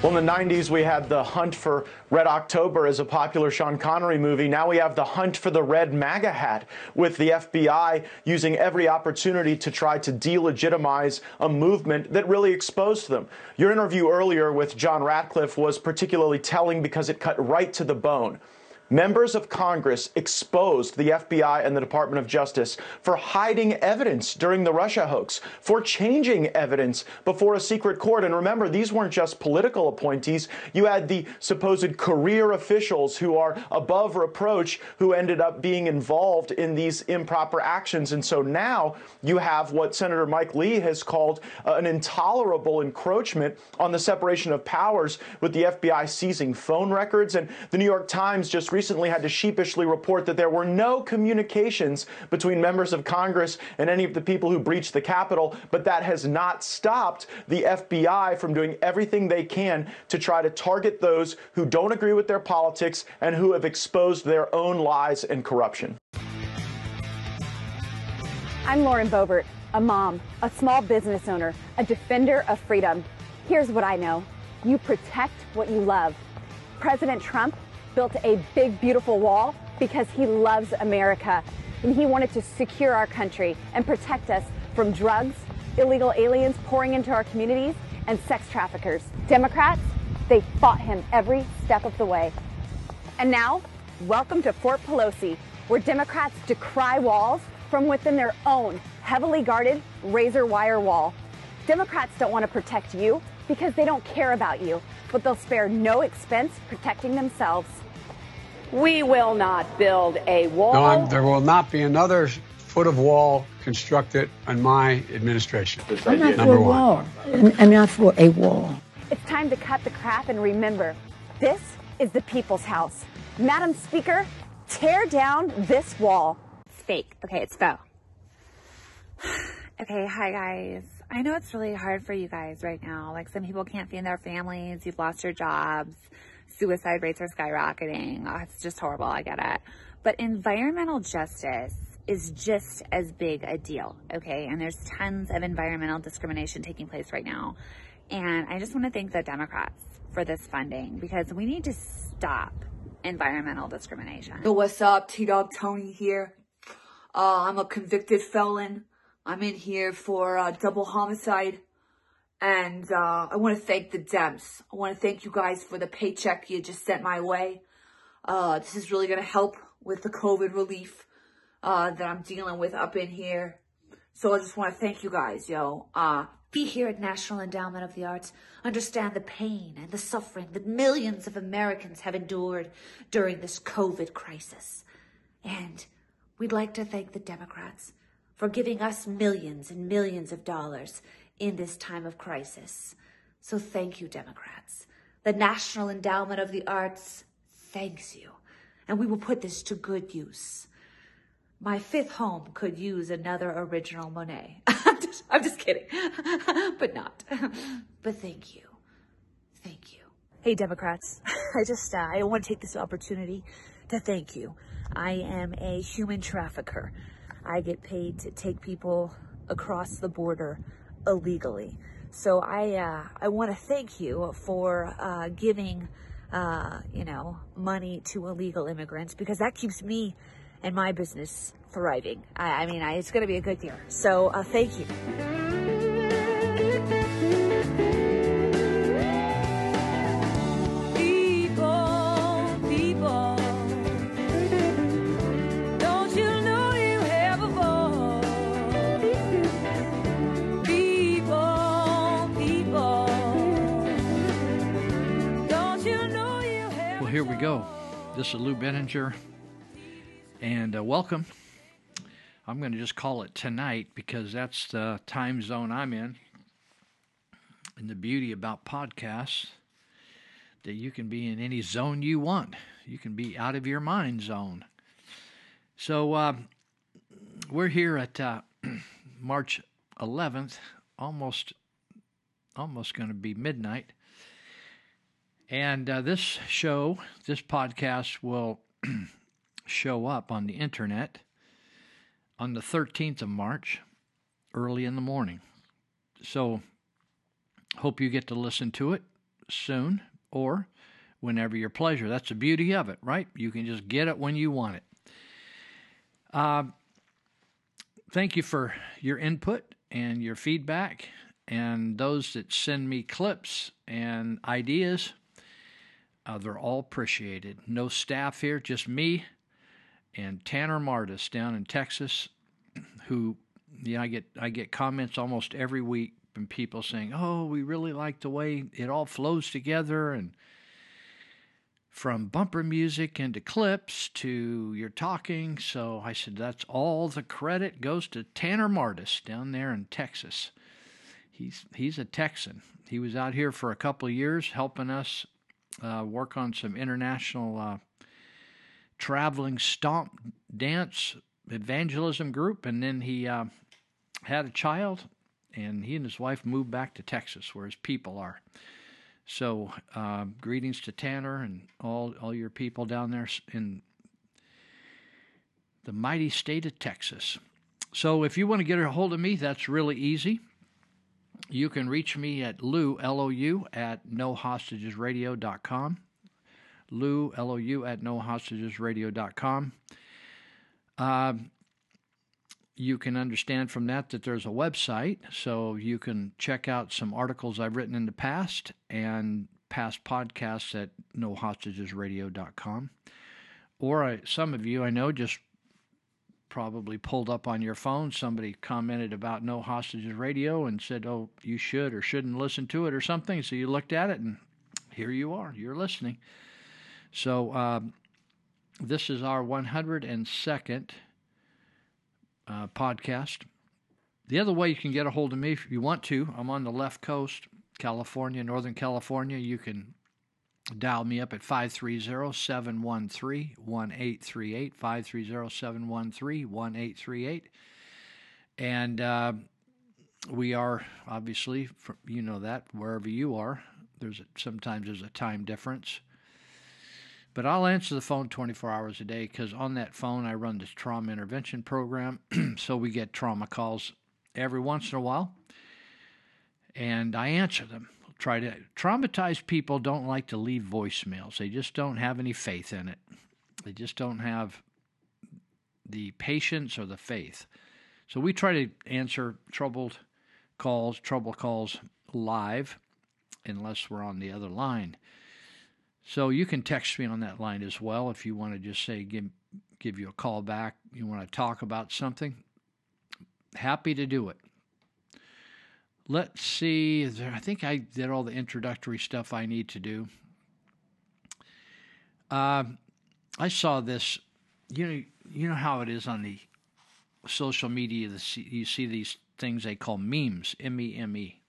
Well, in the 90s, we had The Hunt for Red October as a popular Sean Connery movie. Now we have The Hunt for the Red MAGA Hat, with the FBI using every opportunity to try to delegitimize a movement that really exposed them. Your interview earlier with John Ratcliffe was particularly telling because it cut right to the bone. Members of Congress exposed the FBI and the Department of Justice for hiding evidence during the Russia hoax, for changing evidence before a secret court. And remember, these weren't just political appointees. You had the supposed career officials who are above reproach who ended up being involved in these improper actions. And so now you have what Senator Mike Lee has called uh, an intolerable encroachment on the separation of powers with the FBI seizing phone records. And the New York Times just recently had to sheepishly report that there were no communications between members of Congress and any of the people who breached the Capitol, but that has not stopped the FBI from doing everything they can to try to target those who don't agree with their politics and who have exposed their own lies and corruption. I'm Lauren Boebert, a mom, a small business owner, a defender of freedom. Here's what I know you protect what you love. President Trump built a big, beautiful wall because he loves America and he wanted to secure our country and protect us from drugs, illegal aliens pouring into our communities, and sex traffickers. Democrats, they fought him every step of the way. And now, welcome to Fort Pelosi, where Democrats decry walls from within their own heavily guarded razor wire wall. Democrats don't want to protect you because they don't care about you, but they'll spare no expense protecting themselves. We will not build a wall. No, I'm, there will not be another foot of wall constructed in my administration. I'm not for Number a one. wall. I'm I'm not for a wall. It's time to cut the crap and remember this is the people's house. Madam Speaker, tear down this wall. fake. Okay, it's faux. okay, hi guys. I know it's really hard for you guys right now. Like some people can't feed their families, you've lost your jobs, suicide rates are skyrocketing. Oh, it's just horrible. I get it. But environmental justice is just as big a deal, okay? And there's tons of environmental discrimination taking place right now. And I just want to thank the Democrats for this funding because we need to stop environmental discrimination. Yo, what's up? T Dog Tony here. Uh, I'm a convicted felon. I'm in here for uh, double homicide. And uh, I want to thank the Dems. I want to thank you guys for the paycheck you just sent my way. Uh, this is really going to help with the COVID relief uh, that I'm dealing with up in here. So I just want to thank you guys, yo. Uh, We here at National Endowment of the Arts understand the pain and the suffering that millions of Americans have endured during this COVID crisis. And we'd like to thank the Democrats for giving us millions and millions of dollars in this time of crisis. So thank you, Democrats. The National Endowment of the Arts thanks you. And we will put this to good use. My fifth home could use another original Monet. I'm just, I'm just kidding, but not. But thank you. Thank you. Hey, Democrats. I just, uh, I want to take this opportunity to thank you. I am a human trafficker. I get paid to take people across the border illegally. So I, uh, I want to thank you for, uh, giving, uh, you know, money to illegal immigrants because that keeps me and my business thriving. I, I mean, I, it's going to be a good year. So, uh, thank you. We go. This is Lou Benninger, and uh, welcome. I'm going to just call it tonight because that's the time zone I'm in. And the beauty about podcasts that you can be in any zone you want. You can be out of your mind zone. So uh, we're here at uh, March 11th almost almost going to be midnight. And uh, this show, this podcast will show up on the internet on the 13th of March, early in the morning. So, hope you get to listen to it soon or whenever your pleasure. That's the beauty of it, right? You can just get it when you want it. Uh, thank you for your input and your feedback, and those that send me clips and ideas. Uh, they're all appreciated. No staff here, just me and Tanner Martis down in Texas, who yeah, I get I get comments almost every week from people saying, "Oh, we really like the way it all flows together," and from bumper music into clips to your talking. So I said, "That's all the credit goes to Tanner Martis down there in Texas." He's he's a Texan. He was out here for a couple of years helping us uh, work on some international uh, traveling stomp dance evangelism group, and then he uh, had a child, and he and his wife moved back to Texas, where his people are. So, uh, greetings to Tanner and all all your people down there in the mighty state of Texas. So, if you want to get a hold of me, that's really easy. You can reach me at Lou, L O U, at nohostagesradio.com. Lou, L O U, at nohostagesradio.com. Uh, you can understand from that that there's a website, so you can check out some articles I've written in the past and past podcasts at nohostagesradio.com. Or I, some of you I know just probably pulled up on your phone. Somebody commented about No Hostages Radio and said, oh, you should or shouldn't listen to it or something. So you looked at it and here you are. You're listening. So um, this is our 102nd uh, podcast. The other way you can get a hold of me if you want to, I'm on the left coast, California, Northern California. You can dial me up at 530 713 1838. 530 713 1838. And uh, we are obviously, you know that, wherever you are, there's a, sometimes there's a time difference. But I'll answer the phone 24 hours a day because on that phone I run this trauma intervention program. so we get trauma calls every once in a while. And I answer them. Try to traumatized people don't like to leave voicemails. They just don't have any faith in it. They just don't have the patience or the faith. So we try to answer troubled calls, trouble calls live, unless we're on the other line. So you can text me on that line as well if you want to just say give give you a call back. You want to talk about something. Happy to do it. Let's see. I think I did all the introductory stuff I need to do. Uh, I saw this. You know, you know how it is on the social media. The, you see these things they call memes, M E M E.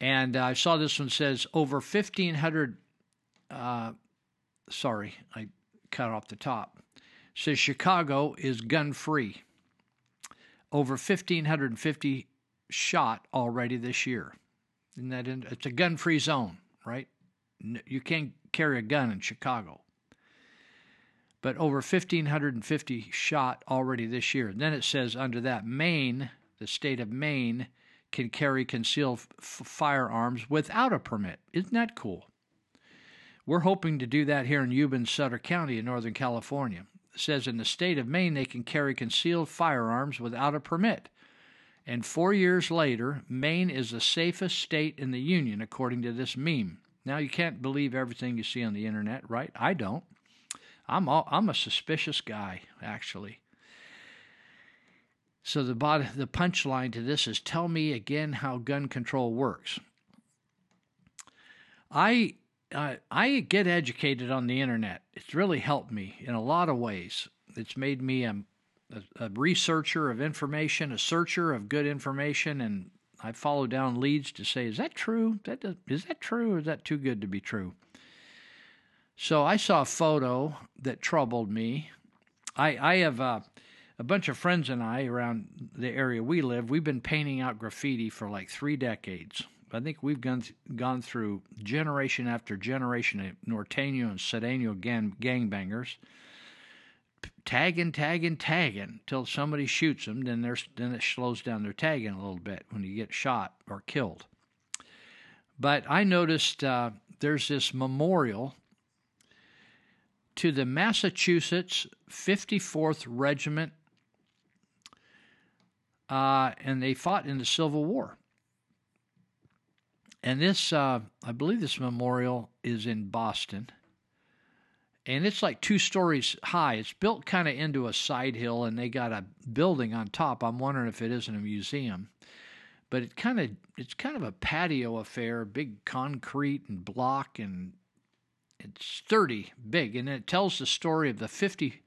And uh, I saw this one says over fifteen hundred uh, sorry, I cut off the top. says Chicago is gun free. Over 1,550 shot already this year. Isn't that in, it's a gun free zone, right? You can't carry a gun in Chicago. But over 1,550 shot already this year. And then it says under that, Maine, the state of Maine, can carry concealed f- firearms without a permit. Isn't that cool? We're hoping to do that here in Yuba and Sutter County in Northern California. It says in the state of Maine they can carry concealed firearms without a permit. And four years later, Maine is the safest state in the union, according to this meme. Now, you can't believe everything you see on the internet, right? I don't. I'm, all, I'm a suspicious guy, actually. So the the punchline to this is tell me again how gun control works. I uh, I get educated on the internet. It's really helped me in a lot of ways. It's made me a, a, a researcher of information, a searcher of good information, and I follow down leads to say, is that true? That is that true, or is that too good to be true? So I saw a photo that troubled me. I I have uh, a bunch of friends and I around the area we live, we've been painting out graffiti for like three decades. I think we've gone gone through generation after generation of Norteño and Sureño gang, gangbangers, tagging, tagging, tagging till somebody shoots them. Then there's then it slows down their tagging a little bit when you get shot or killed. But I noticed uh, there's this memorial to the Massachusetts 54th Regiment, uh, and they fought in the Civil War. And this, uh, I believe this memorial is in Boston. And it's like two stories high. It's built kind of into a side hill, and they got a building on top. I'm wondering if it isn't a museum. But it kind of it's kind of a patio affair, big concrete and block, and it's sturdy, big, and it tells the story of the 50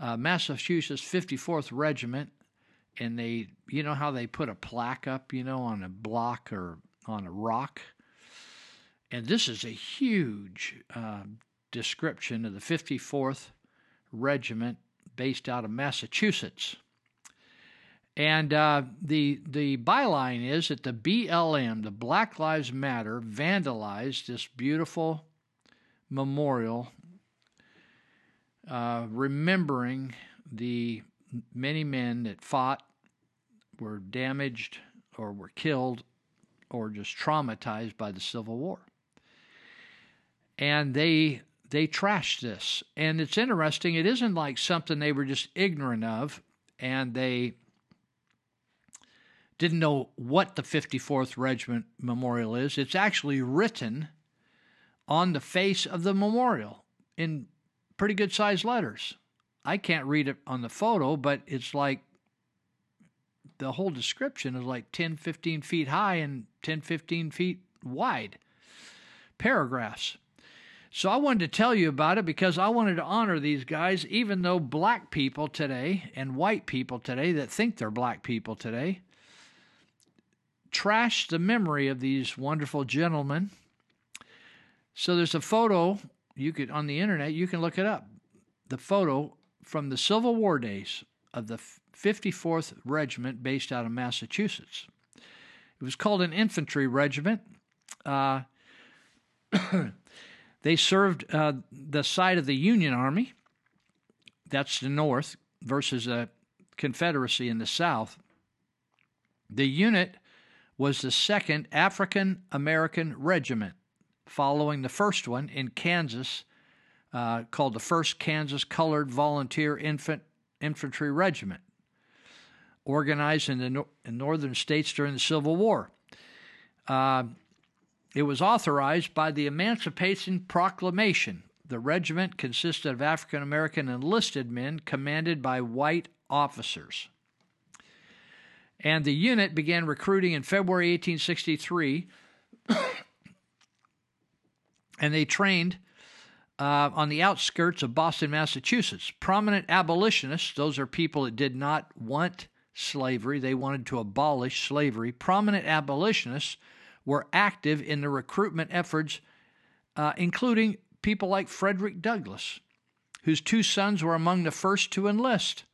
uh, Massachusetts 54th Regiment, and they, you know how they put a plaque up, you know, on a block or on a rock. And this is a huge uh, description of the 54th Regiment based out of Massachusetts. And uh, the the byline is that the BLM, the Black Lives Matter, vandalized this beautiful memorial, uh, remembering the many men that fought, were damaged, or were killed or just traumatized by the Civil War. And they they trashed this. And it's interesting, it isn't like something they were just ignorant of and they didn't know what the 54th Regiment Memorial is. It's actually written on the face of the memorial in pretty good sized letters. I can't read it on the photo, but it's like the whole description is like 10, 15 feet high and 10, 15 feet wide paragraphs. So I wanted to tell you about it because I wanted to honor these guys, even though black people today and white people today that think they're black people today trash the memory of these wonderful gentlemen. So there's a photo you could on the internet, you can look it up. The photo from the Civil War days of the 54th Regiment based out of Massachusetts. It was called an infantry regiment. Uh, they served uh, the side of the Union Army, that's the North, versus the Confederacy in the South. The unit was the second African American regiment, following the first one in Kansas, uh, called the 1st Kansas Colored Volunteer Infant, Infantry Regiment organized in the no- in northern states during the Civil War. Uh, it was authorized by the Emancipation Proclamation. The regiment consisted of African American enlisted men commanded by white officers. And the unit began recruiting in February 1863, and they trained uh, on the outskirts of Boston, Massachusetts. Prominent abolitionists, those are people that did not want slavery, they wanted to abolish slavery. Prominent abolitionists were active in the recruitment efforts, uh, including people like Frederick Douglass, whose two sons were among the first to enlist.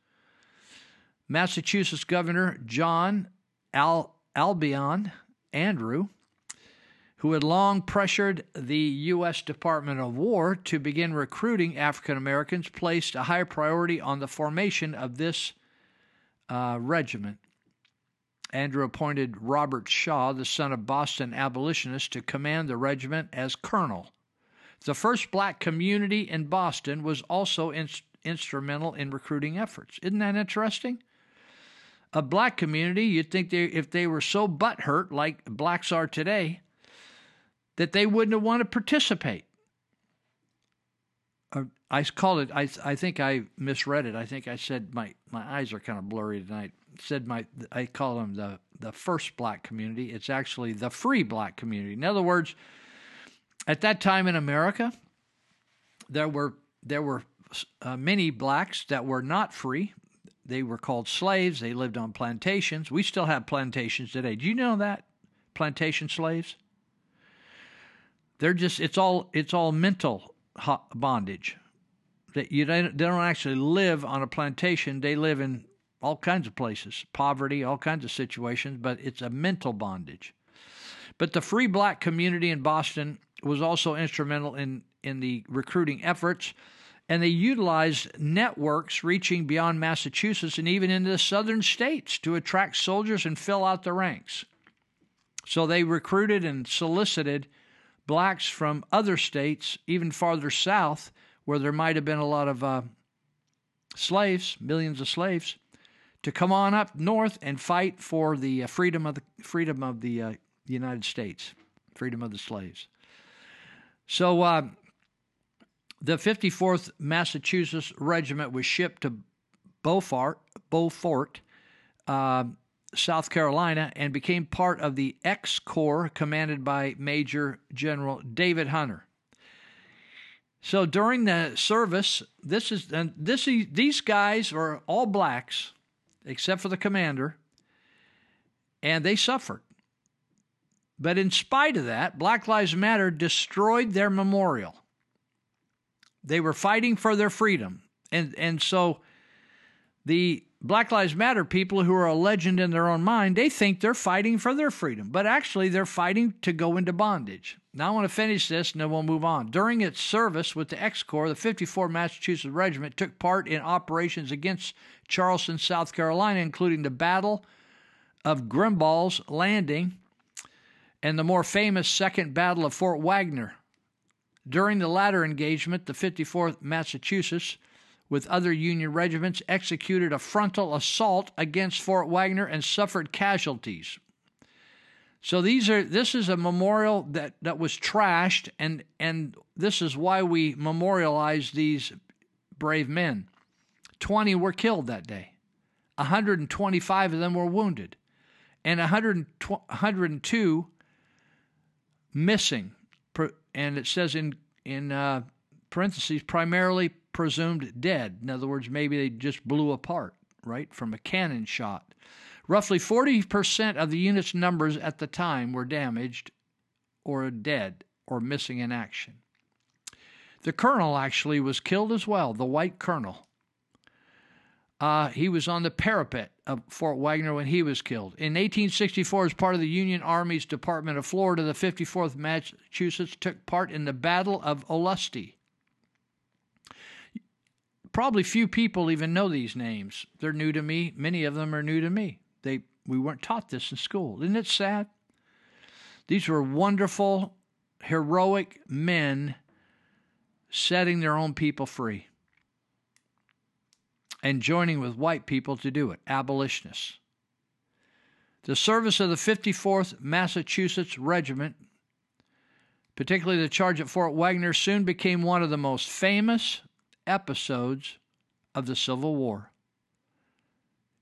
Massachusetts Governor John Al- Albion Andrew, who had long pressured the U.S. Department of War to begin recruiting African Americans, placed a high priority on the formation of this uh, regiment. Andrew appointed Robert Shaw, the son of Boston abolitionist, to command the regiment as colonel. The first black community in Boston was also in- instrumental in recruiting efforts. Isn't that interesting? A black community, you'd think they, if they were so butthurt like blacks are today, that they wouldn't have wanted to participate. Uh, I called it. I I think I misread it. I think I said my my eyes are kind of blurry tonight. Said my I call them the the first black community. It's actually the free black community. In other words, at that time in America, there were there were uh, many blacks that were not free. They were called slaves. They lived on plantations. We still have plantations today. Do you know that plantation slaves? They're just it's all it's all mental bondage That you don't, they don't actually live on a plantation. They live in all kinds of places, poverty, all kinds of situations, but it's a mental bondage. But the free black community in Boston was also instrumental in, in the recruiting efforts, and they utilized networks reaching beyond Massachusetts and even into the southern states to attract soldiers and fill out the ranks. So they recruited and solicited blacks from other states, even farther south, where there might have been a lot of uh, slaves, millions of slaves, to come on up north and fight for the uh, freedom of the freedom of the uh, United States, freedom of the slaves. So uh, the 54th Massachusetts Regiment was shipped to Beaufort, Beaufort, uh, South Carolina, and became part of the X Corps commanded by Major General David Hunter. So during the service, this is and this these guys are all blacks, except for the commander, and they suffered. But in spite of that, Black Lives Matter destroyed their memorial. They were fighting for their freedom. And and so the Black Lives Matter people who are a legend in their own mind, they think they're fighting for their freedom, but actually they're fighting to go into bondage. Now I want to finish this and then we'll move on. During its service with the X Corps, the 54 Massachusetts Regiment took part in operations against Charleston, South Carolina, including the Battle of Grimball's Landing and the more famous Second Battle of Fort Wagner. During the latter engagement, the 54th Massachusetts with other Union regiments, executed a frontal assault against Fort Wagner and suffered casualties. So these are this is a memorial that, that was trashed and and this is why we memorialize these brave men. 20 were killed that day. 125 of them were wounded and 102 missing and it says in in uh, parentheses primarily presumed dead. In other words, maybe they just blew apart, right, from a cannon shot. Roughly 40% of the unit's numbers at the time were damaged or dead or missing in action. The colonel actually was killed as well, the white colonel. Uh, he was on the parapet of Fort Wagner when he was killed. In 1864, as part of the Union Army's Department of Florida, the 54th Massachusetts took part in the Battle of Olustee probably few people even know these names. They're new to me. Many of them are new to me. We weren't taught this in school. Isn't it sad? These were wonderful, heroic men setting their own people free and joining with white people to do it, abolitionists. The service of the 54th Massachusetts Regiment, particularly the charge at Fort Wagner, soon became one of the most famous episodes of the Civil War,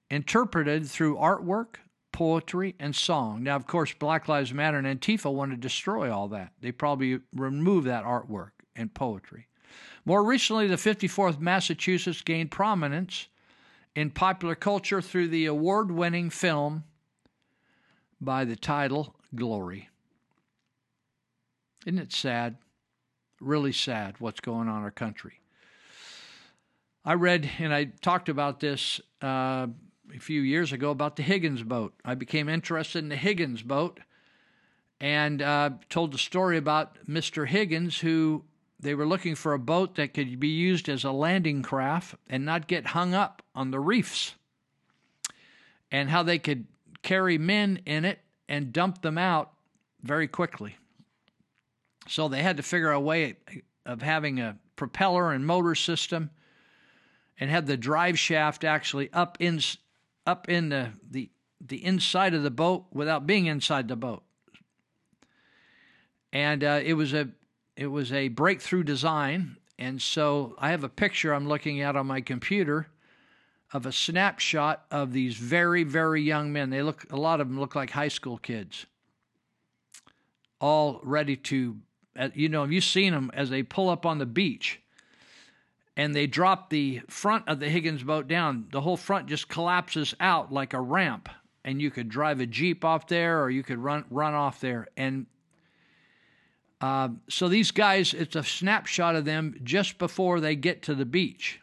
interpreted through artwork, poetry, and song. Now, of course, Black Lives Matter and Antifa want to destroy all that. They probably remove that artwork and poetry. More recently, the 54th Massachusetts gained prominence in popular culture through the award winning film by the title Glory. Isn't it sad? Really sad what's going on in our country. I read and I talked about this uh, a few years ago about the Higgins boat. I became interested in the Higgins boat and uh, told the story about Mr. Higgins, who they were looking for a boat that could be used as a landing craft and not get hung up on the reefs, and how they could carry men in it and dump them out very quickly. So they had to figure out a way of having a propeller and motor system and had the drive shaft actually up in up in the, the the inside of the boat without being inside the boat. And uh, it was a it was a breakthrough design, and so I have a picture I'm looking at on my computer of a snapshot of these very very young men. They look a lot of them look like high school kids, all ready to, uh, you know, have you seen them as they pull up on the beach? And they drop the front of the Higgins boat down, the whole front just collapses out like a ramp, and you could drive a jeep off there, or you could run run off there. And Uh, so these guys, it's a snapshot of them just before they get to the beach.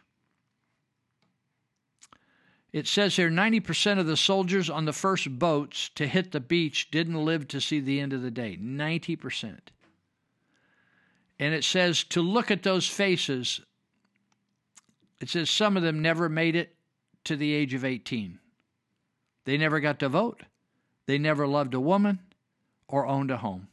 It says here 90% of the soldiers on the first boats to hit the beach didn't live to see the end of the day. 90%. And it says to look at those faces, it says some of them never made it to the age of 18. They never got to vote. They never loved a woman or owned a home.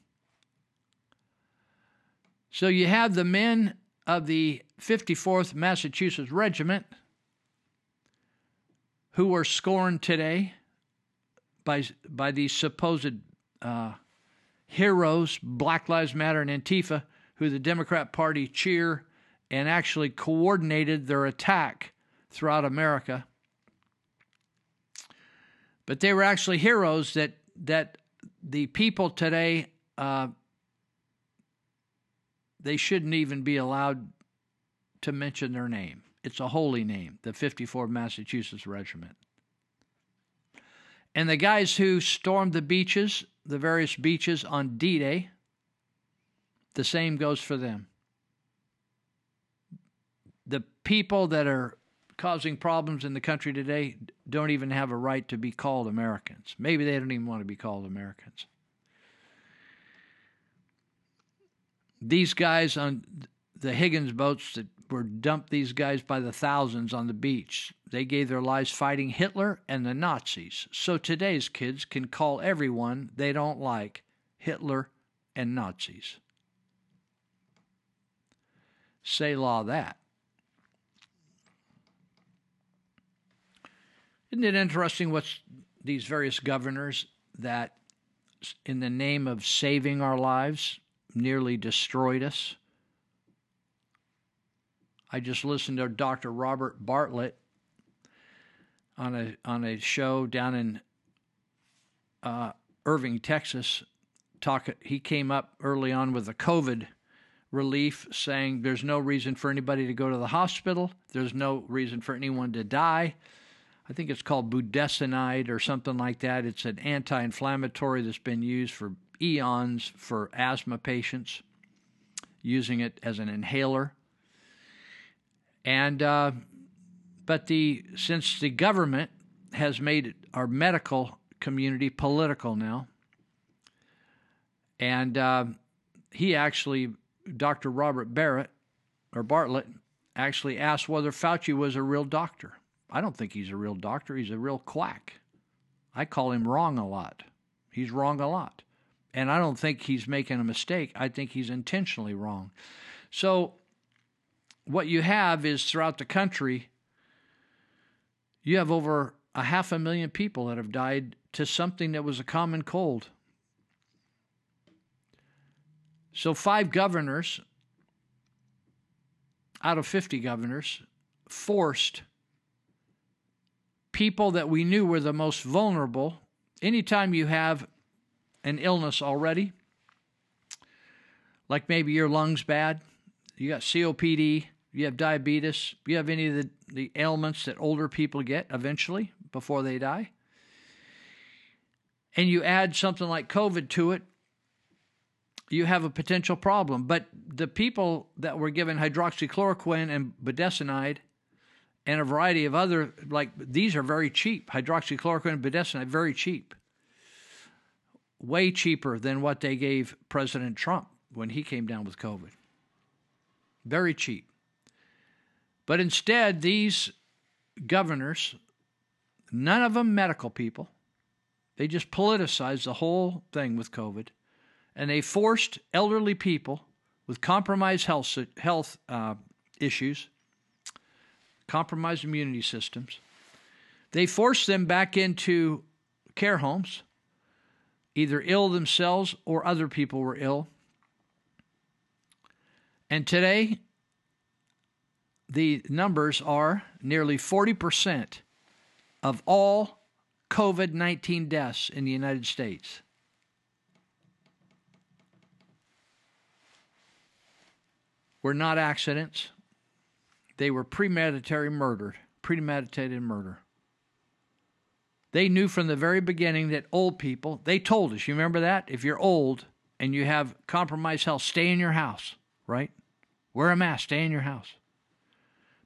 So you have the men of the 54th Massachusetts Regiment who were scorned today by, by these supposed uh, heroes, Black Lives Matter and Antifa, who the Democrat Party cheer and actually coordinated their attack throughout America. But they were actually heroes that that the people today uh, they shouldn't even be allowed to mention their name. It's a holy name, the 54 Massachusetts Regiment. And the guys who stormed the beaches, the various beaches on D Day, the same goes for them. The people that are causing problems in the country today don't even have a right to be called Americans. Maybe they don't even want to be called Americans. These guys on the Higgins boats that were dumped these guys by the thousands on the beach. They gave their lives fighting Hitler and the Nazis. So today's kids can call everyone they don't like Hitler and Nazis. Say law that. Isn't it interesting what these various governors that, in the name of saving our lives, nearly destroyed us? I just listened to Dr. Robert Bartlett on a on a show down in uh, Irving, Texas. Talk. He came up early on with the COVID relief, saying there's no reason for anybody to go to the hospital. There's no reason for anyone to die. I think it's called budesonide or something like that. It's an anti-inflammatory that's been used for eons for asthma patients, using it as an inhaler. And uh, but the since the government has made our medical community political now, and uh, he actually, Dr. Robert Barrett or Bartlett, actually asked whether Fauci was a real doctor. I don't think he's a real doctor. He's a real quack. I call him wrong a lot. He's wrong a lot. And I don't think he's making a mistake. I think he's intentionally wrong. So what you have is throughout the country, you have over a half a million people that have died to something that was a common cold. So, five governors out of 50 governors forced people that we knew were the most vulnerable. Anytime you have an illness already, like maybe your lungs bad, you got COPD, you have diabetes, you have any of the, the ailments that older people get eventually before they die, and you add something like COVID to it, you have a potential problem. But the people that were given hydroxychloroquine and budesonide and a variety of other, like these are very cheap. Hydroxychloroquine and budesonide, very cheap. Way cheaper than what they gave President Trump when he came down with COVID. Very cheap. But instead, these governors, none of them medical people, they just politicized the whole thing with COVID. And they forced elderly people with compromised health, health uh, issues, compromised immunity systems, they forced them back into care homes, either ill themselves or other people were ill. And today, the numbers are nearly 40% of all COVID 19 deaths in the United States. Were not accidents. They were premeditated murder, premeditated murder. They knew from the very beginning that old people, they told us, you remember that? If you're old, and you have compromised health, stay in your house, right? Wear a mask, stay in your house.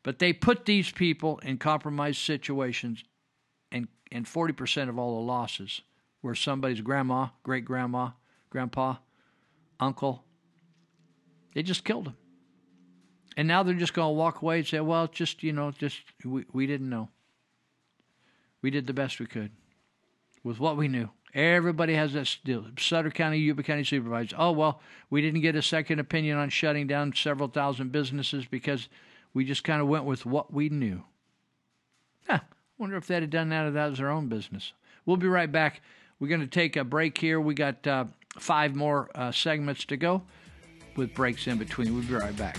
But they put these people in compromised situations, and, and 40% of all the losses were somebody's grandma, great grandma, grandpa, uncle. They just killed them. And now they're just going to walk away and say, well, just, you know, just, we, we didn't know. We did the best we could with what we knew. Everybody has that deal. Sutter County, Yuba County supervisors. Oh, well, we didn't get a second opinion on shutting down several thousand businesses because we just kind of went with what we knew. Huh. Wonder if they'd have done that if that was their own business. We'll be right back. We're going to take a break here. We got uh, five more uh, segments to go with breaks in between. We'll be right back.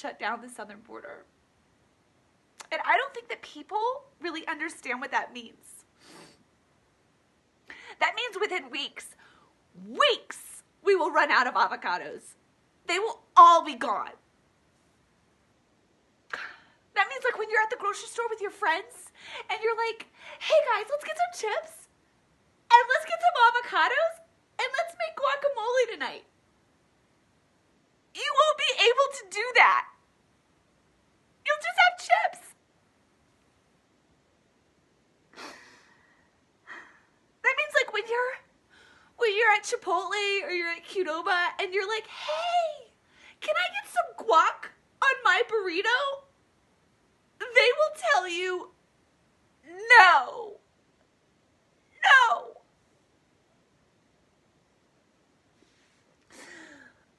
Shut down the southern border. And I don't think that people really understand what that means. That means within weeks, weeks, we will run out of avocados. They will all be gone. That means like when you're at the grocery store with your friends and you're like, hey guys, let's get some chips and let's get some avocados and let's make guacamole tonight. You won't be able to do that. You'll just have chips. That means like when you're when you're at Chipotle or you're at Qdoba and you're like, hey, can I get some guac on my burrito? They will tell you no. No.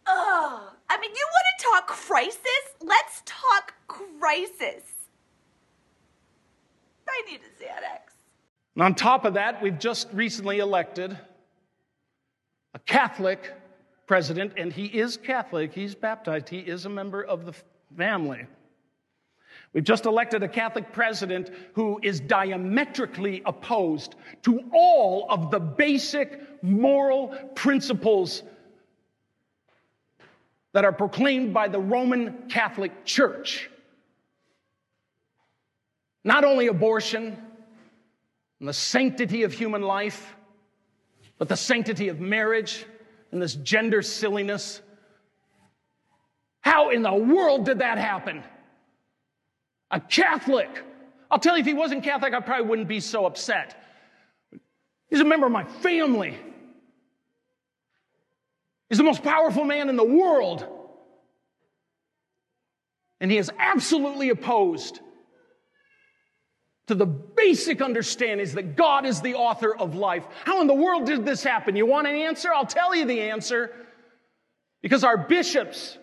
I mean, you want to talk crisis? Let's talk crisis. I need a Xanax. And on top of that, we've just recently elected a Catholic president, and he is Catholic. He's baptized. He is a member of the family. We've just elected a Catholic president who is diametrically opposed to all of the basic moral principles that are proclaimed by the Roman Catholic Church. Not only abortion and the sanctity of human life, but the sanctity of marriage and this gender silliness. How in the world did that happen? A Catholic. I'll tell you, if he wasn't Catholic, I probably wouldn't be so upset. He's a member of my family. He's the most powerful man in the world. And he is absolutely opposed to the basic understandings that God is the author of life. How in the world did this happen? You want an answer? I'll tell you the answer. Because our bishops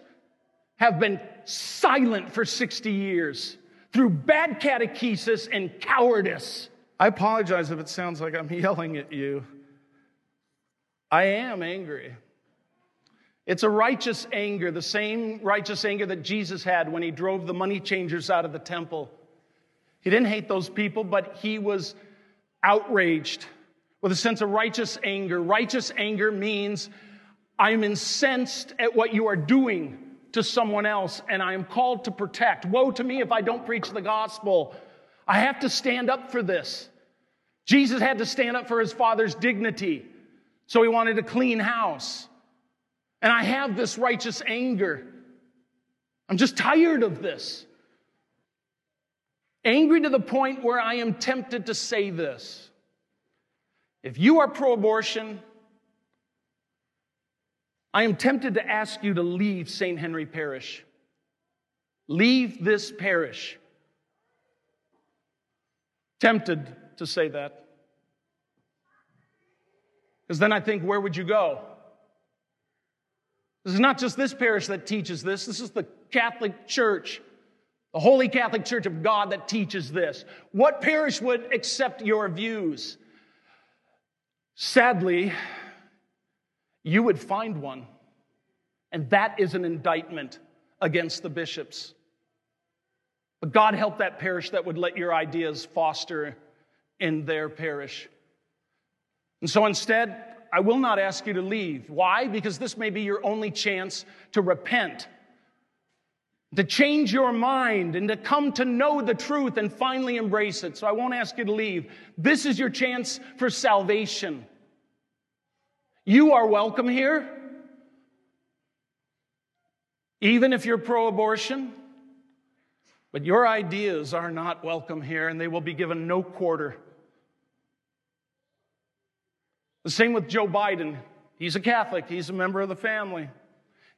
have been silent for 60 years through bad catechesis and cowardice. I apologize if it sounds like I'm yelling at you. I am angry. It's a righteous anger, the same righteous anger that Jesus had when he drove the money changers out of the temple. He didn't hate those people, but he was outraged with a sense of righteous anger. Righteous anger means I'm incensed at what you are doing to someone else, and I am called to protect. Woe to me if I don't preach the gospel. I have to stand up for this. Jesus had to stand up for his father's dignity, so he wanted a clean house. And I have this righteous anger. I'm just tired of this. Angry to the point where I am tempted to say this. If you are pro abortion, I am tempted to ask you to leave St. Henry Parish. Leave this parish. Tempted to say that. Because then I think, where would you go? This is not just this parish that teaches this, this is the Catholic Church, the Holy Catholic Church of God that teaches this. What parish would accept your views? Sadly, you would find one. And that is an indictment against the bishops. But God help that parish that would let your ideas foster in their parish. And so instead, I will not ask you to leave. Why? Because this may be your only chance to repent, to change your mind, and to come to know the truth and finally embrace it. So I won't ask you to leave. This is your chance for salvation. You are welcome here. Even if you're pro abortion, but your ideas are not welcome here and they will be given no quarter. The same with Joe Biden. He's a Catholic, he's a member of the family.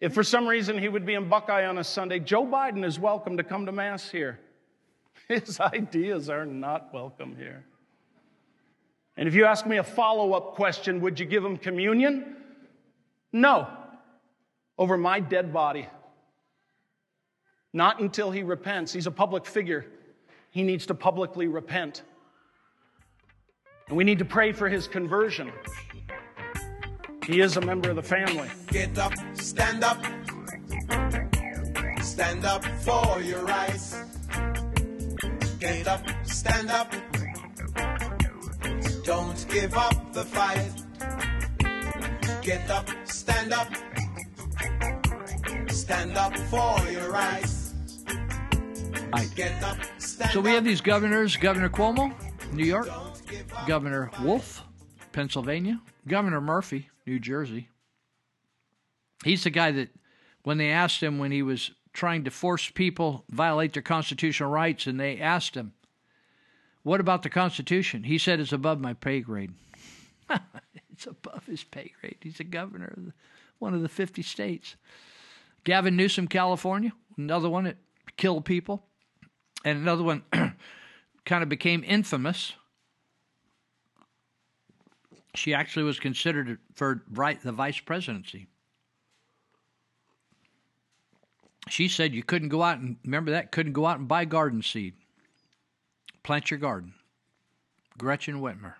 If for some reason he would be in Buckeye on a Sunday, Joe Biden is welcome to come to Mass here. His ideas are not welcome here. And if you ask me a follow up question, would you give him communion? No, over my dead body. Not until he repents. He's a public figure. He needs to publicly repent. And we need to pray for his conversion. He is a member of the family. Get up, stand up. Stand up for your rights. Get up, stand up. Don't give up the fight. Get up, stand up. Stand up for your rights. Get up, stand So we have these governors Governor Cuomo, New York, Governor Wolf, Pennsylvania, Governor Murphy, New Jersey. He's the guy that, when they asked him when he was trying to force people violate their constitutional rights, and they asked him, "What about the Constitution?" He said, "It's above my pay grade." it's above his pay grade. He's a governor of one of the 50 states. Gavin Newsom, California, another one that killed people, and another one kind of became infamous. She actually was considered for the vice presidency. She said you couldn't go out and remember that couldn't go out and buy garden seed. Plant your garden. Gretchen Whitmer.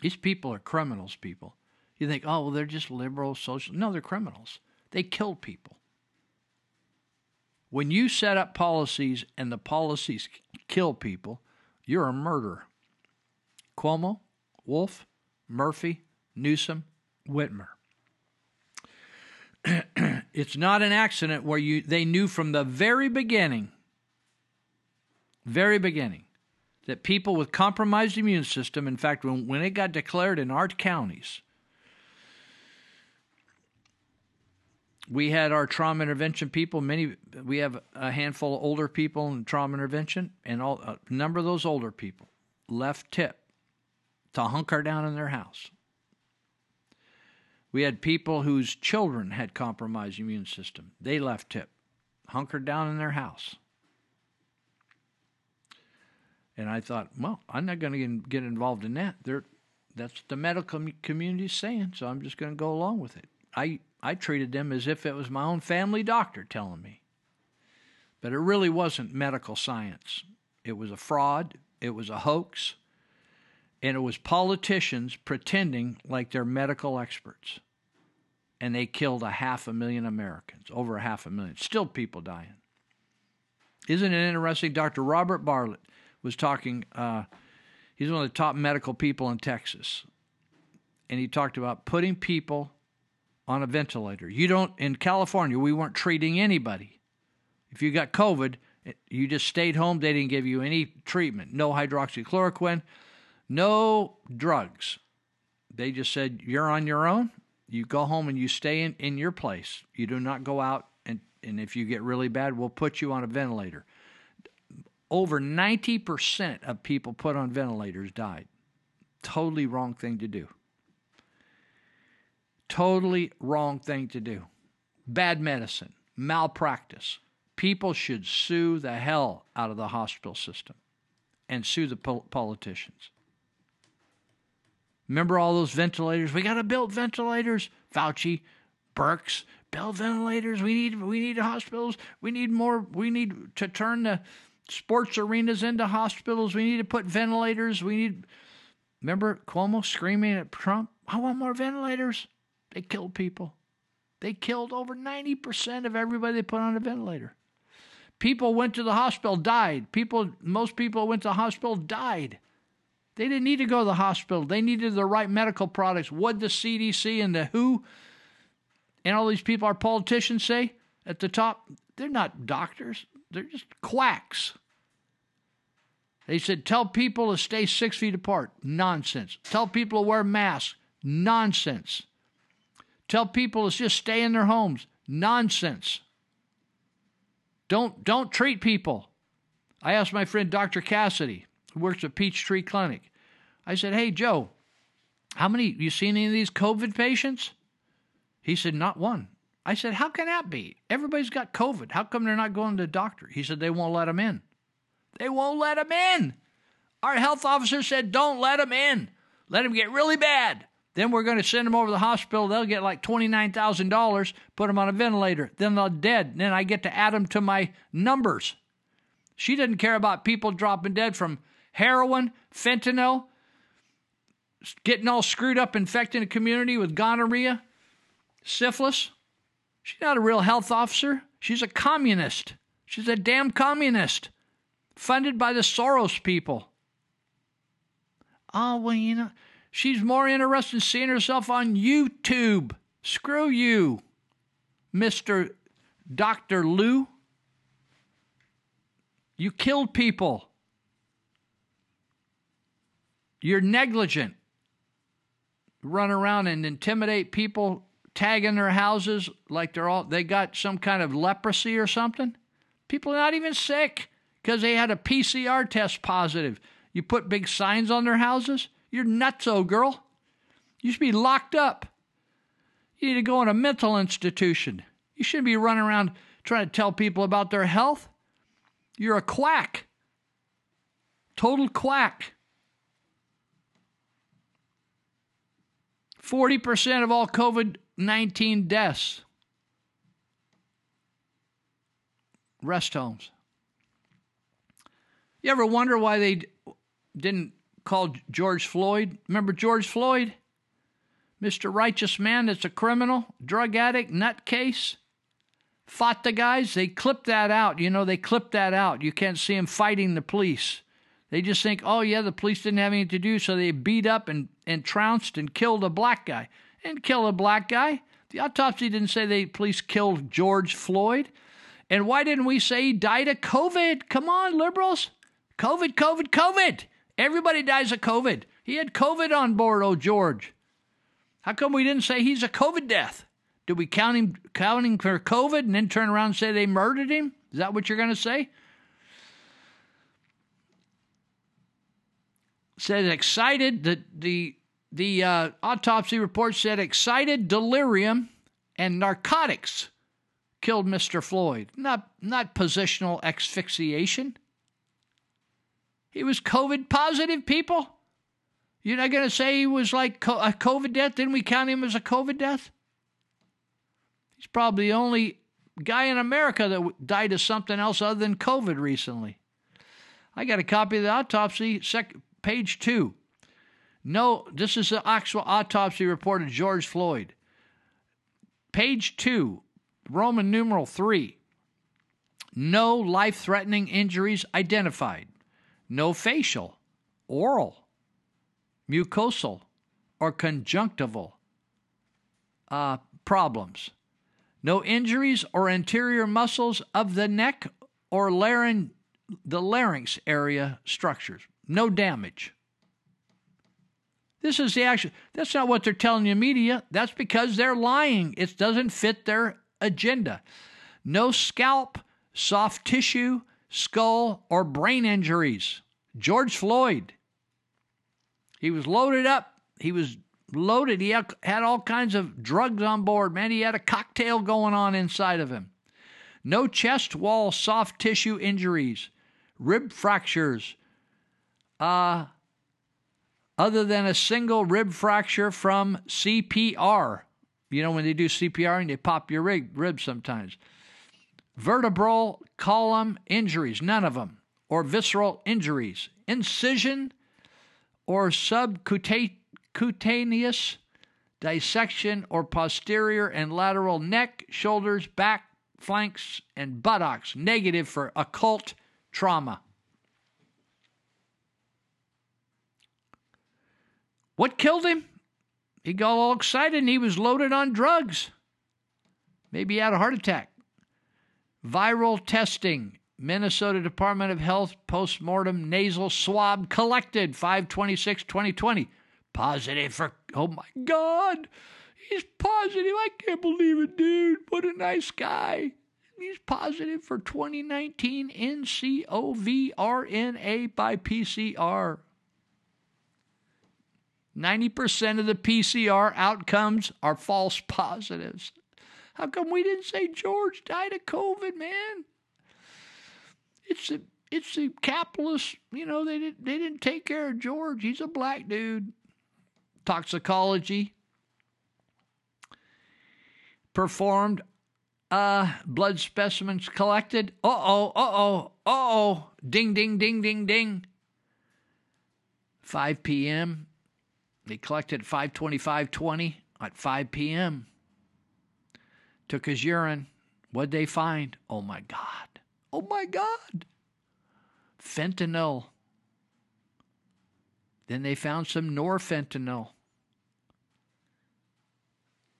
These people are criminals, people. You think, oh, well, they're just liberal, social. No, they're criminals. They kill people. When you set up policies and the policies kill people, you're a murderer. Cuomo, Wolf, Murphy, Newsom, Whitmer. it's not an accident where you they knew from the very beginning, very beginning, that people with compromised immune system, in fact, when, when it got declared in our counties, we had our trauma intervention people. Many we have a handful of older people in trauma intervention, and all, a number of those older people left tip to hunker down in their house. We had people whose children had compromised immune system. They left tip, hunkered down in their house. And I thought, well, I'm not going to get involved in that. They're, that's the medical community saying, so I'm just going to go along with it. I, I treated them as if it was my own family doctor telling me. But it really wasn't medical science. It was a fraud, it was a hoax, and it was politicians pretending like they're medical experts. And they killed a half a million Americans, over a half a million. Still people dying. Isn't it interesting? Dr. Robert Bartlett was talking, uh, he's one of the top medical people in Texas. And he talked about putting people on a ventilator. You don't, in California, we weren't treating anybody. If you got COVID, you just stayed home. They didn't give you any treatment. No hydroxychloroquine, no drugs. They just said, you're on your own. You go home and you stay in, in your place. You do not go out, and, and if you get really bad, we'll put you on a ventilator. Over 90% of people put on ventilators died. Totally wrong thing to do. Totally wrong thing to do. Bad medicine, malpractice. People should sue the hell out of the hospital system and sue the pol- politicians. Remember all those ventilators? We got to build ventilators. Fauci, Birx, build ventilators. We need we need hospitals. We need more. We need to turn the sports arenas into hospitals. We need to put ventilators. We need. Remember Cuomo screaming at Trump? I want more ventilators. They killed people. They killed over 90% of everybody they put on a ventilator. People went to the hospital, died. People, most people went to the hospital, died. They didn't need to go to the hospital. They needed the right medical products. What the CDC and the WHO and all these people, our politicians say at the top, they're not doctors. They're just quacks. They said, tell people to stay six feet apart. Nonsense. Tell people to wear masks. Nonsense. Tell people to just stay in their homes. Nonsense. Don't don't treat people. I asked my friend Dr. Cassidy, who works at Peachtree Clinic. I said, "Hey Joe, how many you seen any of these COVID patients?" He said, "Not one." I said, "How can that be? Everybody's got COVID. How come they're not going to the doctor?" He said, "They won't let them in." They won't let them in. Our health officer said, "Don't let them in. Let them get really bad." Then we're going to send them over to the hospital. They'll get like $29,000, put them on a ventilator. Then they're dead. Then I get to add them to my numbers. She didn't care about people dropping dead from heroin, fentanyl, getting all screwed up, infecting the community with gonorrhea, syphilis. She's not a real health officer. She's a communist. She's a damn communist, funded by the Soros people. Oh, well, you know. She's more interested in seeing herself on YouTube. Screw you, Mr. Dr. Lou. You killed people. You're negligent. Run around and intimidate people, tag in their houses like they're all they got some kind of leprosy or something. People are not even sick because they had a PCR test positive. You put big signs on their houses. You're nuts, old girl. You should be locked up. You need to go in a mental institution. You shouldn't be running around trying to tell people about their health. You're a quack. Total quack. 40% of all COVID 19 deaths. Rest homes. You ever wonder why they didn't call George Floyd? Remember George Floyd? Mr. Righteous Man that's a criminal, drug addict, nutcase? Fought the guys. They clipped that out. You know, they clipped that out. You can't see him fighting the police. They just think, oh, yeah, the police didn't have anything to do, so they beat up and, and trounced and killed a black guy. And kill a black guy. The autopsy didn't say the police killed George Floyd. And why didn't we say he died of COVID? Come on, liberals. COVID, COVID, COVID. Everybody dies of COVID. He had COVID on board, oh George. How come we didn't say he's a COVID death? Did we count him counting for COVID and then turn around and say they murdered him? Is that what you're going to say? Said excited that the the uh, autopsy report said excited delirium and narcotics killed Mr. Floyd. Not not positional asphyxiation. He was COVID positive, people. You're not going to say he was like a COVID death? Didn't we count him as a COVID death? He's probably the only guy in America that died of something else other than COVID recently. I got a copy of the autopsy, sec- page two. No, this is the actual autopsy report of George Floyd. Page two, Roman numeral three. No life threatening injuries identified. No facial, oral, mucosal, or conjunctival uh, problems. No injuries or anterior muscles of the neck or laryn- the larynx area structures. No damage. This is the action. That's not what they're telling you, media. That's because they're lying. It doesn't fit their agenda. No scalp, soft tissue, skull, or brain injuries. George Floyd. He was loaded up. He was loaded. He had, all kinds of drugs on board, man. He had a cocktail going on inside of him. No chest wall soft tissue injuries, rib fractures, uh, other than a single rib fracture from CPR. You know, when they do CPR and they pop your rib, rib sometimes. Vertebral column injuries, none of them. Or visceral injuries. Incision or subcutaneous dissection or posterior and lateral neck, shoulders, back, flanks, and buttocks negative for occult trauma. What killed him? He got all excited and he was loaded on drugs. Maybe he had a heart attack. Viral testing. Minnesota Department of Health postmortem nasal swab collected 526 2020. Positive for, oh my God, he's positive. I can't believe it, dude. What a nice guy. He's positive for 2019 NCOVRNA by PCR. 90% of the PCR outcomes are false positives. How come we didn't say George died of COVID, man? It's the it's the capitalists, you know, they didn't they didn't take care of George. He's a black dude. Toxicology performed uh blood specimens collected. Uh-oh, uh-oh, uh-oh. Ding ding ding ding ding. 5 p.m. They collected at 525.20 at 5 p.m. Took his urine. What'd they find? Oh my God. Oh my God. Fentanyl. Then they found some norfentanyl.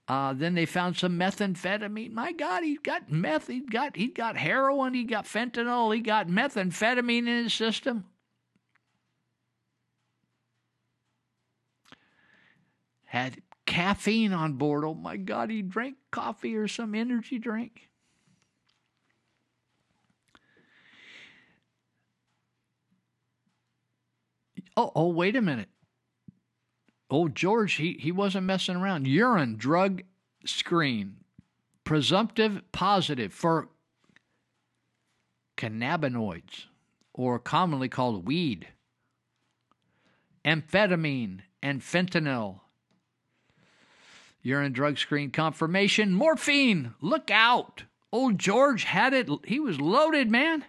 Uh, then they found some methamphetamine. My God, he got meth. He got he got heroin. He got fentanyl. He got methamphetamine in his system. Had caffeine on board. Oh my God, he drank coffee or some energy drink. Oh, oh, wait a minute. Oh, George, he, he wasn't messing around. Urine drug screen, presumptive positive for cannabinoids, or commonly called weed, amphetamine, and fentanyl. Urine drug screen confirmation, morphine. Look out. Old George had it. He was loaded, man.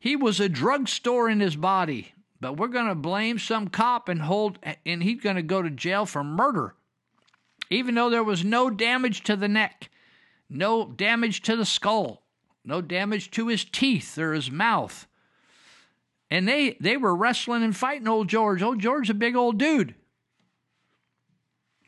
He was a drugstore in his body but we're going to blame some cop and hold and he's going to go to jail for murder even though there was no damage to the neck no damage to the skull no damage to his teeth or his mouth and they they were wrestling and fighting old george old george's a big old dude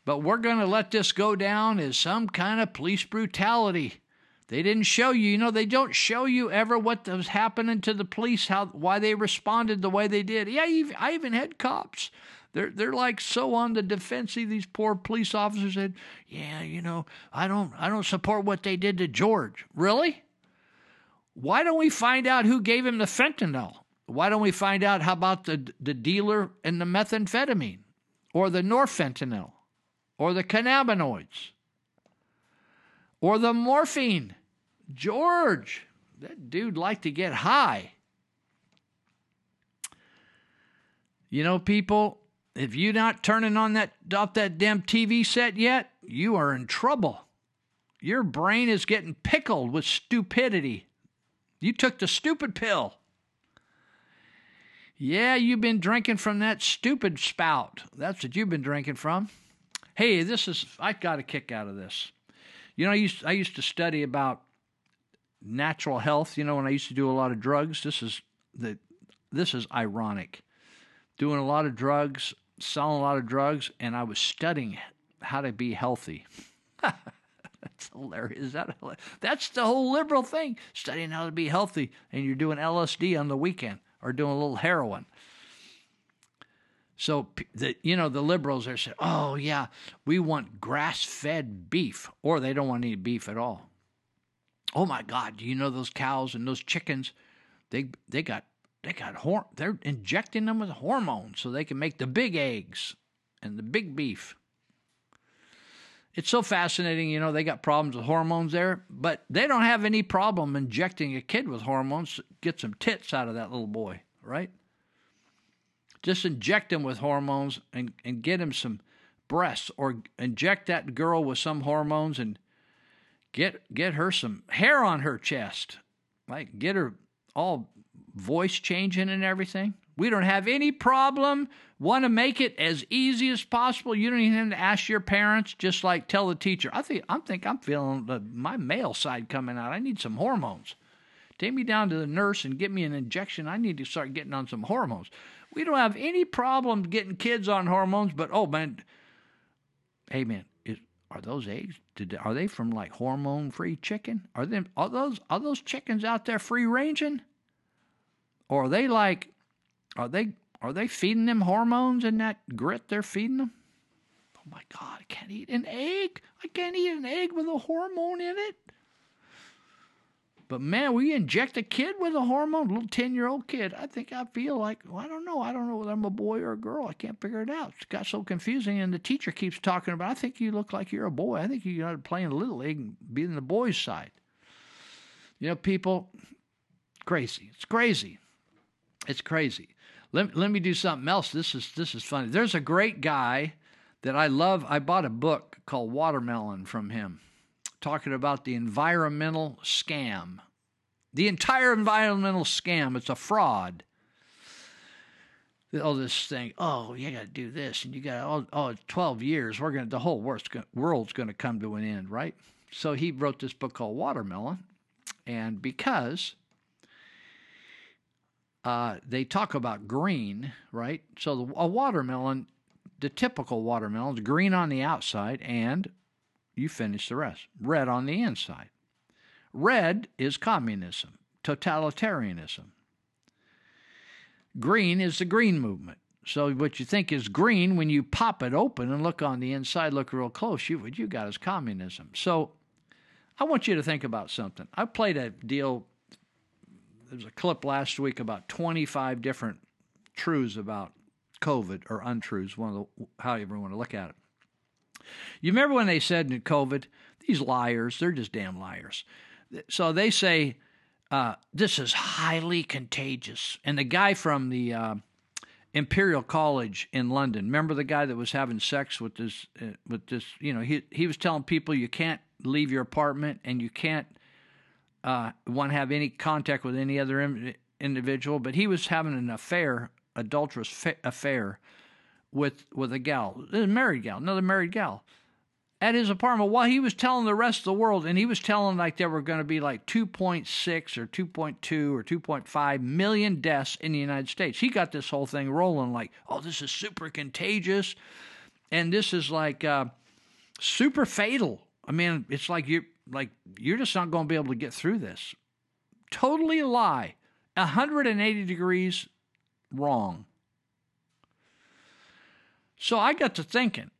but we're going to let this go down as some kind of police brutality they didn't show you, you know, they don't show you ever what was happening to the police, how why they responded the way they did. Yeah, I even had cops. They're they're like so on the defensive. These poor police officers said, "Yeah, you know, I don't I don't support what they did to George." Really? Why don't we find out who gave him the fentanyl? Why don't we find out how about the the dealer and the methamphetamine, or the norfentanyl, or the cannabinoids? or the morphine. George, that dude liked to get high. You know, people, if you're not turning on that off that damn TV set yet, you are in trouble. Your brain is getting pickled with stupidity. You took the stupid pill. Yeah, you've been drinking from that stupid spout. That's what you've been drinking from. Hey, this is I got a kick out of this. You know, I used I used to study about natural health. You know, when I used to do a lot of drugs, this is the this is ironic. Doing a lot of drugs, selling a lot of drugs, and I was studying how to be healthy. That's hilarious. That, that's the whole liberal thing. Studying how to be healthy, and you're doing LSD on the weekend or doing a little heroin. So the you know the liberals are saying, "Oh yeah, we want grass-fed beef," or they don't want any beef at all. Oh my God, you know those cows and those chickens? They they got they got hor- they're injecting them with hormones so they can make the big eggs and the big beef. It's so fascinating, you know, they got problems with hormones there, but they don't have any problem injecting a kid with hormones, to get some tits out of that little boy, right? Just inject him with hormones and, and get him some breasts or inject that girl with some hormones and get get her some hair on her chest. Like get her all voice changing and everything. We don't have any problem. Want to make it as easy as possible. You don't even have to ask your parents. Just like tell the teacher. I think I'm think I'm feeling the, my male side coming out. I need some hormones. Take me down to the nurse and get me an injection. I need to start getting on some hormones. We don't have any problem getting kids on hormones, but oh man, hey man, is, are those eggs? Did, are they from like hormone-free chicken? Are them are those are those chickens out there free ranging? Or are they like are they are they feeding them hormones in that grit they're feeding them? Oh my God, I can't eat an egg. I can't eat an egg with a hormone in it. But man, we inject a kid with a hormone, a little 10 year old kid. I think I feel like, well, I don't know. I don't know whether I'm a boy or a girl. I can't figure it out. It's got so confusing. And the teacher keeps talking about, I think you look like you're a boy. I think you ought to play in Little League and be in the boys' side. You know, people, crazy. It's crazy. It's crazy. Let, let me do something else. This is this is funny. There's a great guy that I love. I bought a book called Watermelon from him talking about the environmental scam. The entire environmental scam, it's a fraud. All this thing, oh, you got to do this, and you got, oh, oh, 12 years, we're going to, the whole world's going to come to an end, right? So he wrote this book called Watermelon. And because uh, they talk about green, right? So the, a watermelon, the typical watermelon is green on the outside and you finish the rest. Red on the inside. Red is communism, totalitarianism. Green is the green movement. So what you think is green, when you pop it open and look on the inside, look real close, you what you got is communism. So I want you to think about something. I played a deal. There was a clip last week about 25 different truths about COVID or untruths, one of the however you want to look at it. You remember when they said in COVID, these liars, they're just damn liars. So they say, uh, this is highly contagious. And the guy from the uh, Imperial College in London, remember the guy that was having sex with this, uh, with this, you know, he, he was telling people you can't leave your apartment and you can't uh, want to have any contact with any other individual, but he was having an affair, adulterous fa- affair with with a gal, a married gal, another married gal, at his apartment while he was telling the rest of the world, and he was telling like there were going to be like 2.6 or 2.2 or 2.5 million deaths in the United States. He got this whole thing rolling like, oh, this is super contagious, and this is like uh, super fatal. I mean, it's like you like you're just not going to be able to get through this. Totally a lie. 180 degrees wrong. So I got to thinking,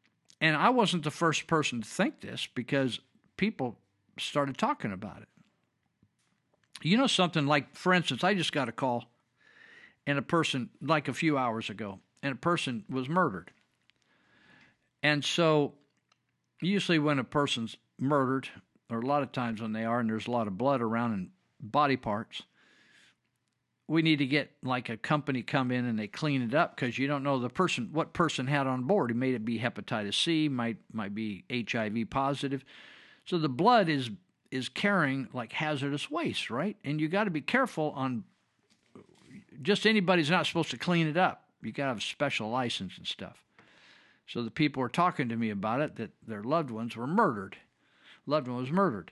and I wasn't the first person to think this because people started talking about it. You know, something like, for instance, I just got a call, and a person, like a few hours ago, and a person was murdered. And so, usually, when a person's murdered, or a lot of times when they are, and there's a lot of blood around and body parts, we need to get like a company come in and they clean it up because you don't know the person what person had on board. It may be hepatitis C, might might be HIV positive. So the blood is is carrying like hazardous waste, right? And you got to be careful on just anybody's not supposed to clean it up. You got to have a special license and stuff. So the people were talking to me about it that their loved ones were murdered. Loved one was murdered.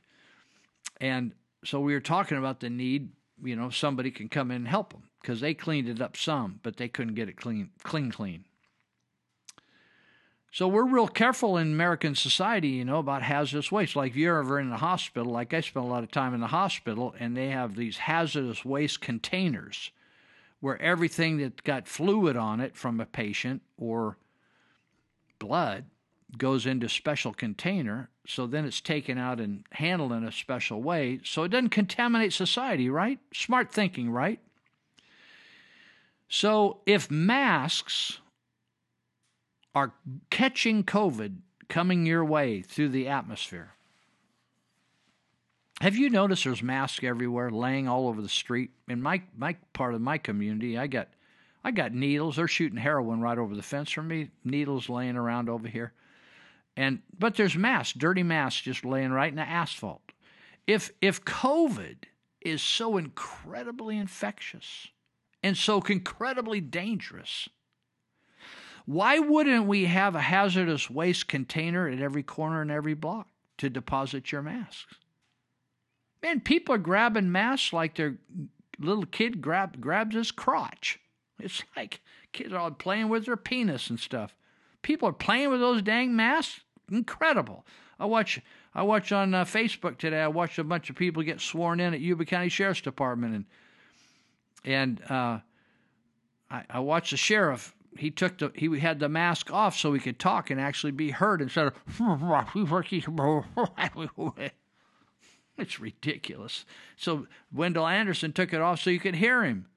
And so we were talking about the need you know, somebody can come in and help them because they cleaned it up some, but they couldn't get it clean, clean, clean. So we're real careful in American society, you know, about hazardous waste. Like if you're ever in the hospital, like I spent a lot of time in the hospital, and they have these hazardous waste containers where everything that got fluid on it from a patient or blood goes into special container. So then it's taken out and handled in a special way so it doesn't contaminate society, right? Smart thinking, right? So if masks are catching COVID coming your way through the atmosphere, have you noticed there's masks everywhere laying all over the street? In my my part of my community, I got I got needles. They're shooting heroin right over the fence from me. Needles laying around over here. And but there's masks, dirty masks just laying right in the asphalt. If if COVID is so incredibly infectious and so incredibly dangerous. Why wouldn't we have a hazardous waste container at every corner and every block to deposit your masks? Man, people are grabbing masks like their little kid grab, grabs his crotch. It's like kids are all playing with their penis and stuff. People are playing with those dang masks. Incredible. I watch I watch on uh, Facebook today. I watched a bunch of people get sworn in at Yuba County Sheriff's Department, and and uh, I, I watched the sheriff. He took the he had the mask off so he could talk and actually be heard instead of. It's ridiculous. So Wendell Anderson took it off so you could hear him.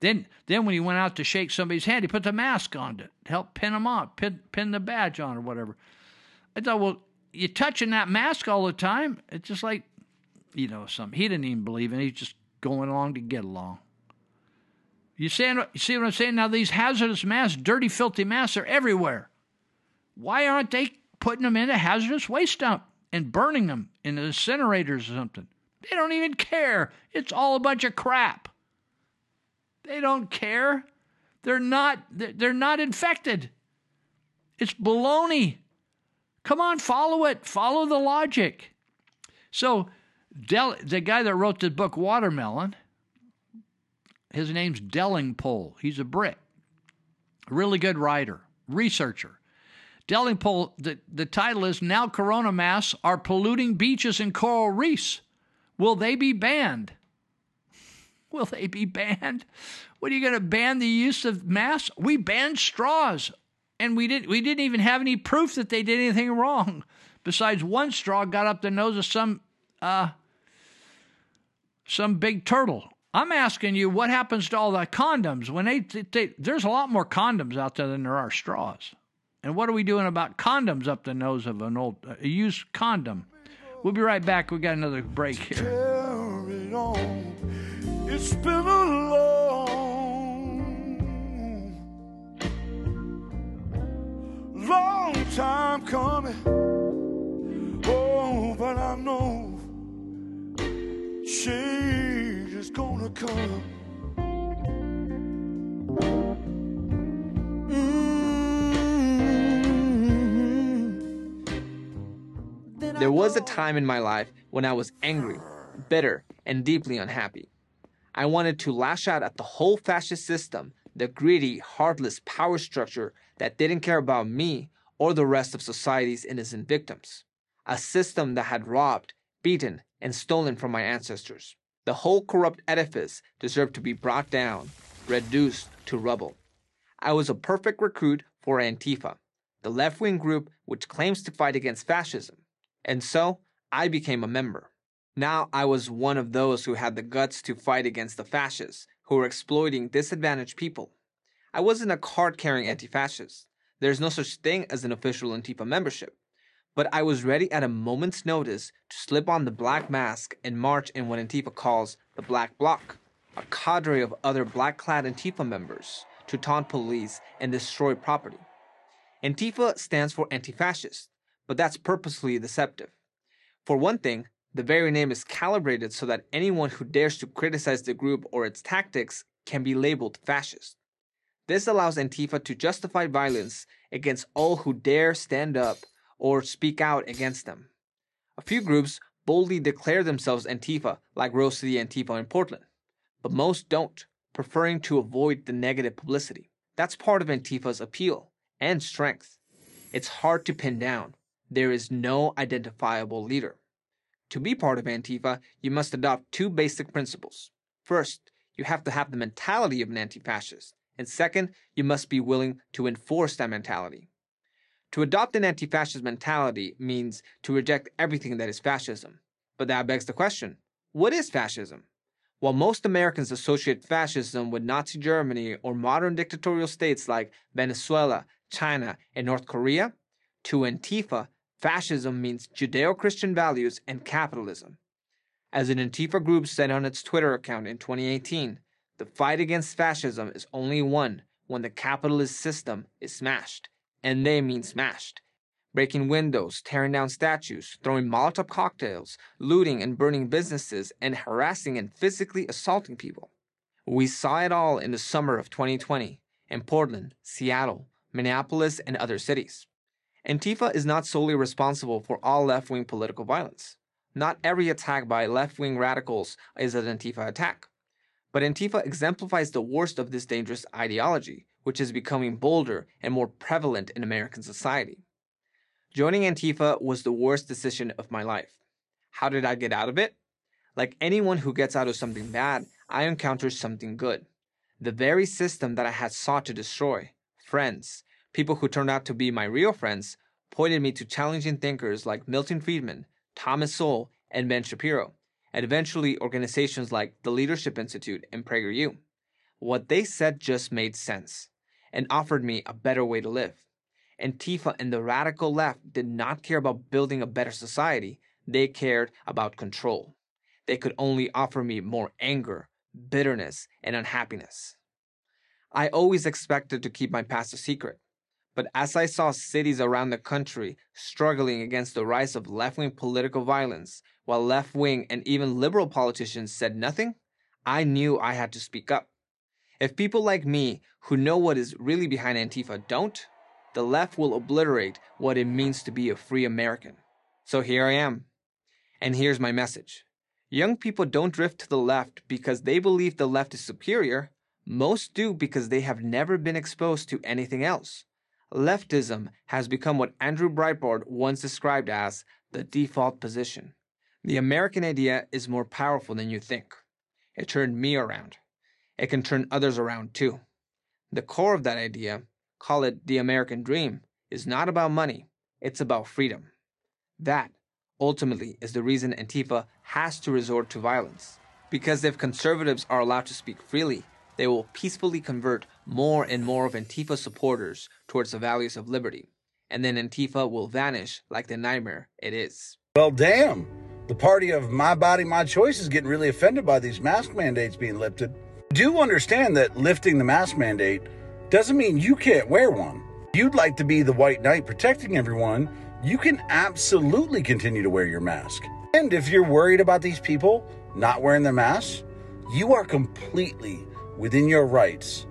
Then, then when he went out to shake somebody's hand, he put the mask on to help pin him on, pin, pin the badge on or whatever. I thought, well, you're touching that mask all the time. It's just like, you know, something. He didn't even believe in. He's just going along to get along. You, saying, you see what I'm saying? Now, these hazardous masks, dirty, filthy masks, are everywhere. Why aren't they putting them in a hazardous waste dump and burning them in the incinerators or something? They don't even care. It's all a bunch of crap. They don't care. They're not they're not infected. It's baloney. Come on, follow it. Follow the logic. So, Del, the guy that wrote the book Watermelon, his name's Delingpole. He's a Brit. A really good writer, researcher. Delingpole, the, the title is Now Corona Masks Are Polluting Beaches and Coral Reefs. Will they be banned? Will they be banned? What are you going to ban the use of masks? We banned straws, and we didn't. We didn't even have any proof that they did anything wrong. Besides, one straw got up the nose of some uh, some big turtle. I'm asking you, what happens to all the condoms when they, they? There's a lot more condoms out there than there are straws. And what are we doing about condoms up the nose of an old uh, used condom? We'll be right back. We got another break here. It's been a long, long time coming. Oh, but I know change is gonna come. Mm-hmm. There was a time in my life when I was angry, bitter, and deeply unhappy. I wanted to lash out at the whole fascist system, the greedy, heartless power structure that didn't care about me or the rest of society's innocent victims. A system that had robbed, beaten, and stolen from my ancestors. The whole corrupt edifice deserved to be brought down, reduced to rubble. I was a perfect recruit for Antifa, the left wing group which claims to fight against fascism. And so I became a member. Now I was one of those who had the guts to fight against the fascists who were exploiting disadvantaged people. I wasn't a card carrying anti fascist. There's no such thing as an official Antifa membership. But I was ready at a moment's notice to slip on the black mask and march in what Antifa calls the Black Bloc, a cadre of other black clad Antifa members to taunt police and destroy property. Antifa stands for anti fascist, but that's purposely deceptive. For one thing, the very name is calibrated so that anyone who dares to criticize the group or its tactics can be labeled fascist. This allows Antifa to justify violence against all who dare stand up or speak out against them. A few groups boldly declare themselves Antifa, like Rose City Antifa in Portland, but most don't, preferring to avoid the negative publicity. That's part of Antifa's appeal and strength. It's hard to pin down. There is no identifiable leader. To be part of Antifa, you must adopt two basic principles. First, you have to have the mentality of an anti fascist. And second, you must be willing to enforce that mentality. To adopt an anti fascist mentality means to reject everything that is fascism. But that begs the question what is fascism? While most Americans associate fascism with Nazi Germany or modern dictatorial states like Venezuela, China, and North Korea, to Antifa, fascism means Judeo Christian values and capitalism. As an Antifa group said on its Twitter account in 2018, the fight against fascism is only won when the capitalist system is smashed, and they mean smashed. Breaking windows, tearing down statues, throwing Molotov cocktails, looting and burning businesses, and harassing and physically assaulting people. We saw it all in the summer of 2020 in Portland, Seattle, Minneapolis, and other cities. Antifa is not solely responsible for all left wing political violence. Not every attack by left wing radicals is an Antifa attack. But Antifa exemplifies the worst of this dangerous ideology, which is becoming bolder and more prevalent in American society. Joining Antifa was the worst decision of my life. How did I get out of it? Like anyone who gets out of something bad, I encountered something good. The very system that I had sought to destroy, friends, people who turned out to be my real friends, pointed me to challenging thinkers like Milton Friedman, Thomas Sowell, and Ben Shapiro, and eventually organizations like the Leadership Institute and PragerU. What they said just made sense and offered me a better way to live. Antifa and the radical left did not care about building a better society, they cared about control. They could only offer me more anger, bitterness, and unhappiness. I always expected to keep my past a secret, but as I saw cities around the country struggling against the rise of left wing political violence, while left wing and even liberal politicians said nothing, I knew I had to speak up. If people like me, who know what is really behind Antifa, don't, the left will obliterate what it means to be a free American. So here I am. And here's my message Young people don't drift to the left because they believe the left is superior. Most do because they have never been exposed to anything else. Leftism has become what Andrew Breitbart once described as the default position. The American idea is more powerful than you think. It turned me around. It can turn others around too. The core of that idea, call it the American dream, is not about money, it's about freedom. That, ultimately, is the reason Antifa has to resort to violence. Because if conservatives are allowed to speak freely, they will peacefully convert more and more of Antifa supporters towards the values of liberty. And then Antifa will vanish like the nightmare it is. Well, damn. The party of my body, my choice is getting really offended by these mask mandates being lifted. Do understand that lifting the mask mandate doesn't mean you can't wear one. You'd like to be the white knight protecting everyone, you can absolutely continue to wear your mask. And if you're worried about these people not wearing their masks, you are completely within your rights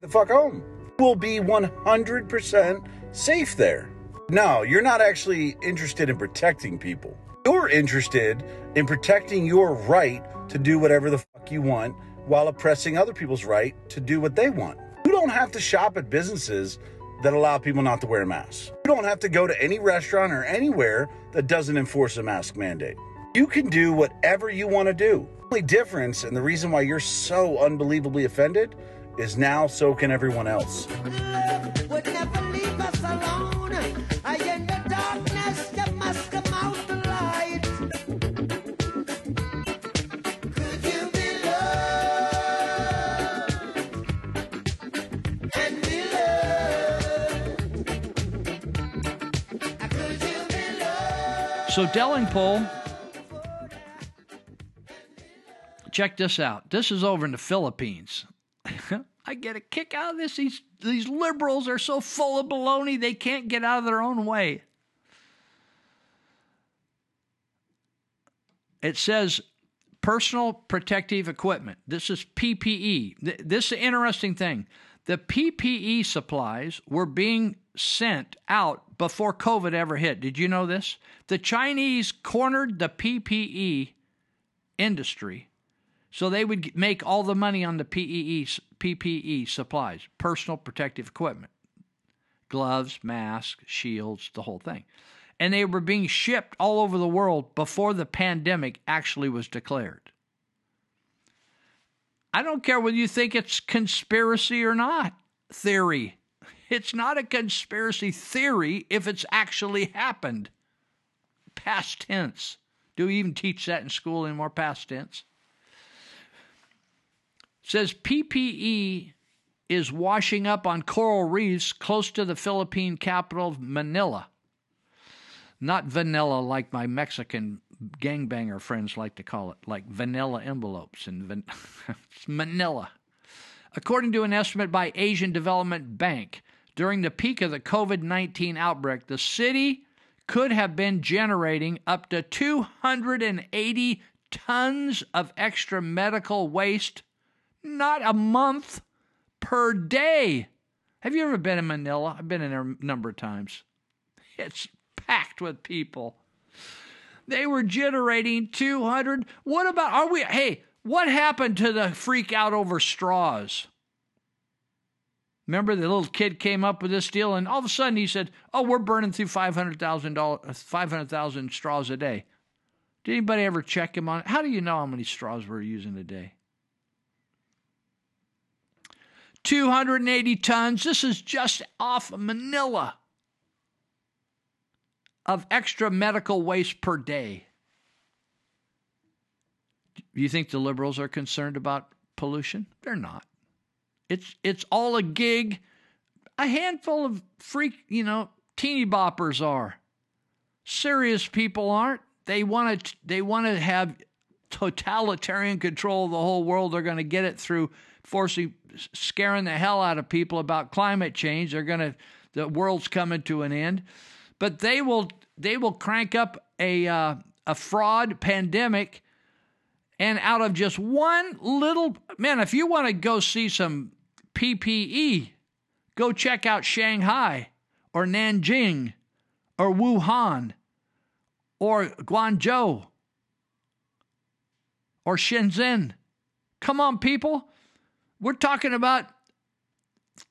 the fuck home. You will be 100% safe there. No, you're not actually interested in protecting people. You're interested in protecting your right to do whatever the fuck you want while oppressing other people's right to do what they want. You don't have to shop at businesses that allow people not to wear masks. You don't have to go to any restaurant or anywhere that doesn't enforce a mask mandate. You can do whatever you want to do. The only difference and the reason why you're so unbelievably offended is now so can everyone else. So Delingpole, check this out. This is over in the Philippines. I get a kick out of this. These these liberals are so full of baloney they can't get out of their own way. It says personal protective equipment. This is PPE. This is an interesting thing. The PPE supplies were being sent out before COVID ever hit. Did you know this? The Chinese cornered the PPE industry so they would make all the money on the PPE, PPE supplies, personal protective equipment, gloves, masks, shields, the whole thing. And they were being shipped all over the world before the pandemic actually was declared. I don't care whether you think it's conspiracy or not theory. It's not a conspiracy theory if it's actually happened. Past tense. Do we even teach that in school anymore? Past tense. Says PPE is washing up on coral reefs close to the Philippine capital of Manila. Not vanilla like my Mexican gangbanger friends like to call it, like vanilla envelopes and van- Manila. According to an estimate by Asian Development Bank, during the peak of the COVID 19 outbreak, the city could have been generating up to 280 tons of extra medical waste not a month, per day. Have you ever been in Manila? I've been in there a number of times. It's packed with people. They were generating 200. What about, are we, hey, what happened to the freak out over straws? Remember the little kid came up with this deal, and all of a sudden he said, "Oh, we're burning through five hundred thousand dollars, five hundred thousand straws a day." Did anybody ever check him on it? How do you know how many straws we're using a day? 280 tons. This is just off Manila of extra medical waste per day. Do you think the liberals are concerned about pollution? They're not. It's it's all a gig. A handful of freak, you know, teeny boppers are. Serious people aren't. They want to they want to have totalitarian control of the whole world. They're going to get it through forcing scaring the hell out of people about climate change. They're going to the world's coming to an end. But they will they will crank up a uh, a fraud pandemic and out of just one little man if you want to go see some PPE. Go check out Shanghai or Nanjing or Wuhan or Guangzhou or Shenzhen. Come on, people. We're talking about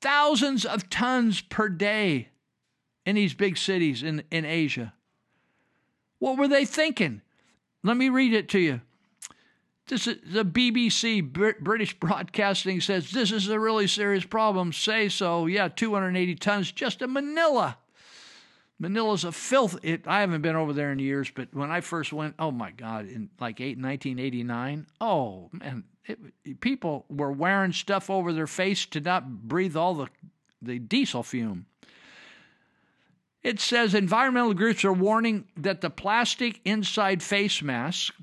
thousands of tons per day in these big cities in, in Asia. What were they thinking? Let me read it to you. This is the BBC, British Broadcasting says this is a really serious problem. Say so. Yeah, 280 tons just in Manila. Manila's a filth. It, I haven't been over there in years, but when I first went, oh my God, in like eight, 1989, oh man, it, people were wearing stuff over their face to not breathe all the, the diesel fume. It says environmental groups are warning that the plastic inside face mask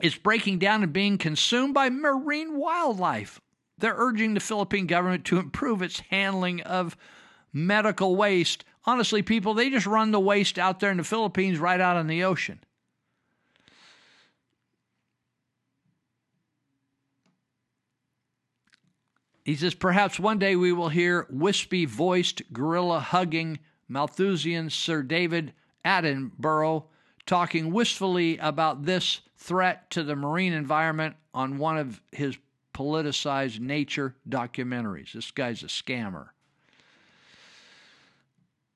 is breaking down and being consumed by marine wildlife. They're urging the Philippine government to improve its handling of medical waste. Honestly, people, they just run the waste out there in the Philippines right out in the ocean. He says, perhaps one day we will hear wispy voiced, gorilla hugging Malthusian Sir David Attenborough talking wistfully about this threat to the marine environment on one of his politicized nature documentaries. This guy's a scammer.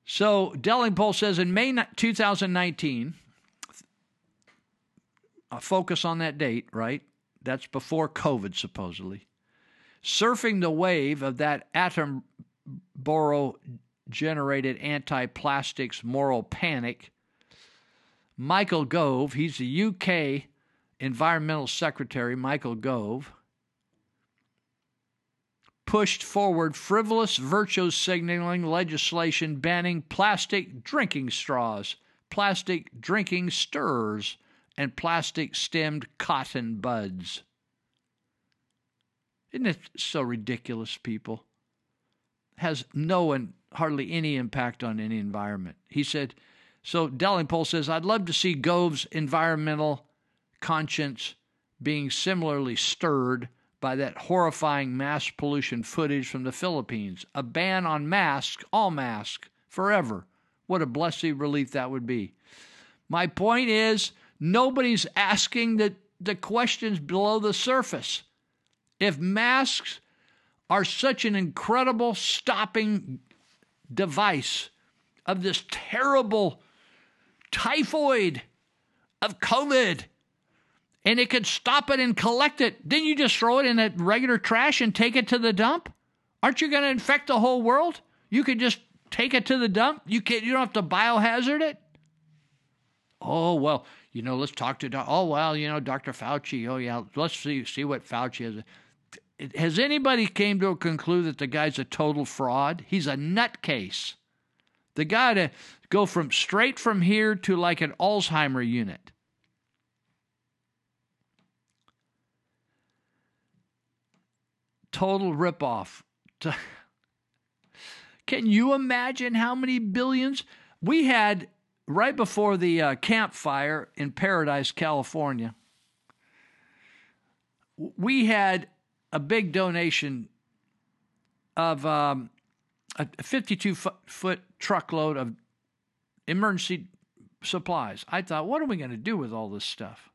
So Delingpole says in May 2019, a focus on that date, right? That's before COVID, supposedly. Surfing the wave of that Attenborough generated anti plastics moral panic, Michael Gove, he's the UK Environmental Secretary Michael Gove pushed forward frivolous virtue signaling legislation banning plastic drinking straws, plastic drinking stirrers, and plastic stemmed cotton buds. Isn't it so ridiculous, people? Has no and hardly any impact on any environment. He said, so Delingpole says, I'd love to see Gove's environmental conscience being similarly stirred by that horrifying mass pollution footage from the Philippines. A ban on masks, all masks, forever. What a blessed relief that would be. My point is, nobody's asking the, the questions below the surface. If masks are such an incredible stopping device of this terrible typhoid of COVID, and it could stop it and collect it. Then you just throw it in that regular trash and take it to the dump? Aren't you going to infect the whole world? You could just take it to the dump. You can't. you don't have to biohazard it. Oh well, you know, let's talk to. Oh well, you know, Dr. Fauci. Oh yeah, let's see see what Fauci has. Has anybody came to a conclude that the guy's a total fraud? He's a nutcase. The guy to go from straight from here to like an Alzheimer unit. Total ripoff. Can you imagine how many billions we had right before the uh, campfire in Paradise, California? We had a big donation of um, a 52 foot, truckload of emergency supplies. I thought, what are we going to do with all this stuff?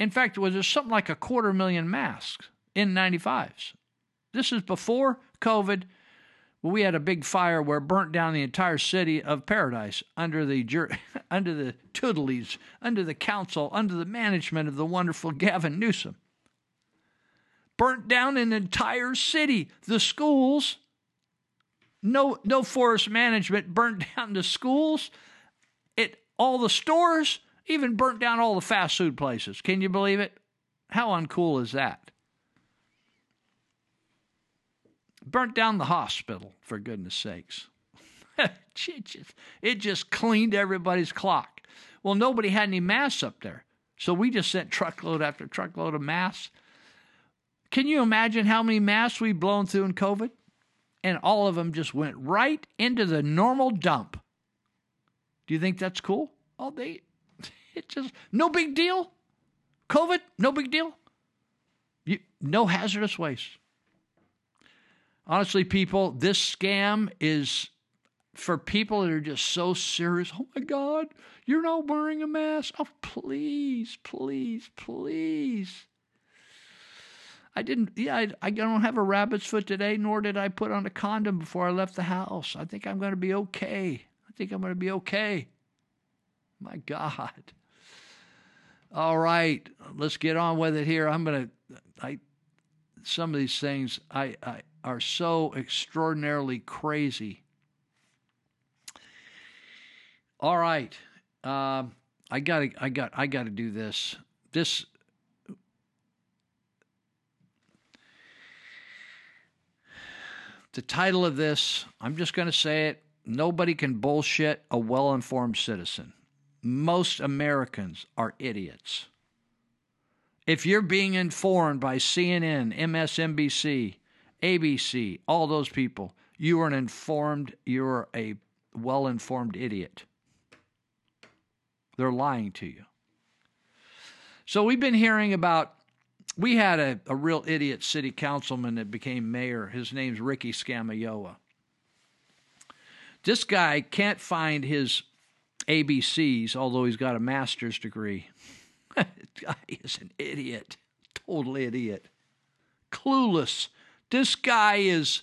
In fact, it was something like a quarter million masks N95s? This is before COVID. We had a big fire where it burnt down the entire city of Paradise under the under the Toodleys, under the council, under the management of the wonderful Gavin Newsom. Burnt down an entire city. The schools, no no forest management, burnt down the schools. It all the stores, even burnt down all the fast food places. Can you believe it? How uncool is that? Burnt down the hospital, for goodness sakes. it, just, cleaned everybody's clock. Well, nobody had any masks up there. So we just sent truckload after truckload of masks. Can you imagine how many masks we've blown through in COVID? And all of them just went right into the normal dump. Do you think that's cool? Oh, they, it just, no big deal. COVID, no big deal. You, no hazardous waste. Honestly, people, this scam is for people that are just so serious. Oh my God, you're not wearing a mask. Oh, please, please, please. I didn't, yeah, I, I don't have a rabbit's foot today, nor did I put on a condom before I left the house. I think I'm going to be okay. I think I'm going to be okay. My God. All right, let's get on with it here. I'm going to, I, some of these things I, I are so extraordinarily crazy. All right, um, I got to, I got, I got to do this. This. The title of this, I'm just going to say it. Nobody can bullshit a well informed citizen. Most Americans are idiots. If you're being informed by CNN, MSNBC, ABC, all those people, you are an informed, you're a well informed idiot. They're lying to you. So we've been hearing about, we had a, a real idiot city councilman that became mayor. His name's Ricky Scamayoa. This guy can't find his ABCs, although he's got a master's degree. guy is an idiot, total idiot, clueless. This guy is,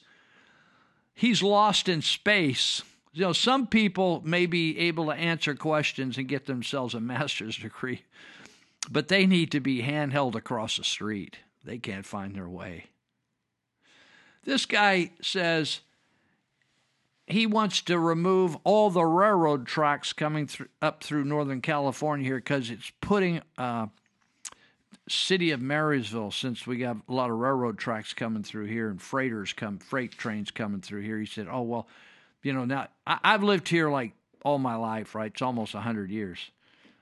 he's lost in space. You know, some people may be able to answer questions and get themselves a master's degree, but they need to be handheld across the street. They can't find their way. This guy says he wants to remove all the railroad tracks coming up through Northern California here because it's putting uh, city of Marysville, since we got a lot of railroad tracks coming through here and freighters come, freight trains coming through here. He said, "Oh well, you know now I, I've lived here like all my life, right? It's almost hundred years.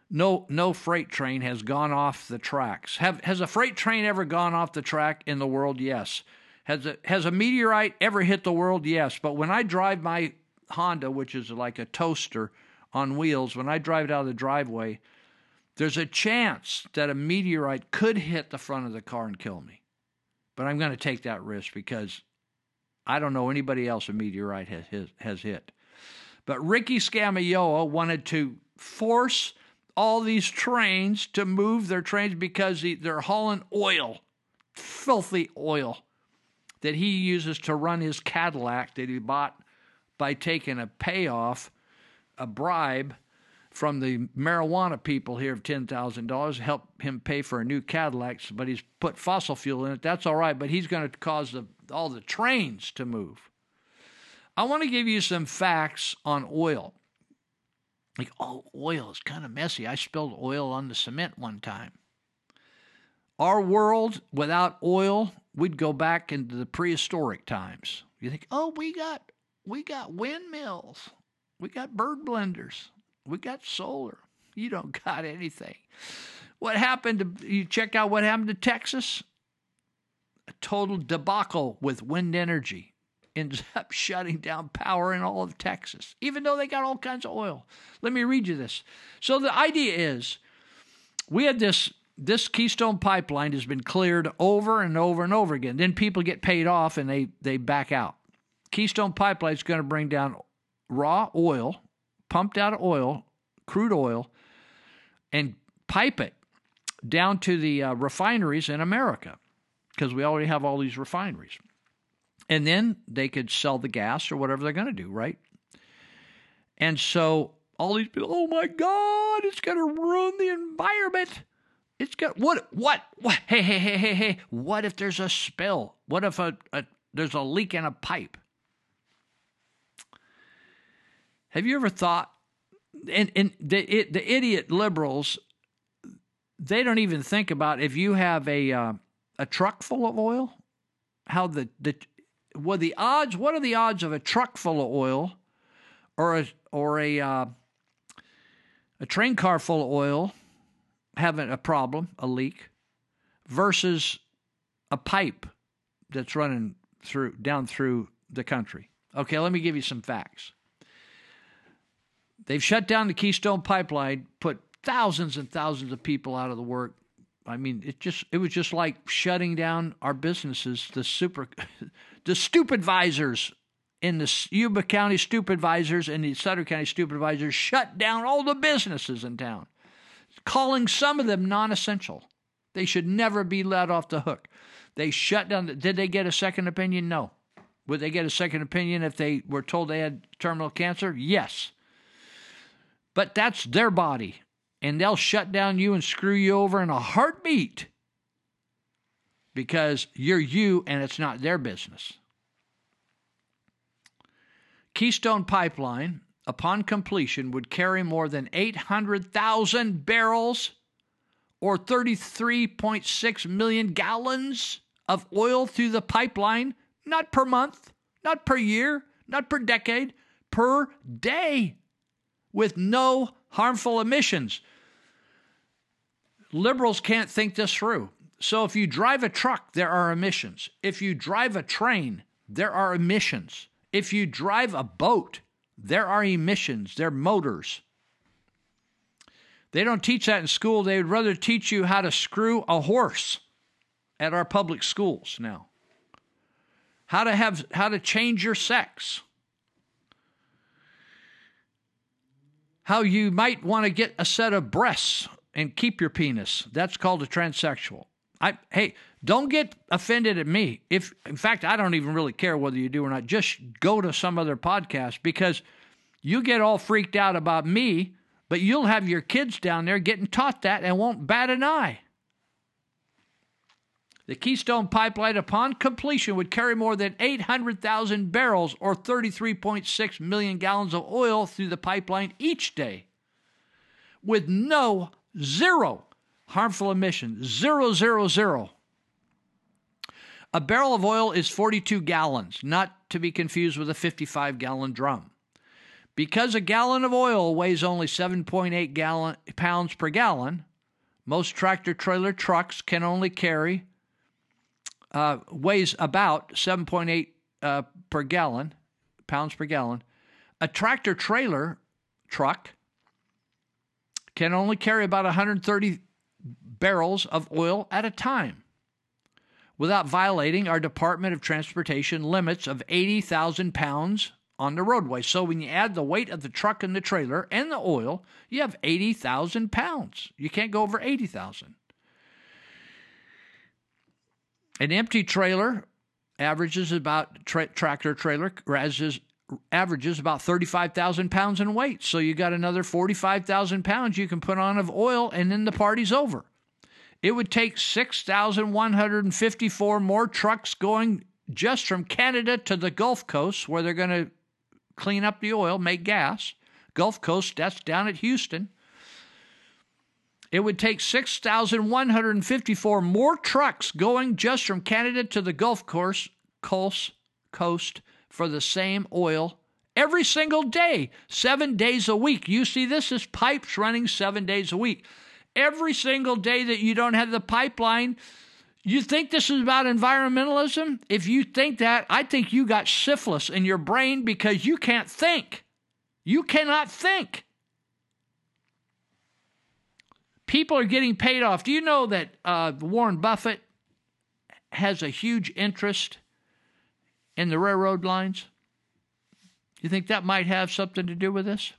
No, no freight train has gone off the tracks. Have has a freight train ever gone off the track in the world? Yes." Has a, has a meteorite ever hit the world? Yes. But when I drive my Honda, which is like a toaster on wheels, when I drive it out of the driveway, there's a chance that a meteorite could hit the front of the car and kill me. But I'm going to take that risk because I don't know anybody else a meteorite has, has hit. But Ricky Scamayoa wanted to force all these trains to move their trains because they're hauling oil, filthy oil that he uses to run his Cadillac that he bought by taking a payoff, a bribe from the marijuana people here of $10,000 help him pay for a new Cadillac, but he's put fossil fuel in it. That's all right, but he's going to cause the, all the trains to move. I want to give you some facts on oil. Like, oh, oil is kind of messy. I spilled oil on the cement one time. Our world without oil, we'd go back into the prehistoric times. You think, oh, we got we got windmills, we got bird blenders, we got solar. You don't got anything. What happened to you check out what happened to Texas? A total debacle with wind energy. Ends up shutting down power in all of Texas, even though they got all kinds of oil. Let me read you this. So the idea is we had this this Keystone pipeline has been cleared over and over and over again. Then people get paid off and they, they back out. Keystone pipeline is going to bring down raw oil, pumped out of oil, crude oil, and pipe it down to the uh, refineries in America because we already have all these refineries. And then they could sell the gas or whatever they're going to do, right? And so all these people, oh my God, it's going to ruin the environment. It's got what what what hey hey hey hey hey what if there's a spill? What if a, a there's a leak in a pipe? Have you ever thought and and the it, the idiot liberals they don't even think about if you have a uh, a truck full of oil how the the what the odds what are the odds of a truck full of oil or a or a uh, a train car full of oil having a problem, a leak, versus a pipe that's running through down through the country. Okay, let me give you some facts. They've shut down the Keystone Pipeline, put thousands and thousands of people out of the work. I mean, it just it was just like shutting down our businesses. The super, the stupid advisors in the Yuba County stupid advisors and the Sutter County stupid advisors shut down all the businesses in town calling some of them non essential. They should never be let off the hook. They shut down. The, did they get a second opinion? No. Would they get a second opinion if they were told they had terminal cancer? Yes. But that's their body, and they'll shut down you and screw you over in a heartbeat because you're you and it's not their business. Keystone Pipeline upon completion, would carry more than 800,000 barrels or 33.6 million gallons of oil through the pipeline, not per month, not per year, not per decade, per day, with no harmful emissions. Liberals can't think this through. So if you drive a truck, there are emissions. If you drive a train, there are emissions. If you drive a boat, there are emissions, there are motors. They don't teach that in school. They would rather teach you how to screw a horse at our public schools now. How to have how to change your sex. How you might want to get a set of breasts and keep your penis. That's called a transsexual. I hey, don't get offended at me. If in fact I don't even really care whether you do or not. Just go to some other podcast because you get all freaked out about me, but you'll have your kids down there getting taught that and won't bat an eye. The Keystone Pipeline, upon completion, would carry more than 800,000 barrels or 33.6 million gallons of oil through the pipeline each day with no, zero harmful emissions. Zero, zero, zero. A barrel of oil is 42 gallons, not to be confused with a 55 gallon drum. Because a gallon of oil weighs only 7.8 gallon, pounds per gallon, most tractor trailer trucks can only carry, uh, weighs about 7.8 uh, per gallon, pounds per gallon. A tractor trailer truck can only carry about 130 barrels of oil at a time without violating our Department of Transportation limits of 80,000 pounds on the roadway. So when you add the weight of the truck and the trailer and the oil, you have 80,000 pounds. You can't go over 80,000. An empty trailer averages about tra- tractor trailer averages averages about 35,000 pounds in weight. So you got another 45,000 pounds you can put on of oil and then the party's over. It would take 6,154 more trucks going just from Canada to the Gulf Coast, where they're going to clean up the oil, make gas. Gulf Coast, that's down at Houston. It would take 6,154 more trucks going just from Canada to the Gulf Coast, coast, coast for the same oil every single day, seven days a week. You see, this is pipes running seven days a week every single day that you don't have the pipeline. You think this is about environmentalism? If you think that, I think you got syphilis in your brain because you can't think. You cannot think. People are getting paid off. Do you know that uh, Warren Buffett has a huge interest in the railroad lines? You think that might have something to do with this?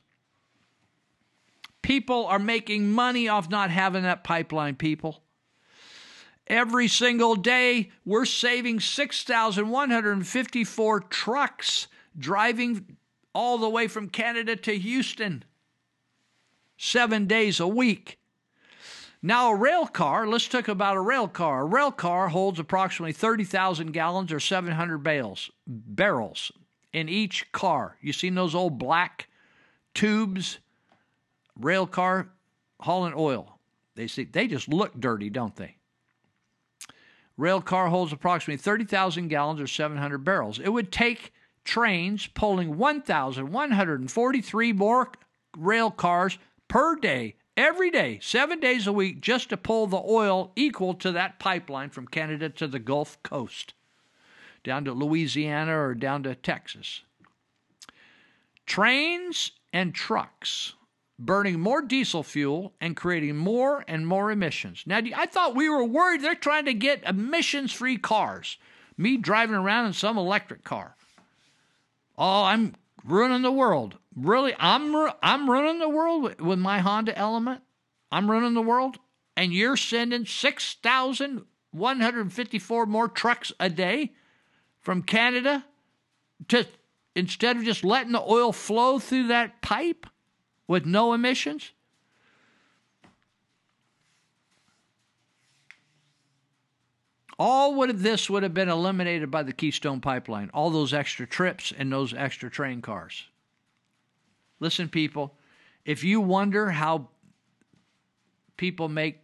People are making money off not having that pipeline, people. Every single day, we're saving 6,154 trucks driving all the way from Canada to Houston, seven days a week. Now, a rail car, let's talk about a rail car. A rail car holds approximately 30,000 gallons or 700 bales, barrels in each car. You seen those old black tubes? Rail car hauling oil. They see they just look dirty, don't they? Rail car holds approximately 30,000 gallons or 700 barrels. It would take trains pulling 1,143 more rail cars per day, every day, seven days a week, just to pull the oil equal to that pipeline from Canada to the Gulf Coast, down to Louisiana or down to Texas. Trains and trucks burning more diesel fuel and creating more and more emissions. Now, I thought we were worried they're trying to get emissions free cars. Me driving around in some electric car. Oh, I'm ruining the world. Really? I'm I'm ruining the world with my Honda Element? I'm ruining the world? And you're sending 6,154 more trucks a day from Canada to instead of just letting the oil flow through that pipe? with no emissions? All of this would have been eliminated by the Keystone Pipeline, all those extra trips and those extra train cars. Listen, people, if you wonder how people make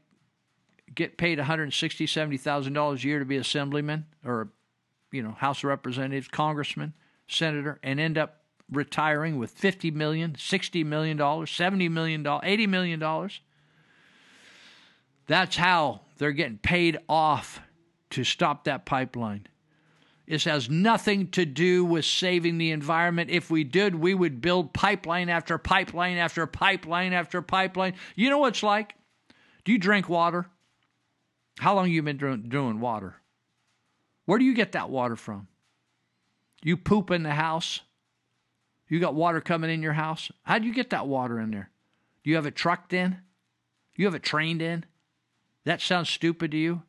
get paid 160 70,000 dollars a year to be assemblyman or you know House of Representatives, congressman, senator and end up retiring with 50 million, 60 million dollars, 70 million dollars, 80 million dollars. That's how they're getting paid off to stop that pipeline. This has nothing to do with saving the environment. If we did, we would build pipeline after pipeline after pipeline after pipeline. You know what it's like? Do you drink water? How long you been doing water? Where do you get that water from? You poop in the house? You got water coming in your house? How do you get that water in there? Do you have it trucked in? You have it trained in? That sounds stupid to you?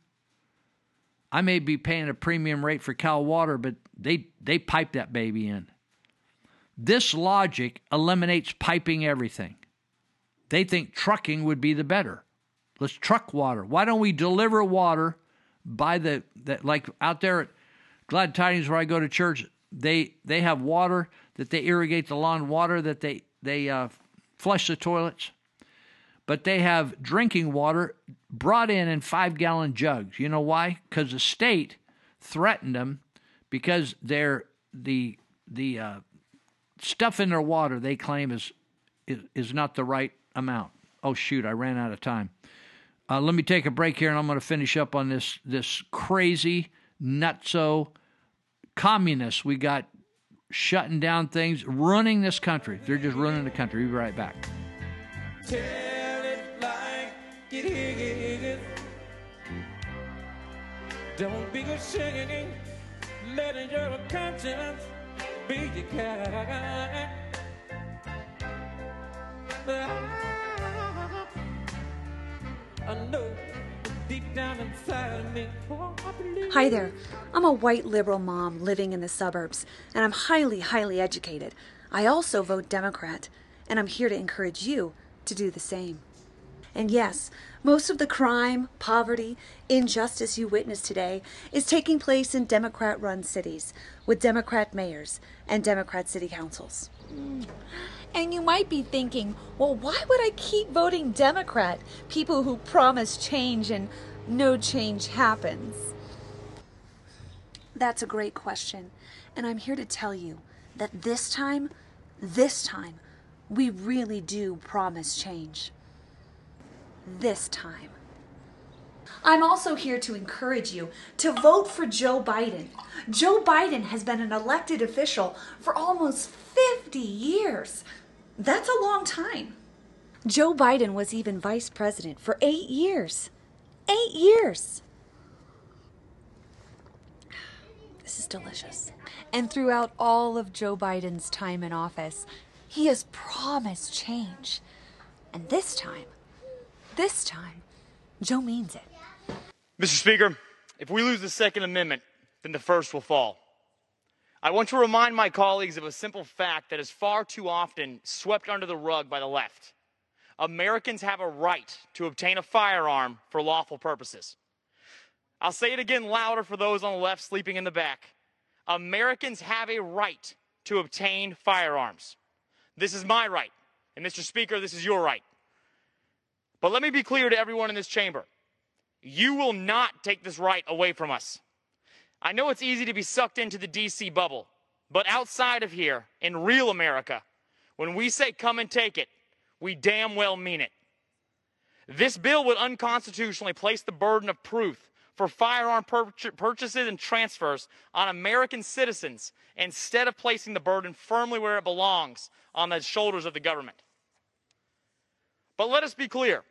I may be paying a premium rate for Cal Water, but they, they pipe that baby in. This logic eliminates piping everything. They think trucking would be the better. Let's truck water. Why don't we deliver water by the, the like out there at Glad Tidings where I go to church? They they have water that they irrigate the lawn, water that they they uh, flush the toilets, but they have drinking water brought in in five gallon jugs. You know why? Because the state threatened them because they're the the uh, stuff in their water they claim is, is is not the right amount. Oh shoot, I ran out of time. Uh, let me take a break here, and I'm going to finish up on this this crazy nutso communists we got shutting down things, running this country. They're just running the country. We'll be right back. Don't be ashamed, letting your conscience be your guide. I know oh, Hi there. I'm a white liberal mom living in the suburbs, and I'm highly, highly educated. I also vote Democrat, and I'm here to encourage you to do the same. And yes, most of the crime, poverty, injustice you witness today is taking place in Democrat run cities with Democrat mayors and Democrat city councils. And you might be thinking, well, why would I keep voting Democrat? People who promise change and no change happens. That's a great question. And I'm here to tell you that this time, this time, we really do promise change. This time. I'm also here to encourage you to vote for Joe Biden. Joe Biden has been an elected official for almost 50 years. That's a long time. Joe Biden was even vice president for eight years. Eight years. This is delicious. And throughout all of Joe Biden's time in office, he has promised change. And this time, this time, Joe means it. Mr. Speaker, if we lose the Second Amendment, then the first will fall. I want to remind my colleagues of a simple fact that is far too often swept under the rug by the left. Americans have a right to obtain a firearm for lawful purposes. I'll say it again louder for those on the left sleeping in the back. Americans have a right to obtain firearms. This is my right. And Mr. Speaker, this is your right. But let me be clear to everyone in this chamber. You will not take this right away from us. I know it's easy to be sucked into the DC bubble, but outside of here, in real America, when we say come and take it, we damn well mean it. This bill would unconstitutionally place the burden of proof for firearm pur- purchases and transfers on American citizens instead of placing the burden firmly where it belongs on the shoulders of the government. But let us be clear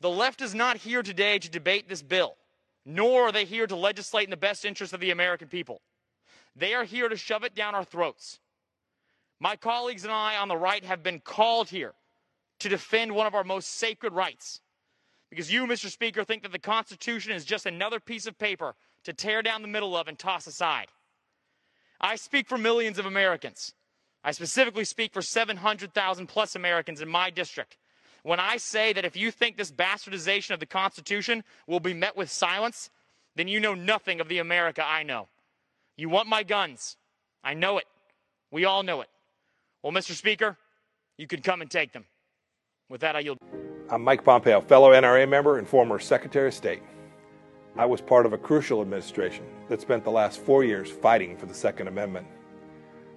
the left is not here today to debate this bill, nor are they here to legislate in the best interest of the American people. They are here to shove it down our throats. My colleagues and I on the right have been called here to defend one of our most sacred rights. Because you, Mr. Speaker, think that the Constitution is just another piece of paper to tear down the middle of and toss aside. I speak for millions of Americans. I specifically speak for 700,000 plus Americans in my district when I say that if you think this bastardization of the Constitution will be met with silence, then you know nothing of the America I know. You want my guns. I know it. We all know it. Well, Mr. Speaker, you can come and take them. With that, I yield. I'm Mike Pompeo, fellow NRA member and former Secretary of State. I was part of a crucial administration that spent the last four years fighting for the Second Amendment.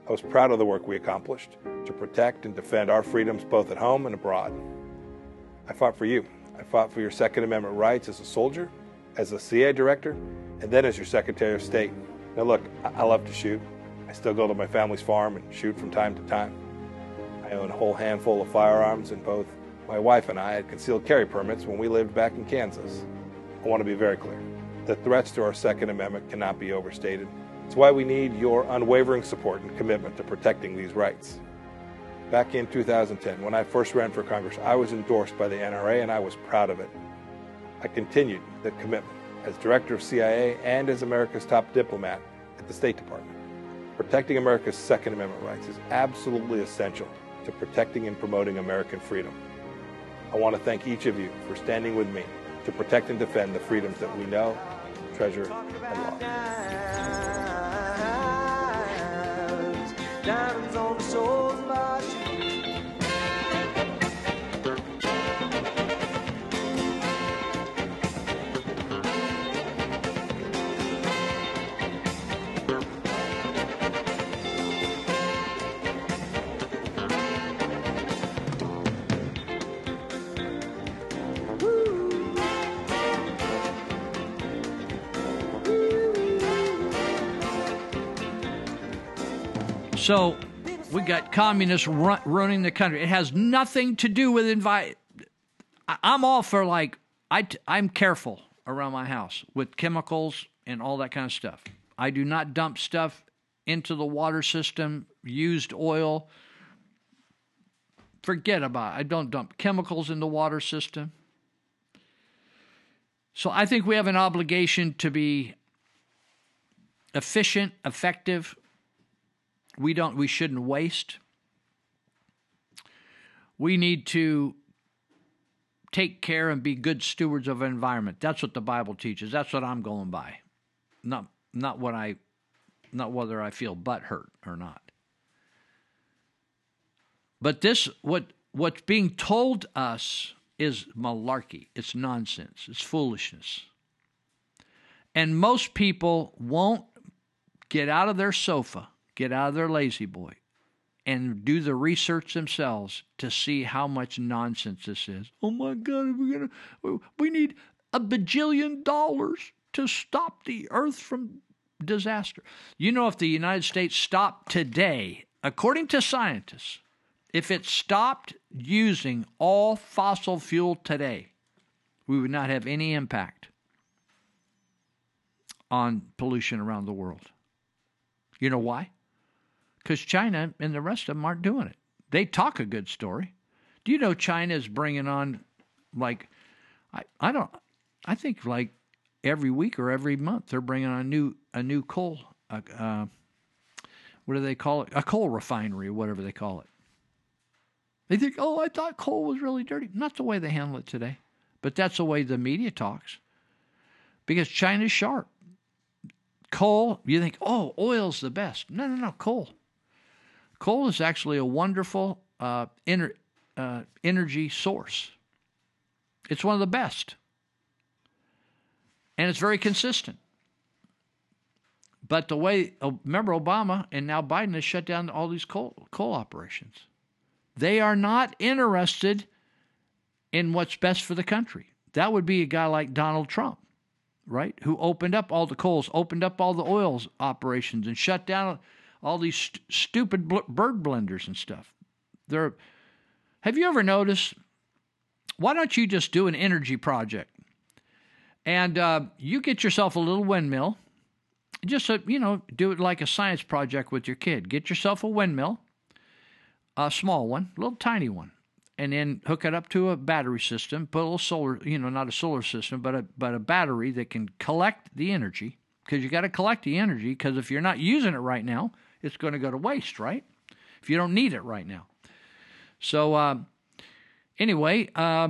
I was proud of the work we accomplished to protect and defend our freedoms both at home and abroad. I fought for you. I fought for your Second Amendment rights as a soldier, as a CIA director, and then as your Secretary of State. Now, look, I love to shoot. I still go to my family's farm and shoot from time to time. I own a whole handful of firearms, and both my wife and I had concealed carry permits when we lived back in Kansas. I want to be very clear. The threats to our Second Amendment cannot be overstated. It's why we need your unwavering support and commitment to protecting these rights. Back in 2010, when I first ran for Congress, I was endorsed by the NRA and I was proud of it. I continued that commitment as director of CIA and as America's top diplomat at the State Department. Protecting America's Second Amendment rights is absolutely essential to protecting and promoting American freedom. I want to thank each of you for standing with me to protect and defend the freedoms that we know, treasure, and love. Diamonds on the soles of our So we got communists run, running the country. It has nothing to do with invite. I'm all for like I I'm careful around my house with chemicals and all that kind of stuff. I do not dump stuff into the water system, used oil. Forget about it. I don't dump chemicals in the water system. So I think we have an obligation to be efficient, effective. We don't we shouldn't waste. We need to take care and be good stewards of environment. That's what the Bible teaches. That's what I'm going by. Not not what I not whether I feel butt hurt or not. But this what what's being told us is malarkey. It's nonsense. It's foolishness. And most people won't get out of their sofa, get out of their lazy boy, and do the research themselves to see how much nonsense this is. Oh my God, we're gonna we need a bajillion dollars to stop the earth from disaster. You know, if the United States stopped today, according to scientists, If it stopped using all fossil fuel today, we would not have any impact on pollution around the world. You know why? Because China and the rest of them aren't doing it. They talk a good story. Do you know China is bringing on, like, I, I don't, I think like every week or every month they're bringing on a new a new coal, uh, uh, what do they call it? A coal refinery, whatever they call it. They think, oh, I thought coal was really dirty. Not the way they handle it today, but that's the way the media talks. Because China's sharp. Coal, you think, oh, oil's the best. No, no, no, coal. Coal is actually a wonderful uh, ener- uh, energy source. It's one of the best. And it's very consistent. But the way, oh, remember Obama and now Biden has shut down all these coal, coal operations. They are not interested in what's best for the country. That would be a guy like Donald Trump, right? Who opened up all the coals, opened up all the oils operations, and shut down all these st- stupid bl- bird blenders and stuff. They're, have you ever noticed? Why don't you just do an energy project? And uh, you get yourself a little windmill. Just, a, you know, do it like a science project with your kid. Get yourself a windmill a small one, a little tiny one, and then hook it up to a battery system. Put a little solar, you know, not a solar system, but a but a battery that can collect the energy. Because you got to collect the energy. Because if you're not using it right now, it's going to go to waste, right? If you don't need it right now. So uh, anyway, uh,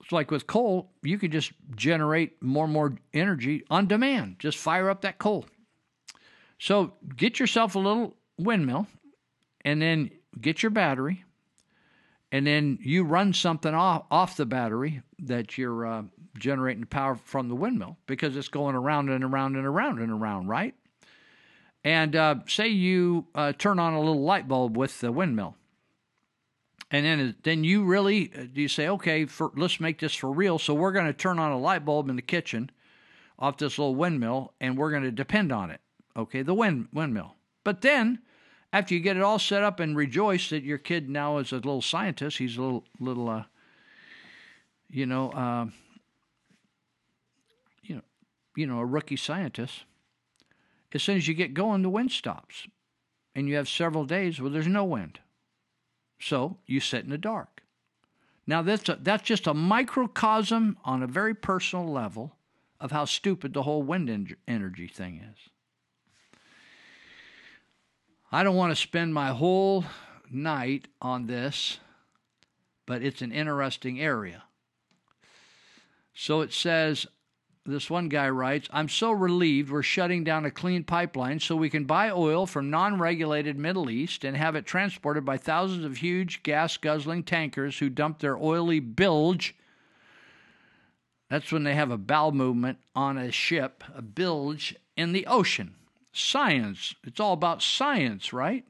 it's like with coal, you can just generate more and more energy on demand. Just fire up that coal. So get yourself a little windmill and then get your battery, and then you run something off, off the battery that you're uh, generating power from the windmill because it's going around and around and around and around, right? And uh, say you uh, turn on a little light bulb with the windmill. And then, then you really uh, you say, okay, for, let's make this for real. So we're going to turn on a light bulb in the kitchen off this little windmill, and we're going to depend on it. Okay, the wind windmill. But then after you get it all set up and rejoice that your kid now is a little scientist, he's a little little uh, you know uh, you know you know a rookie scientist. As soon as you get going, the wind stops, and you have several days where there's no wind. So you sit in the dark. Now that's a, that's just a microcosm on a very personal level of how stupid the whole wind energy thing is. I don't want to spend my whole night on this, but it's an interesting area. So it says, this one guy writes, I'm so relieved we're shutting down a clean pipeline so we can buy oil from non regulated Middle East and have it transported by thousands of huge gas guzzling tankers who dump their oily bilge. That's when they have a bowel movement on a ship, a bilge in the ocean. Science. It's all about science, right?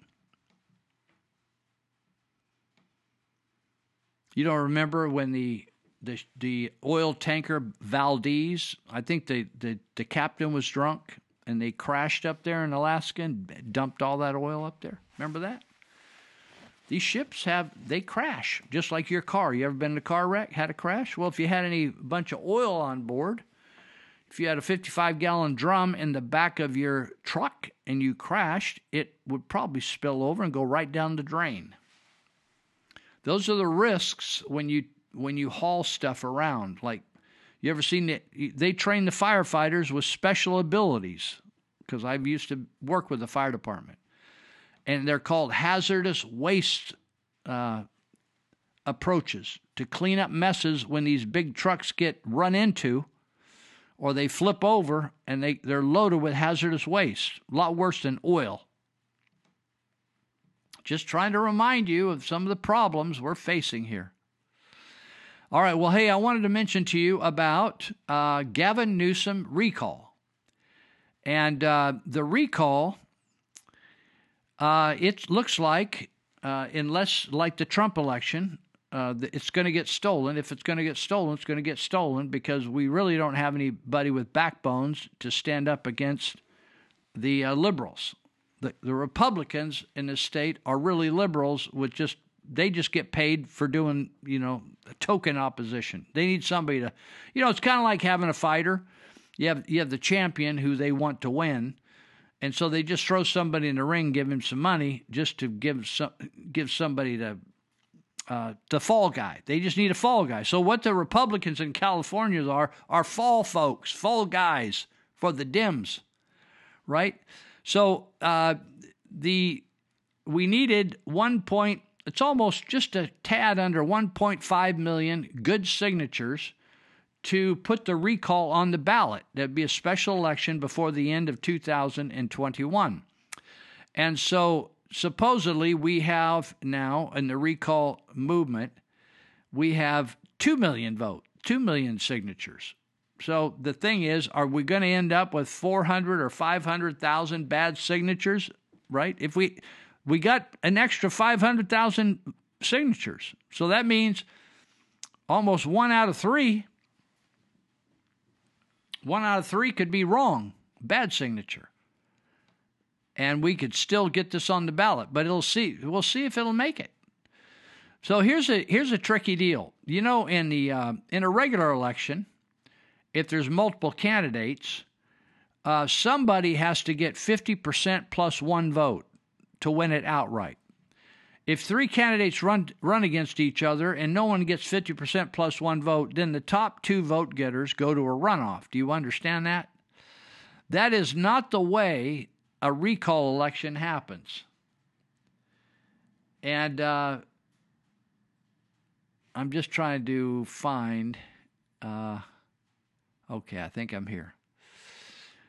You don't remember when the the the oil tanker Valdez, I think the, the, the captain was drunk and they crashed up there in Alaska and dumped all that oil up there. Remember that? These ships have they crash just like your car. You ever been in a car wreck, had a crash? Well, if you had any bunch of oil on board, if you had a 55 gallon drum in the back of your truck and you crashed, it would probably spill over and go right down the drain. Those are the risks when you when you haul stuff around. Like you ever seen it? They train the firefighters with special abilities because I've used to work with the fire department, and they're called hazardous waste uh, approaches to clean up messes when these big trucks get run into or they flip over and they, they're loaded with hazardous waste, a lot worse than oil. Just trying to remind you of some of the problems we're facing here. All right, well, hey, I wanted to mention to you about uh, Gavin Newsom recall. And uh, the recall, uh, it looks like, uh, unless like the Trump election, uh, it's going to get stolen. If it's going to get stolen, it's going to get stolen because we really don't have anybody with backbones to stand up against the uh, liberals. the, the Republicans in the state are really liberals with just they just get paid for doing you know token opposition. They need somebody to, you know, it's kind of like having a fighter. You have you have the champion who they want to win, and so they just throw somebody in the ring, give him some money just to give some give somebody the uh, the fall guy. They just need a fall guy. So what the Republicans in California are are fall folks, fall guys for the Dems, right? So uh, the we needed one point. It's almost just a tad under 1.5 million good signatures to put the recall on the ballot. There'd be a special election before the end of 2021. And so supposedly we have now in the recall movement, we have 2 million vote, 2 million signatures. So the thing is, are we going to end up with 400 or 500,000 bad signatures, right? If we we got an extra 500,000 signatures. So that means almost 1 out of 3 1 out of 3 could be wrong, bad signature. And we could still get this on the ballot, but it'll see we'll see if it'll make it. So here's a here's a tricky deal. You know in the uh, in a regular election, if there's multiple candidates, uh, somebody has to get 50% plus one vote to win it outright. If three candidates run run against each other and no one gets 50% plus one vote, then the top two vote getters go to a runoff. Do you understand that? That is not the way a recall election happens. And uh, I'm just trying to find. Uh, Okay, I think I'm here.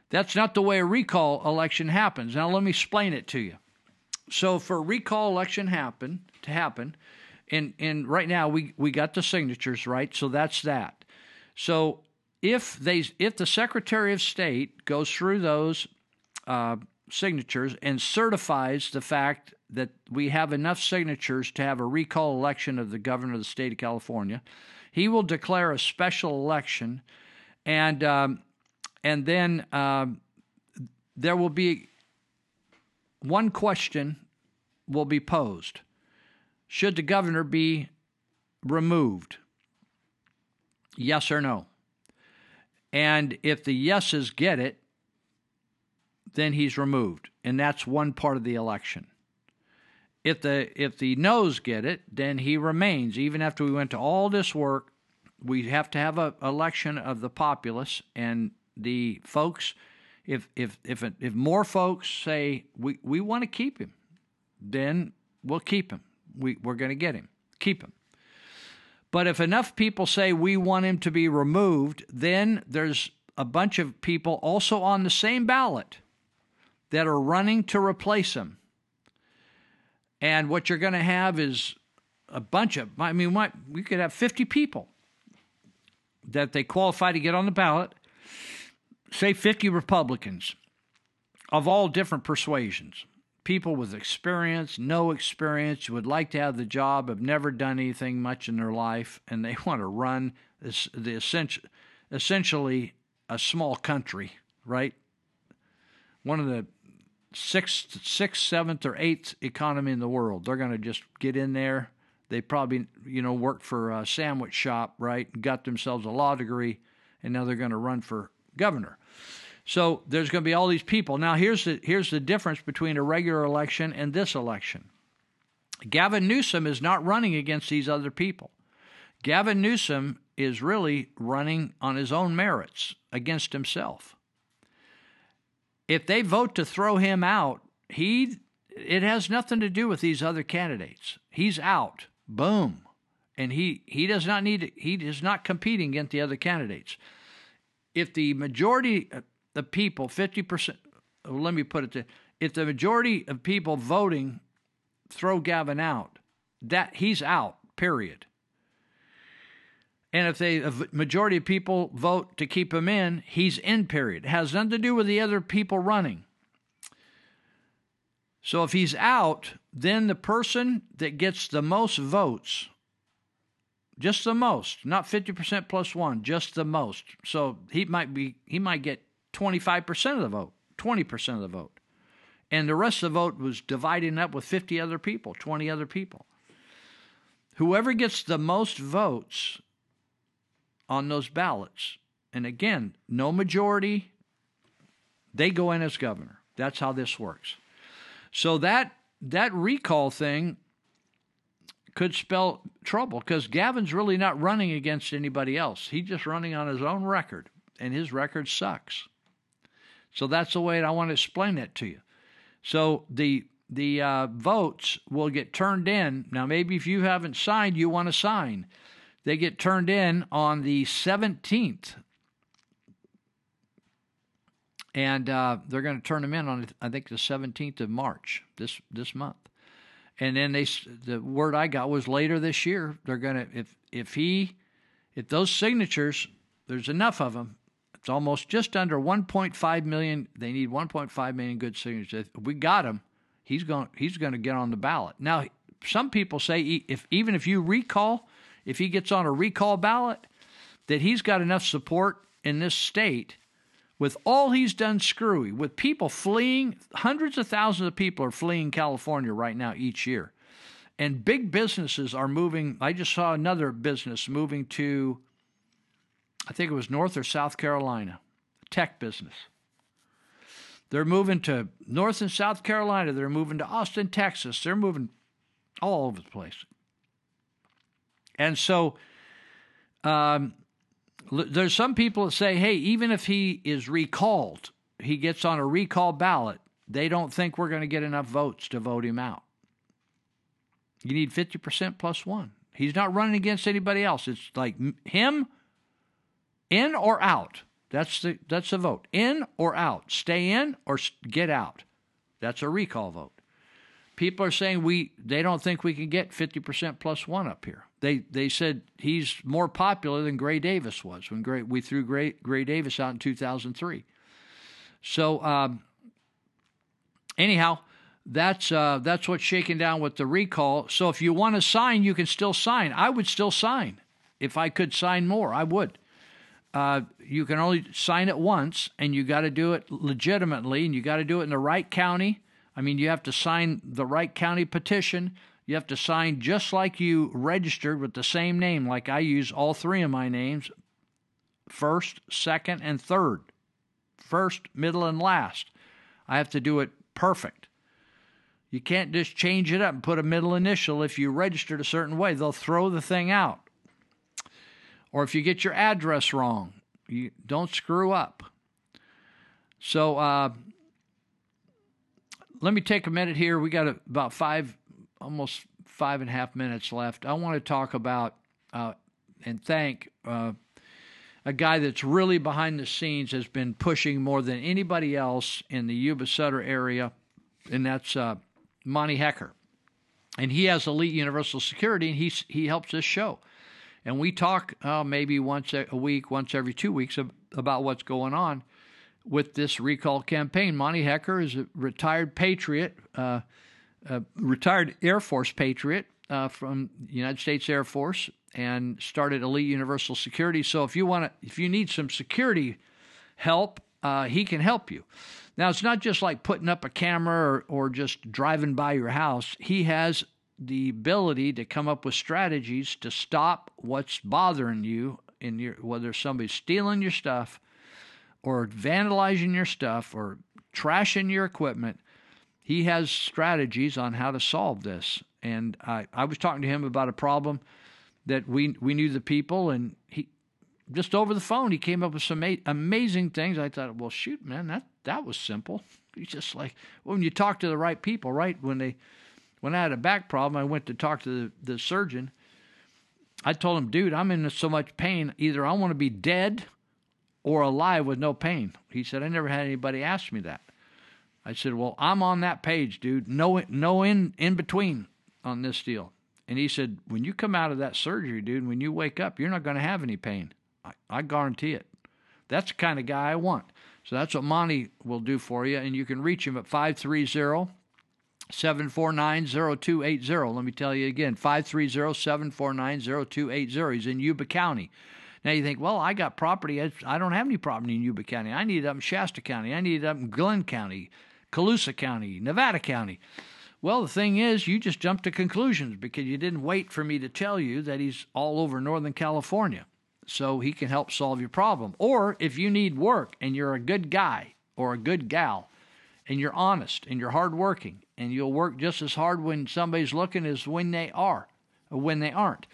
That's not the way a recall election happens. Now let me explain it to you. So for recall election happen to happen, and and right now we we got the signatures right, so that's that. So if they if the Secretary of State goes through those uh, signatures and certifies the fact that we have enough signatures to have a recall election of the governor of the state of California, he will declare a special election and um, and then um, there will be one question will be posed: Should the governor be removed? Yes or no? And if the yeses get it, then he's removed, and that's one part of the election. If the if the noes get it, then he remains, even after we went to all this work we have to have an election of the populace and the folks. If if if if more folks say we we want to keep him, then we'll keep him. We we're going to get him. Keep him. But if enough people say we want him to be removed, then there's a bunch of people also on the same ballot that are running to replace him. And what you're going to have is a bunch of, I mean, we could have 50 people that they qualify to get on the ballot, say 50 Republicans of all different persuasions, people with experience, no experience, would like to have the job, have never done anything much in their life, and they want to run this, the essential, essentially a small country, right? One of the sixth, sixth, seventh, or eighth economy in the world. They're going to just get in there they probably, you know, worked for a sandwich shop, right? Got themselves a law degree, and now they're going to run for governor. So there's going to be all these people. Now here's the here's the difference between a regular election and this election. Gavin Newsom is not running against these other people. Gavin Newsom is really running on his own merits against himself. If they vote to throw him out, he it has nothing to do with these other candidates. He's out. Boom. And he, he does not need he is not competing against the other candidates. If the majority of people, 50%, let me put it to, if the majority of people voting throw Gavin out, that he's out, period. And if they, a majority of people vote to keep him in, he's in, period. It has nothing to do with the other people running. So if he's out, then the person that gets the most votes, just the most, not 50% plus one, just the most. So he might be he might get 25% of the vote, 20% of the vote. And the rest of the vote was dividing up with 50 other people, 20 other people. Whoever gets the most votes on those ballots, and again, no majority, they go in as governor. That's how this works. So that that recall thing could spell trouble because Gavin's really not running against anybody else. He's just running on his own record, and his record sucks. So that's the way I want to explain that to you. So the the uh, votes will get turned in. Now, maybe if you haven't signed, you want to sign. They get turned in on the 17th. And uh, they're going to turn them in on, I think, the 17th of March this this month. And then they, the word I got was later this year. They're going to, if if he, if those signatures, there's enough of them, it's almost just under 1.5 million. They need 1.5 million good signatures. If we got him, he's going he's going to get on the ballot. Now, some people say if even if you recall, if he gets on a recall ballot, that he's got enough support in this state with all he's done screwy, with people fleeing, hundreds of thousands of people are fleeing California right now each year. And big businesses are moving. I just saw another business moving to, I think it was North or South Carolina, tech business. They're moving to North and South Carolina. They're moving to Austin, Texas. They're moving all over the place. And so, um, there's some people that say, hey, even if he is recalled, he gets on a recall ballot, they don't think we're going to get enough votes to vote him out. You need 50% plus one. He's not running against anybody else. It's like him in or out. That's the that's the vote. In or out. Stay in or get out. That's a recall vote. People are saying we they don't think we can get 50% plus 1 up here they they said he's more popular than Gray Davis was when Gray, we threw Gray, Gray Davis out in 2003. So um, anyhow, that's uh, that's what's shaking down with the recall. So if you want to sign, you can still sign. I would still sign if I could sign more. I would. Uh, you can only sign it once, and you got to do it legitimately, and you got to do it in the right county. I mean, you have to sign the right county petition. You have to sign just like you registered with the same name, like I use all three of my names first, second, and third. First, middle, and last. I have to do it perfect. You can't just change it up and put a middle initial if you registered a certain way. They'll throw the thing out. Or if you get your address wrong, you don't screw up. So uh, let me take a minute here. We got about five almost five and a half minutes left. I want to talk about uh, and thank uh, a guy that's really behind the scenes, has been pushing more than anybody else in the Yuba Sutter area, and that's uh, Monty Hecker. And he has Elite Universal Security, and he, he helps this show. And we talk uh, maybe once a week, once every two weeks about what's going on with this recall campaign. Monty Hecker is a retired patriot. Retired Air Force patriot uh, from United States Air Force and started Elite Universal Security. So if you want to, if you need some security help, uh, he can help you. Now it's not just like putting up a camera or, or just driving by your house. He has the ability to come up with strategies to stop what's bothering you in your whether somebody's stealing your stuff or vandalizing your stuff or trashing your equipment he has strategies on how to solve this. And I, I was talking to him about a problem that we we knew the people, and he just over the phone he came up with some amazing things. I thought, well, shoot, man, that that was simple. He's just like when you talk to the right people, right? When they when I had a back problem, I went to talk to the, the surgeon. I told him, dude, I'm in so much pain. Either I want to be dead or alive with no pain. He said, I never had anybody ask me that. I said, "Well, I'm on that page, dude. No, no in in between on this deal." And he said, "When you come out of that surgery, dude, when you wake up, you're not going to have any pain. I, I guarantee it. That's the kind of guy I want." So that's what Monty will do for you, and you can reach him at 530 749 0280. Let me tell you again 530 749 0280. He's in Yuba County. Now you think, well, I got property. I don't have any property in Yuba County. I need it up in Shasta County. I need it up in Glenn County. Colusa County, Nevada County. Well, the thing is, you just jumped to conclusions because you didn't wait for me to tell you that he's all over Northern California. So he can help solve your problem. Or if you need work and you're a good guy or a good gal and you're honest and you're hardworking and you'll work just as hard when somebody's looking as when they are or when they aren't,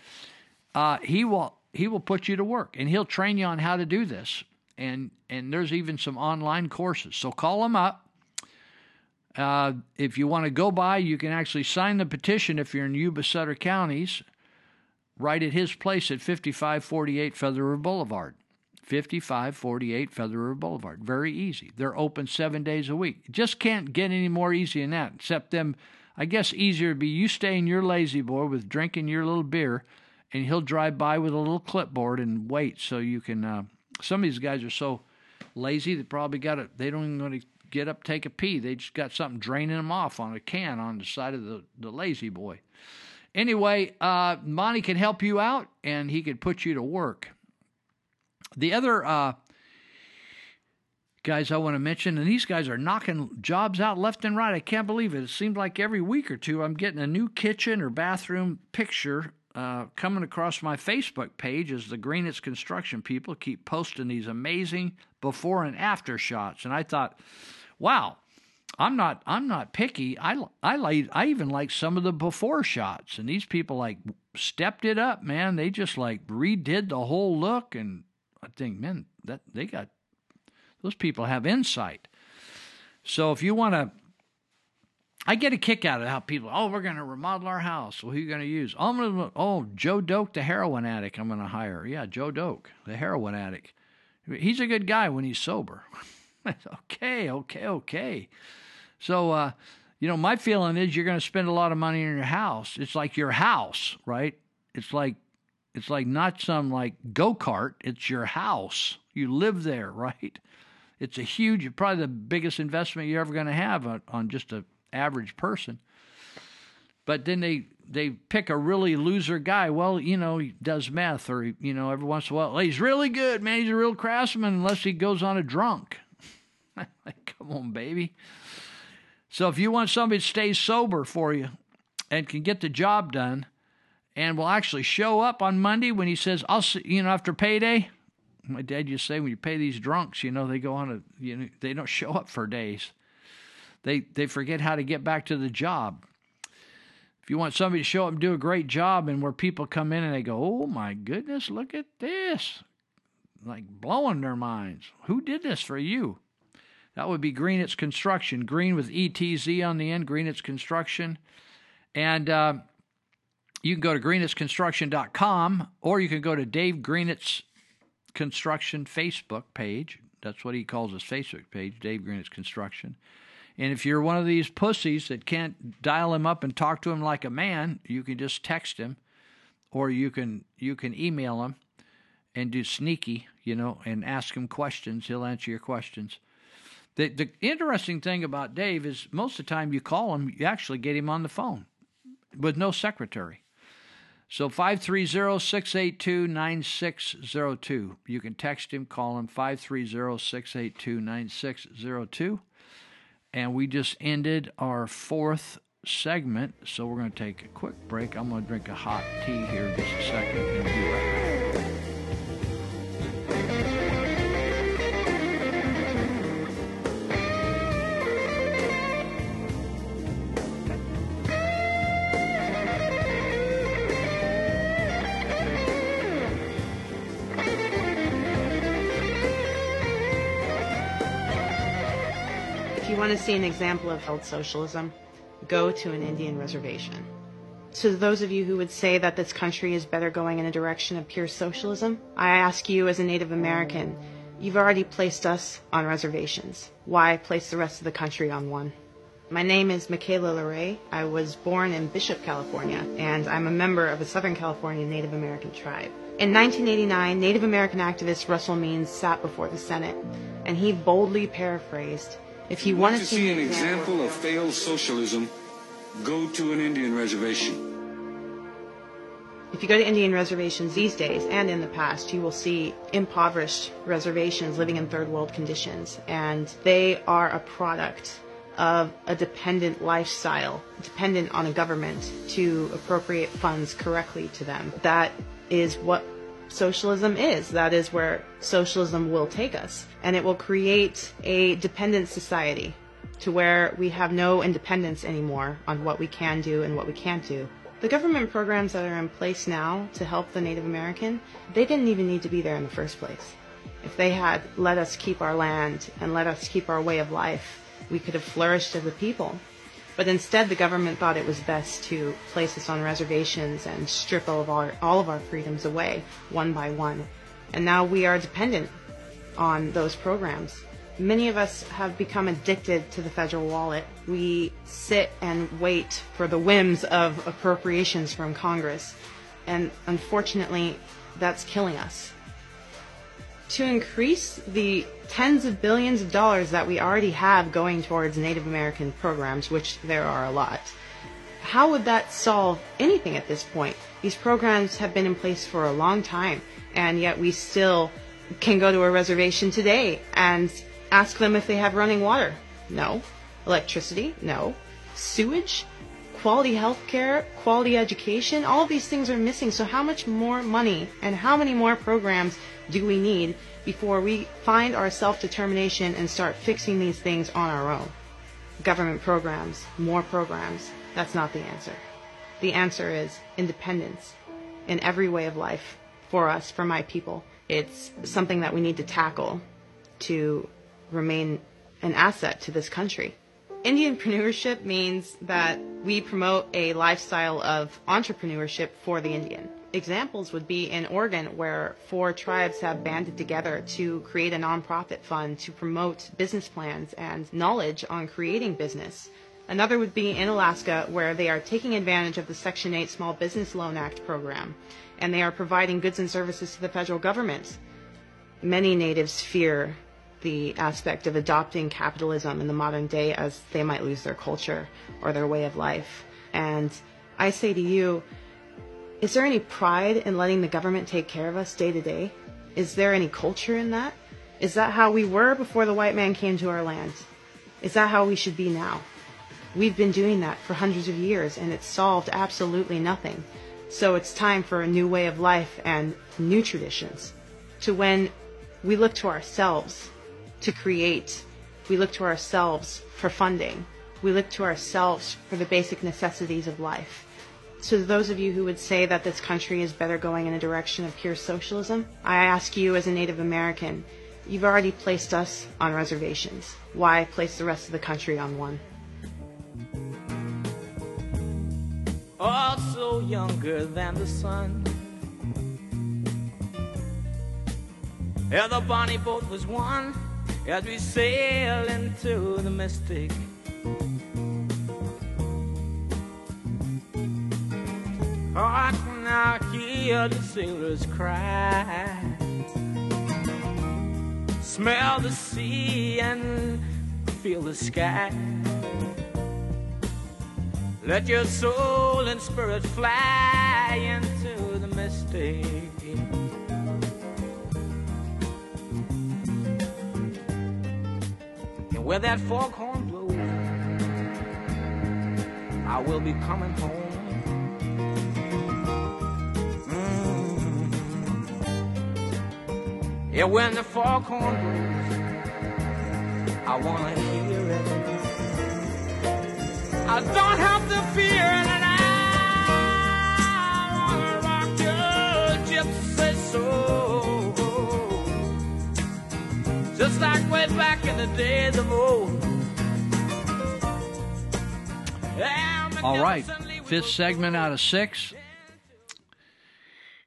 uh, he will he will put you to work and he'll train you on how to do this. And and there's even some online courses. So call him up uh, if you want to go by, you can actually sign the petition if you're in Yuba Sutter counties, right at his place at 5548 Featherer Boulevard. 5548 Featherer Boulevard. Very easy. They're open seven days a week. Just can't get any more easy than that, except them. I guess easier would be you stay in your lazy boy with drinking your little beer, and he'll drive by with a little clipboard and wait so you can. Uh, some of these guys are so lazy they probably got it. They don't even want to get up, take a pee. They just got something draining them off on a can on the side of the, the lazy boy. Anyway, uh, Monty can help you out and he can put you to work. The other uh, guys I want to mention, and these guys are knocking jobs out left and right. I can't believe it. It seems like every week or two I'm getting a new kitchen or bathroom picture uh, coming across my Facebook page as the Greenitz construction people keep posting these amazing before and after shots. And I thought, wow, I'm not I'm not picky. I I like I even like some of the before shots, and these people like stepped it up, man. They just like redid the whole look, and I think, man, that they got those people have insight. So if you want to, I get a kick out of how people, oh, we're going to remodel our house. Well, who are you going to use? Oh, gonna, oh, Joe Doak, the heroin addict. I'm going to hire. Yeah, Joe Doak, the heroin addict. He's a good guy when he's sober. okay, okay, okay. So, uh, you know, my feeling is you're going to spend a lot of money on your house. It's like your house, right? It's like it's like not some like go kart. It's your house. You live there, right? It's a huge, probably the biggest investment you're ever going to have on, on just an average person. But then they they pick a really loser guy. Well, you know, he does meth, or you know, every once in a while, he's really good, man. He's a real craftsman, unless he goes on a drunk. Come on, baby. So if you want somebody to stay sober for you and can get the job done, and will actually show up on Monday when he says, "I'll," see, you know, after payday. My dad used to say, when you pay these drunks, you know, they go on a, you know, they don't show up for days. They they forget how to get back to the job. If you want somebody to show up and do a great job, and where people come in and they go, "Oh my goodness, look at this," like blowing their minds. Who did this for you? That would be Greenitz Construction. Green with ETZ on the end, Greenitz Construction. And uh, you can go to greenitzconstruction.com or you can go to Dave Greenitz Construction Facebook page. That's what he calls his Facebook page, Dave Greenitz Construction. And if you're one of these pussies that can't dial him up and talk to him like a man, you can just text him or you can you can email him and do sneaky, you know, and ask him questions. He'll answer your questions. The the interesting thing about Dave is most of the time you call him, you actually get him on the phone with no secretary. So 530-682-9602. You can text him, call him 530-682-9602. And we just ended our fourth segment, so we're going to take a quick break. I'm going to drink a hot tea here just a second and be right see an example of failed socialism, go to an Indian reservation. To those of you who would say that this country is better going in a direction of pure socialism, I ask you as a Native American, you've already placed us on reservations. Why place the rest of the country on one? My name is Michaela LeRae. I was born in Bishop, California, and I'm a member of a Southern California Native American tribe. In 1989, Native American activist Russell Means sat before the Senate, and he boldly paraphrased if you want to see an example of failed socialism, go to an Indian reservation. If you go to Indian reservations these days and in the past, you will see impoverished reservations living in third world conditions. And they are a product of a dependent lifestyle, dependent on a government to appropriate funds correctly to them. That is what socialism is. That is where socialism will take us. And it will create a dependent society to where we have no independence anymore on what we can do and what we can't do. The government programs that are in place now to help the Native American, they didn't even need to be there in the first place. If they had let us keep our land and let us keep our way of life, we could have flourished as a people. But instead, the government thought it was best to place us on reservations and strip all of our, all of our freedoms away, one by one. And now we are dependent on those programs. Many of us have become addicted to the federal wallet. We sit and wait for the whims of appropriations from Congress. And unfortunately, that's killing us to increase the tens of billions of dollars that we already have going towards Native American programs, which there are a lot, how would that solve anything at this point? These programs have been in place for a long time, and yet we still can go to a reservation today and ask them if they have running water. No. Electricity? No. Sewage? Quality health care? Quality education? All these things are missing. So how much more money and how many more programs do we need before we find our self-determination and start fixing these things on our own? Government programs, more programs, that's not the answer. The answer is independence in every way of life for us, for my people. It's something that we need to tackle to remain an asset to this country. Indianpreneurship means that we promote a lifestyle of entrepreneurship for the Indian examples would be in Oregon, where four tribes have banded together to create a nonprofit fund to promote business plans and knowledge on creating business. Another would be in Alaska, where they are taking advantage of the Section 8 Small Business Loan Act program, and they are providing goods and services to the federal government. Many natives fear the aspect of adopting capitalism in the modern day as they might lose their culture or their way of life. And I say to you, is there any pride in letting the government take care of us day to day? Is there any culture in that? Is that how we were before the white man came to our land? Is that how we should be now? We've been doing that for hundreds of years and it's solved absolutely nothing. So it's time for a new way of life and new traditions. To when we look to ourselves to create, we look to ourselves for funding, we look to ourselves for the basic necessities of life. To those of you who would say that this country is better going in a direction of pure socialism, I ask you as a Native American, you've already placed us on reservations. Why place the rest of the country on one? Also younger than the sun. Yeah, the bonnie boat was one as we sail into the mystic. Oh, I can now hear the sailors cry. Smell the sea and feel the sky. Let your soul and spirit fly into the mystic. And where that foghorn blows, I will be coming home. Yeah, when the foghorn blows, I wanna hear it. I don't have to fear it, I wanna rock your gypsy soul, just like way back in the days of old. All right, fifth segment out of six.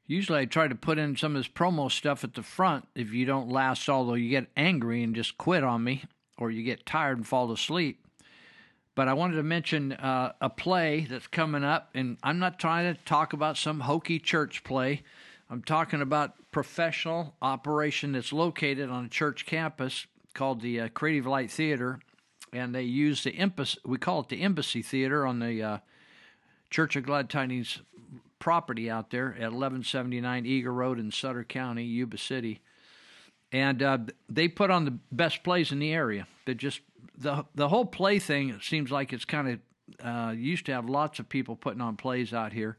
Usually I try to put in some of this promo stuff at the front if you don't last, although you get angry and just quit on me, or you get tired and fall asleep. But I wanted to mention uh, a play that's coming up, and I'm not trying to talk about some hokey church play. I'm talking about professional operation that's located on a church campus called the uh, Creative Light Theater, and they use the embassy. We call it the Embassy Theater on the uh, Church of Glad Tidings property out there at 1179 Eagle Road in Sutter County, Yuba City. And uh, they put on the best plays in the area. They're just the the whole play thing seems like it's kind of uh, used to have lots of people putting on plays out here,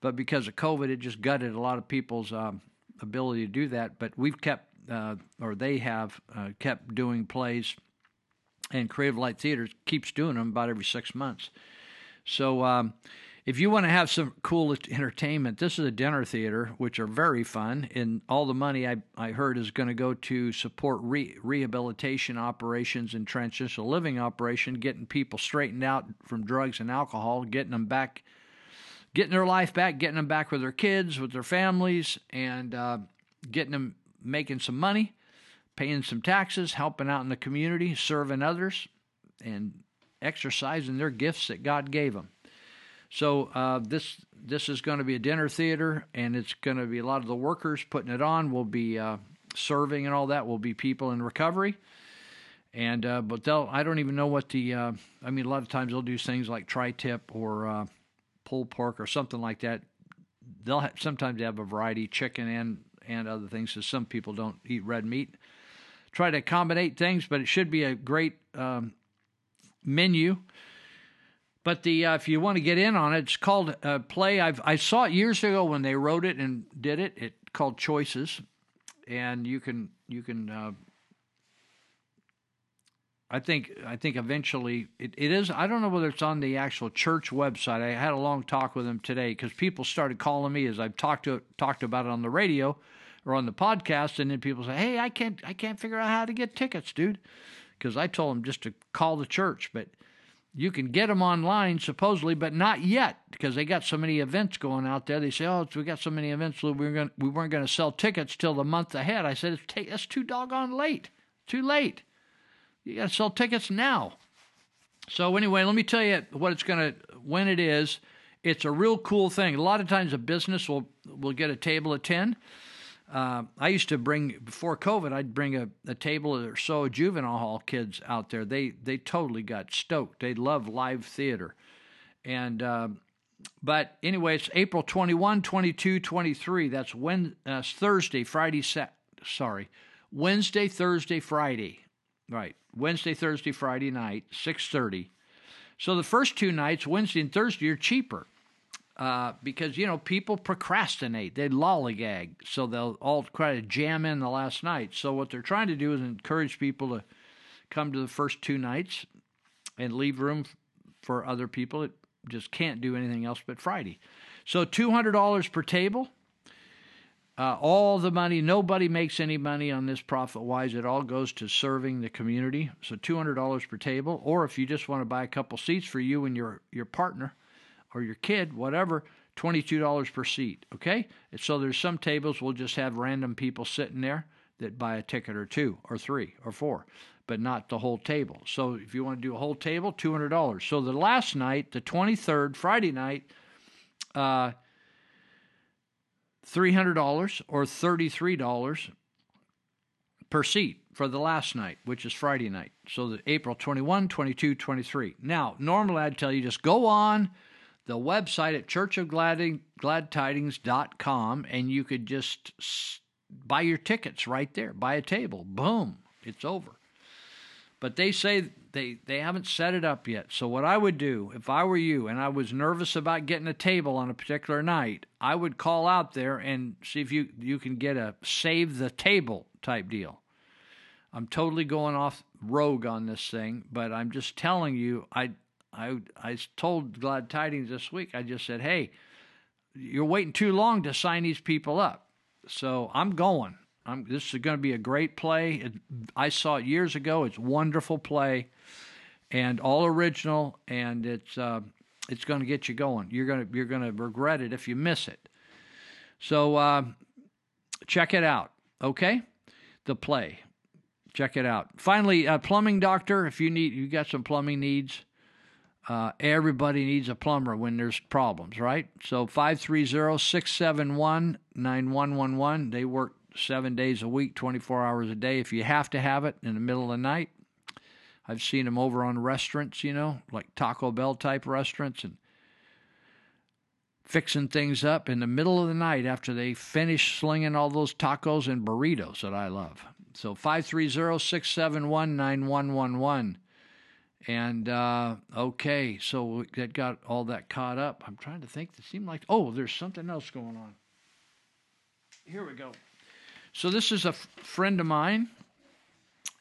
but because of COVID, it just gutted a lot of people's um, ability to do that. But we've kept, uh, or they have uh, kept doing plays, and Creative Light Theater keeps doing them about every six months. So um, if you want to have some cool entertainment, this is a dinner theater, which are very fun. And all the money I, I heard is going to go to support re- rehabilitation operations and transitional living operation, getting people straightened out from drugs and alcohol, getting them back, getting their life back, getting them back with their kids, with their families, and uh, getting them making some money, paying some taxes, helping out in the community, serving others, and exercising their gifts that God gave them. So uh, this this is going to be a dinner theater, and it's going to be a lot of the workers putting it on will be uh, serving and all that will be people in recovery. And uh, but they'll I don't even know what the uh, I mean a lot of times they'll do things like tri-tip or uh, pulled pork or something like that. They'll have, sometimes they have a variety chicken and and other things. So some people don't eat red meat. Try to accommodate things, but it should be a great um, menu. But the uh, if you want to get in on it, it's called uh, Play. I've I saw it years ago when they wrote it and did it. It called Choices, and you can you can. Uh, I think I think eventually it, it is. I don't know whether it's on the actual church website. I had a long talk with them today because people started calling me as I've talked to talked about it on the radio or on the podcast, and then people say, "Hey, I can't I can't figure out how to get tickets, dude," because I told them just to call the church, but you can get them online supposedly, but not yet because they got so many events going out there. They say, "Oh, we got so many events, we we're going we weren't going to sell tickets till the month ahead." I said, "It's that's too doggone late. Too late. You got to sell tickets now." So anyway, let me tell you what it's going to when it is. It's a real cool thing. A lot of times, a business will will get a table of ten. Uh, I used to bring before COVID. I'd bring a, a table or so juvenile hall kids out there. They they totally got stoked. They love live theater, and uh, but anyway, it's April 21, 22, 23. That's when uh, Thursday, Friday, Sa- sorry, Wednesday, Thursday, Friday, right? Wednesday, Thursday, Friday night, six thirty. So the first two nights, Wednesday and Thursday, are cheaper uh, because you know people procrastinate, they lollygag, so they'll all try to jam in the last night. So what they're trying to do is encourage people to come to the first two nights and leave room for other people that just can't do anything else but Friday. So two hundred dollars per table. Uh, all the money, nobody makes any money on this profit wise. It all goes to serving the community. So two hundred dollars per table, or if you just want to buy a couple seats for you and your your partner or your kid, whatever, $22 per seat, okay? And so there's some tables we'll just have random people sitting there that buy a ticket or two or three or four, but not the whole table. So if you want to do a whole table, $200. So the last night, the 23rd, Friday night, uh, $300 or $33 per seat for the last night, which is Friday night. So the April 21, 22, 23. Now, normally I'd tell you just go on the website at churchofgladtidings.com and you could just buy your tickets right there, buy a table. Boom, it's over. But they say they, they haven't set it up yet. So, what I would do if I were you and I was nervous about getting a table on a particular night, I would call out there and see if you, you can get a save the table type deal. I'm totally going off rogue on this thing, but I'm just telling you, I I I told Glad Tidings this week. I just said, "Hey, you're waiting too long to sign these people up." So I'm going. I'm, this is going to be a great play. It, I saw it years ago. It's wonderful play, and all original, and it's uh, it's going to get you going. You're gonna you're gonna regret it if you miss it. So uh, check it out. Okay, the play. Check it out. Finally, uh, plumbing doctor. If you need, you got some plumbing needs uh, everybody needs a plumber when there's problems, right? So 530 671 9111. They work seven days a week, 24 hours a day. If you have to have it in the middle of the night, I've seen them over on restaurants, you know, like Taco Bell type restaurants, and fixing things up in the middle of the night after they finish slinging all those tacos and burritos that I love. So 530 671 9111. And uh, okay, so that got all that caught up. I'm trying to think. It seemed like oh, there's something else going on. Here we go. So this is a f- friend of mine,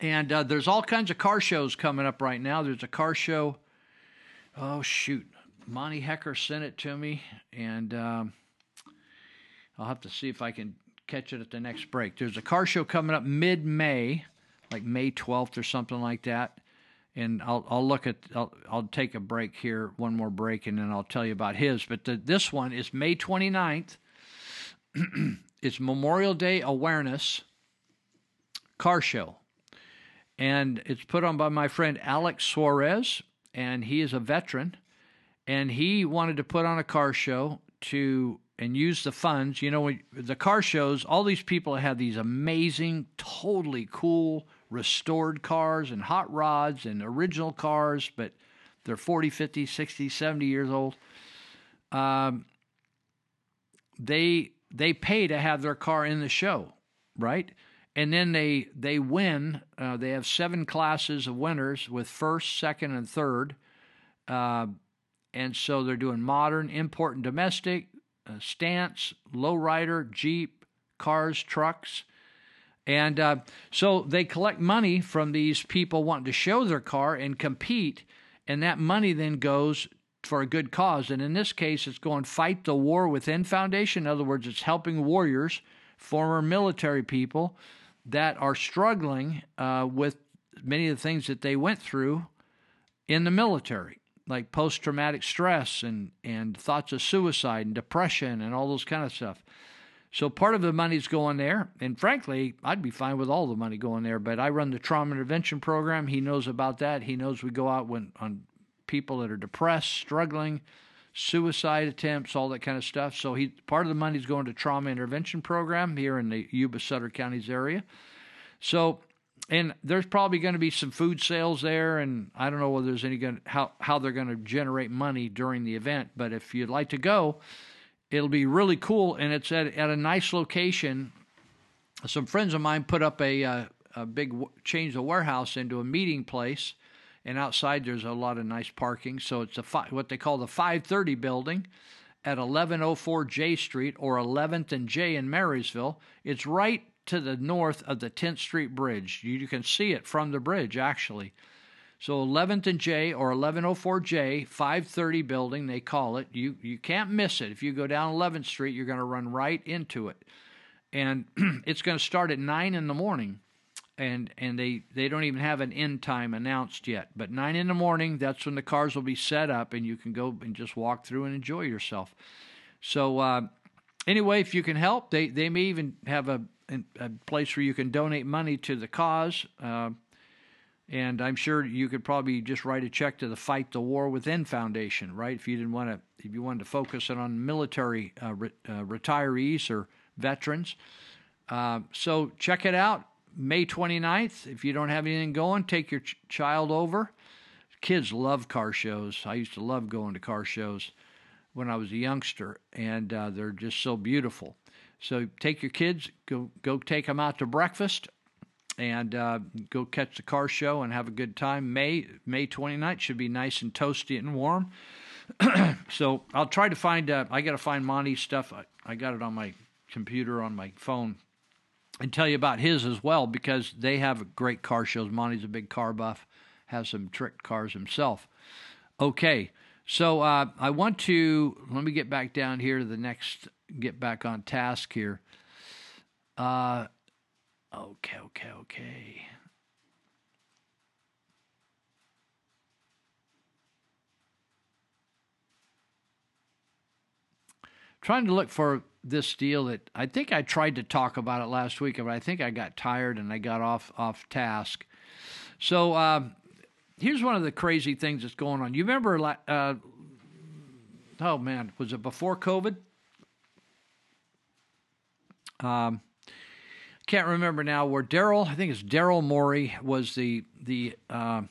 and uh, there's all kinds of car shows coming up right now. There's a car show. Oh shoot, Monty Hecker sent it to me, and um, I'll have to see if I can catch it at the next break. There's a car show coming up mid-May, like May 12th or something like that. And I'll I'll look at I'll I'll take a break here, one more break, and then I'll tell you about his. But the, this one is May 29th. it's Memorial Day awareness car show, and it's put on by my friend Alex Suarez, and he is a veteran, and he wanted to put on a car show to and use the funds. You know, the car shows, all these people have these amazing, totally cool restored cars and hot rods and original cars, but they're 40, 50, 60, 70 years old. Um, they they pay to have their car in the show, right? And then they they win. Uh, they have seven classes of winners with first, second, and third. Uh, and so they're doing modern, import, and domestic, uh, stance, lowrider, Jeep, cars, trucks. And uh, so they collect money from these people wanting to show their car and compete, and that money then goes for a good cause. And in this case, it's going Fight the War Within Foundation. In other words, it's helping warriors, former military people that are struggling uh, with many of the things that they went through in the military, like post traumatic stress and, and thoughts of suicide and depression and all those kind of stuff. So part of the money's going there, and frankly, I'd be fine with all the money going there. But I run the trauma intervention program. He knows about that. He knows we go out when on people that are depressed, struggling, suicide attempts, all that kind of stuff. So he part of the money's going to trauma intervention program here in the Yuba Sutter counties area. So and there's probably going to be some food sales there, and I don't know whether there's any going how how they're going to generate money during the event. But if you'd like to go, it'll be really cool, and it's at at a nice location. Some friends of mine put up a uh, a big change the warehouse into a meeting place, and outside there's a lot of nice parking. So it's a fi- what they call the 530 building at 1104 J Street or 11th and J in Marysville. It's right to the north of the 10th Street Bridge. You, you can see it from the bridge actually. So 11th and J or 1104J, 530 building, they call it. You you can't miss it. If you go down 11th Street, you're going to run right into it. And it's going to start at 9 in the morning. And and they, they don't even have an end time announced yet. But 9 in the morning, that's when the cars will be set up and you can go and just walk through and enjoy yourself. So uh, anyway, if you can help, they, they may even have a, a place where you can donate money to the cause. Uh, and I'm sure you could probably just write a check to the Fight the War Within Foundation, right? If you didn't want to, if you wanted to focus it on military uh, re- uh, retirees or veterans. Uh, so check it out, May 29th. If you don't have anything going, take your ch- child over. Kids love car shows. I used to love going to car shows when I was a youngster, and uh, they're just so beautiful. So take your kids, go go take them out to breakfast and uh, go catch the car show and have a good time. May May 29th should be nice and toasty and warm. so I'll try to find. Uh, I got to find Monty's stuff. I, I got it on my computer on my phone, and tell you about his as well because they have great car shows. Monty's a big car buff, has some trick cars himself. Okay, so uh, I want to let me get back down here to the next. Get back on task here. Uh, Okay, okay, okay. Trying to look for this deal that I think I tried to talk about it last week, but I think I got tired and I got off off task. So uh, here's one of the crazy things that's going on. You remember? Uh, oh man, was it before COVID? Um, can't remember now where Daryl, I think it's Daryl Morey, was the the uh,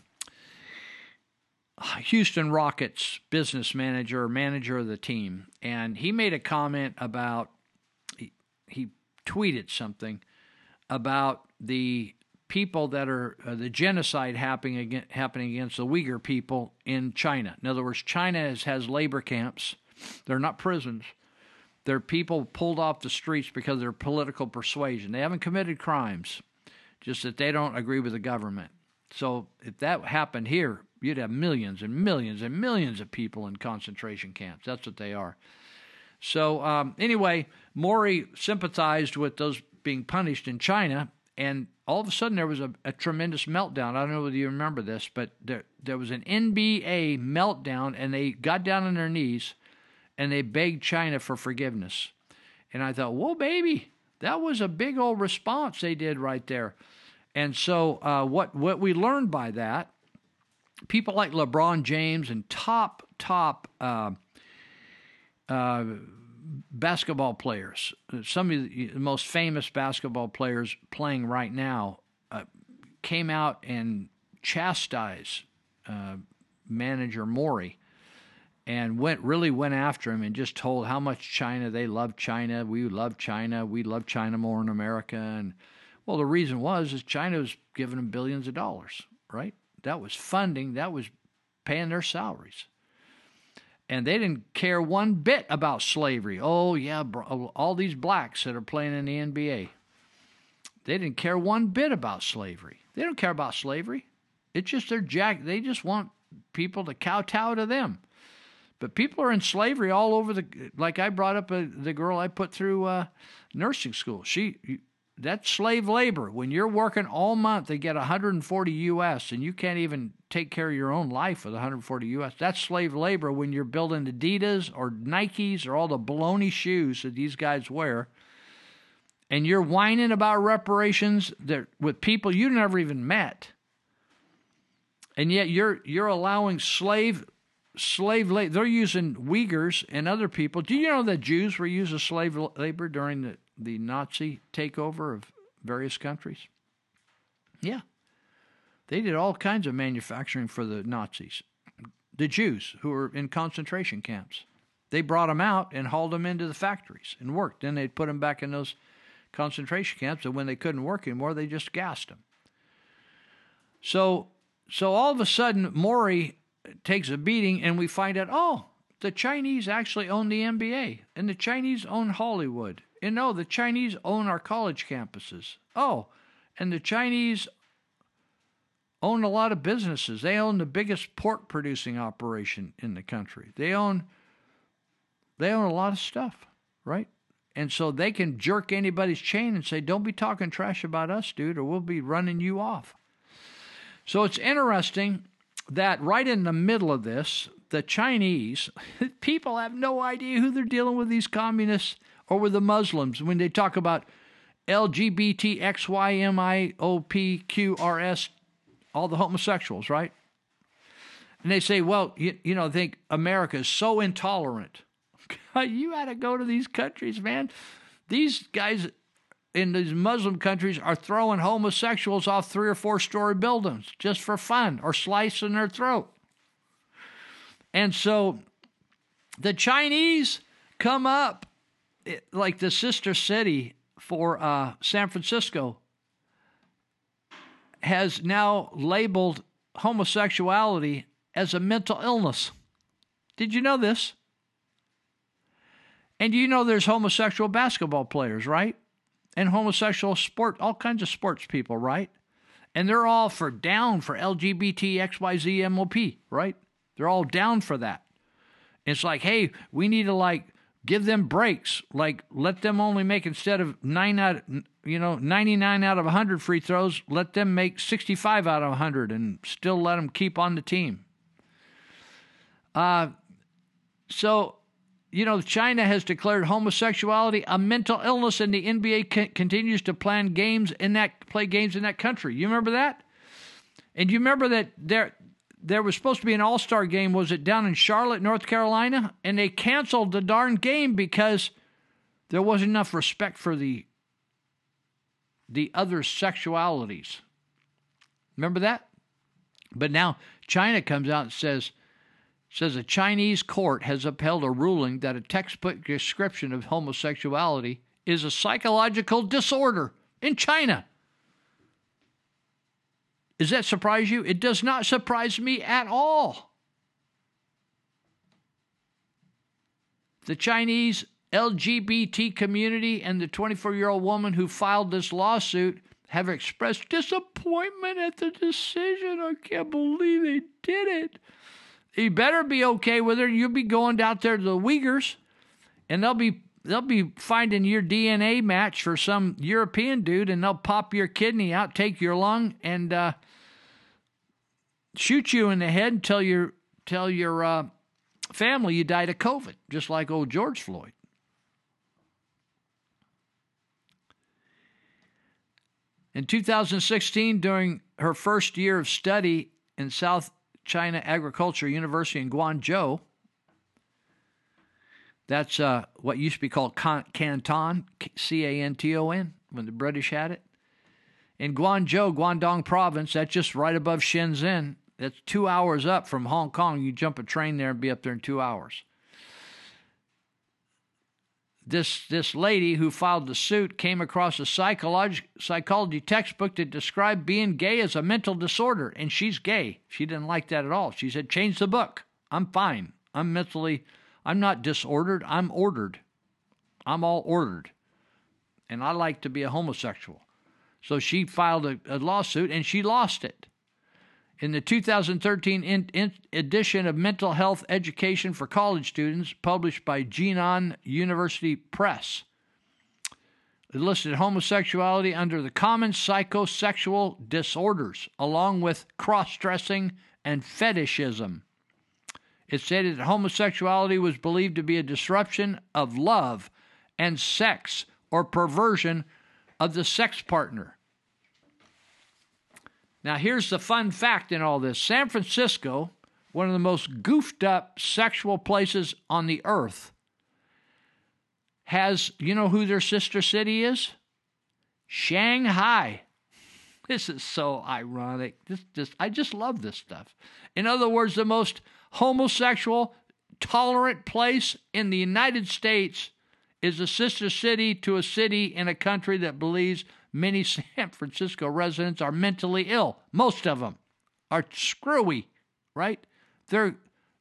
Houston Rockets business manager, manager of the team, and he made a comment about he, he tweeted something about the people that are uh, the genocide happening against, happening against the Uyghur people in China. In other words, China has, has labor camps. They're not prisons. They're people pulled off the streets because of their political persuasion. They haven't committed crimes, just that they don't agree with the government. So if that happened here, you'd have millions and millions and millions of people in concentration camps. That's what they are. So um, anyway, Maury sympathized with those being punished in China, and all of a sudden there was a, a, tremendous meltdown. I don't know whether you remember this, but there there was an NBA meltdown, and they got down on their knees and they begged China for forgiveness. And I thought, whoa, baby, that was a big old response they did right there. And so uh, what what we learned by that, people like LeBron James and top top. Uh, uh, basketball players, some of the most famous basketball players playing right now, uh, came out and chastised uh, manager Morey and went really went after him and just told how much China they love China. We love China. We love China more in America. And well, the reason was is China was giving them billions of dollars, right? That was funding. That was paying their salaries and they didn't care one bit about slavery. Oh, yeah, all these blacks that are playing in the NBA. They didn't care one bit about slavery. They don't care about slavery. It's just their jack. They just want people to kowtow to them. But people are in slavery all over the. Like I brought up a, uh, the girl I put through uh, nursing school. She that's slave labor. When you're working all month, they get 140 U.S. and you can't even take care of your own life with 140 U.S. That's slave labor when you're building Adidas or Nikes or all the baloney shoes that these guys wear, and you're whining about reparations that with people you never even met, and yet you're you're allowing slave slave labor. They're using Uyghurs and other people. Do you know that Jews were used as slave labor during the the Nazi takeover of various countries? Yeah. They did all kinds of manufacturing for the Nazis. The Jews who were in concentration camps. They brought them out and hauled them into the factories and worked. Then they'd put them back in those concentration camps, and when they couldn't work anymore, they just gassed them. So, so all of a sudden, Morey takes a beating, and we find out, oh, the Chinese actually own the NBA, and the Chinese own Hollywood, and no, the Chinese own our college campuses. Oh, and the Chinese own a lot of businesses. They own the biggest pork producing operation in the country. They own they own a lot of stuff, right? And so they can jerk anybody's chain and say, "Don't be talking trash about us, dude, or we'll be running you off." So it's interesting that right in the middle of this, the Chinese people have no idea who they're dealing with these communists or with the Muslims when they talk about LGBTXYMIOPQRS, all the homosexuals, right? And they say, well, you, you know, think America is so intolerant. you got to go to these countries, man. These guys in these Muslim countries are throwing homosexuals off three or four story buildings just for fun or slicing their throat. And so the Chinese come up like the sister city for uh, San Francisco has now labeled homosexuality as a mental illness. Did you know this? And you know there's homosexual basketball players, right? And homosexual sport, all kinds of sports people, right? And they're all for down for LGBT, XYZ, MOP, right? They're all down for that. It's like, hey, we need to like give them breaks. Like let them only make instead of nine out, you know, ninety nine out of hundred free throws, let them make sixty five out of hundred, and still let them keep on the team. Uh, so, you know, China has declared homosexuality a mental illness, and the NBA c- continues to plan games in that play games in that country. You remember that? And you remember that there there was supposed to be an All Star game. Was it down in Charlotte, North Carolina? And they canceled the darn game because there wasn't enough respect for the the other sexualities. Remember that? But now China comes out and says says a Chinese court has upheld a ruling that a textbook description of homosexuality is a psychological disorder in China. Does that surprise you? It does not surprise me at all. The Chinese LGBT community and the 24 year old woman who filed this lawsuit have expressed disappointment at the decision. I can't believe they did it. You better be okay with it. You'll be going out there to the Uyghurs, and they'll be they'll be finding your DNA match for some European dude, and they'll pop your kidney out, take your lung, and uh, shoot you in the head and tell your tell your uh, family you died of COVID, just like old George Floyd. In 2016, during her first year of study in South China Agriculture University in Guangzhou, that's uh, what used to be called Canton, C A N T O N, when the British had it. In Guangzhou, Guangdong province, that's just right above Shenzhen. That's two hours up from Hong Kong. You jump a train there and be up there in two hours. This this lady who filed the suit came across a psychology psychology textbook that described being gay as a mental disorder, and she's gay. She didn't like that at all. She said, "Change the book. I'm fine. I'm mentally." I'm not disordered, I'm ordered. I'm all ordered. And I like to be a homosexual. So she filed a, a lawsuit and she lost it. In the 2013 in, edition of Mental Health Education for College Students, published by Jinan University Press, it listed homosexuality under the common psychosexual disorders, along with cross dressing and fetishism. It stated that homosexuality was believed to be a disruption of love and sex or perversion of the sex partner. Now, here's the fun fact in all this San Francisco, one of the most goofed up sexual places on the earth, has, you know who their sister city is? Shanghai. This is so ironic. This just I just love this stuff. In other words, the most homosexual, tolerant place in the United States is a sister city to a city in a country that believes many San Francisco residents are mentally ill. Most of them are screwy, right? They're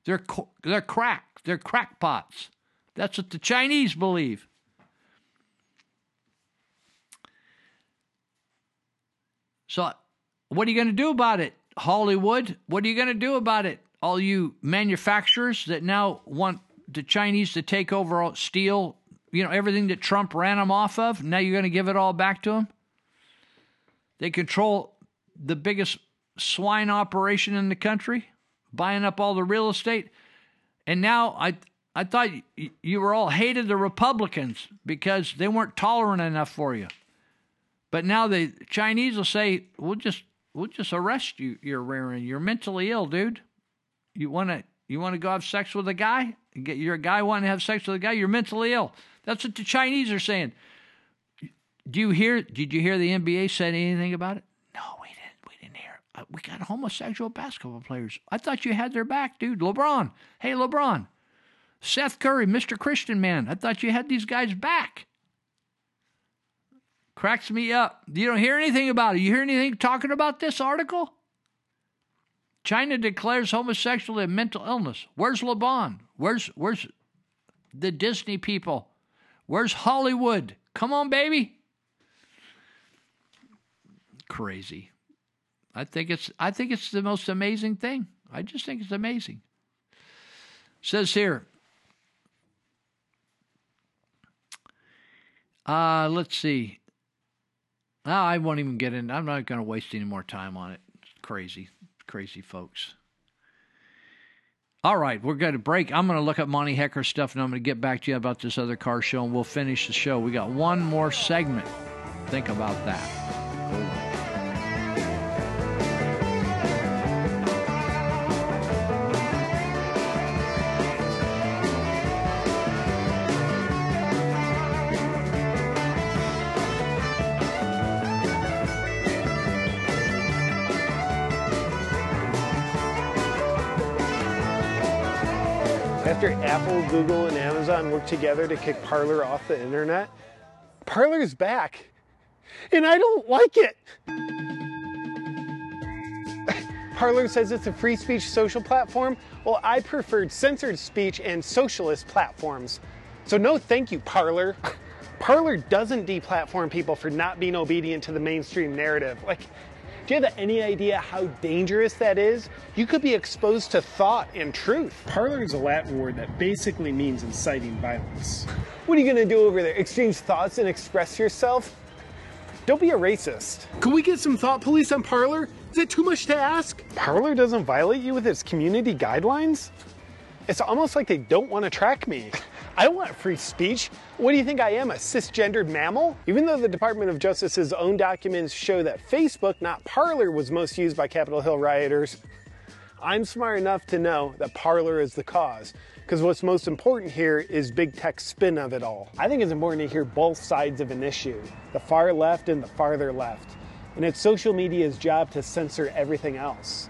they're they're crack. They're crackpots. That's what the Chinese believe. So, what are you going to do about it, Hollywood? What are you going to do about it? all you manufacturers that now want the Chinese to take over steel, you know, everything that Trump ran them off of, now you're going to give it all back to them? They control the biggest swine operation in the country, buying up all the real estate. And now I I thought you were all hated the Republicans because they weren't tolerant enough for you. But now the Chinese will say, "We'll just we'll just arrest you. You're rearing. You're mentally ill, dude." You want to you want to go have sex with a guy? You're a guy wanting to have sex with a guy. You're mentally ill. That's what the Chinese are saying. Do you hear? Did you hear the NBA said anything about it? No, we didn't. We didn't hear. Uh, we got homosexual basketball players. I thought you had their back, dude. LeBron. Hey, LeBron. Seth Curry, Mr. Christian Man. I thought you had these guys back. Cracks me up. You don't hear anything about it. You hear anything talking about this article? China declares homosexuality a mental illness. Where's LeBron? Where's where's the Disney people? Where's Hollywood? Come on, baby. Crazy. I think it's I think it's the most amazing thing. I just think it's amazing. says here. Uh, let's see. Oh, I won't even get in. I'm not going to waste any more time on it. It's crazy crazy folks. All right, we're going to break. I'm going to look at Monty Hecker stuff, and I'm going to get back to you about this other car show, and we'll finish the show. We got one more segment. Think about that. Apple, Google, and Amazon worked together to kick Parler off the internet, Parler's back. And I don't like it. Parler says it's a free speech social platform. Well, I preferred censored speech and socialist platforms. So, no thank you, Parler. Parler doesn't deplatform people for not being obedient to the mainstream narrative. Like, do you have any idea how dangerous that is? You could be exposed to thought and truth. Parler is a Latin word that basically means inciting violence. What are you gonna do over there? Exchange thoughts and express yourself? Don't be a racist. Can we get some thought police on Parler? Is it too much to ask? Parler doesn't violate you with its community guidelines? It's almost like they don't want to track me. I don't want free speech. What do you think I am, a cisgendered mammal? Even though the Department of Justice's own documents show that Facebook, not Parler, was most used by Capitol Hill rioters, I'm smart enough to know that Parler is the cause. Because what's most important here is big tech's spin of it all. I think it's important to hear both sides of an issue the far left and the farther left. And it's social media's job to censor everything else.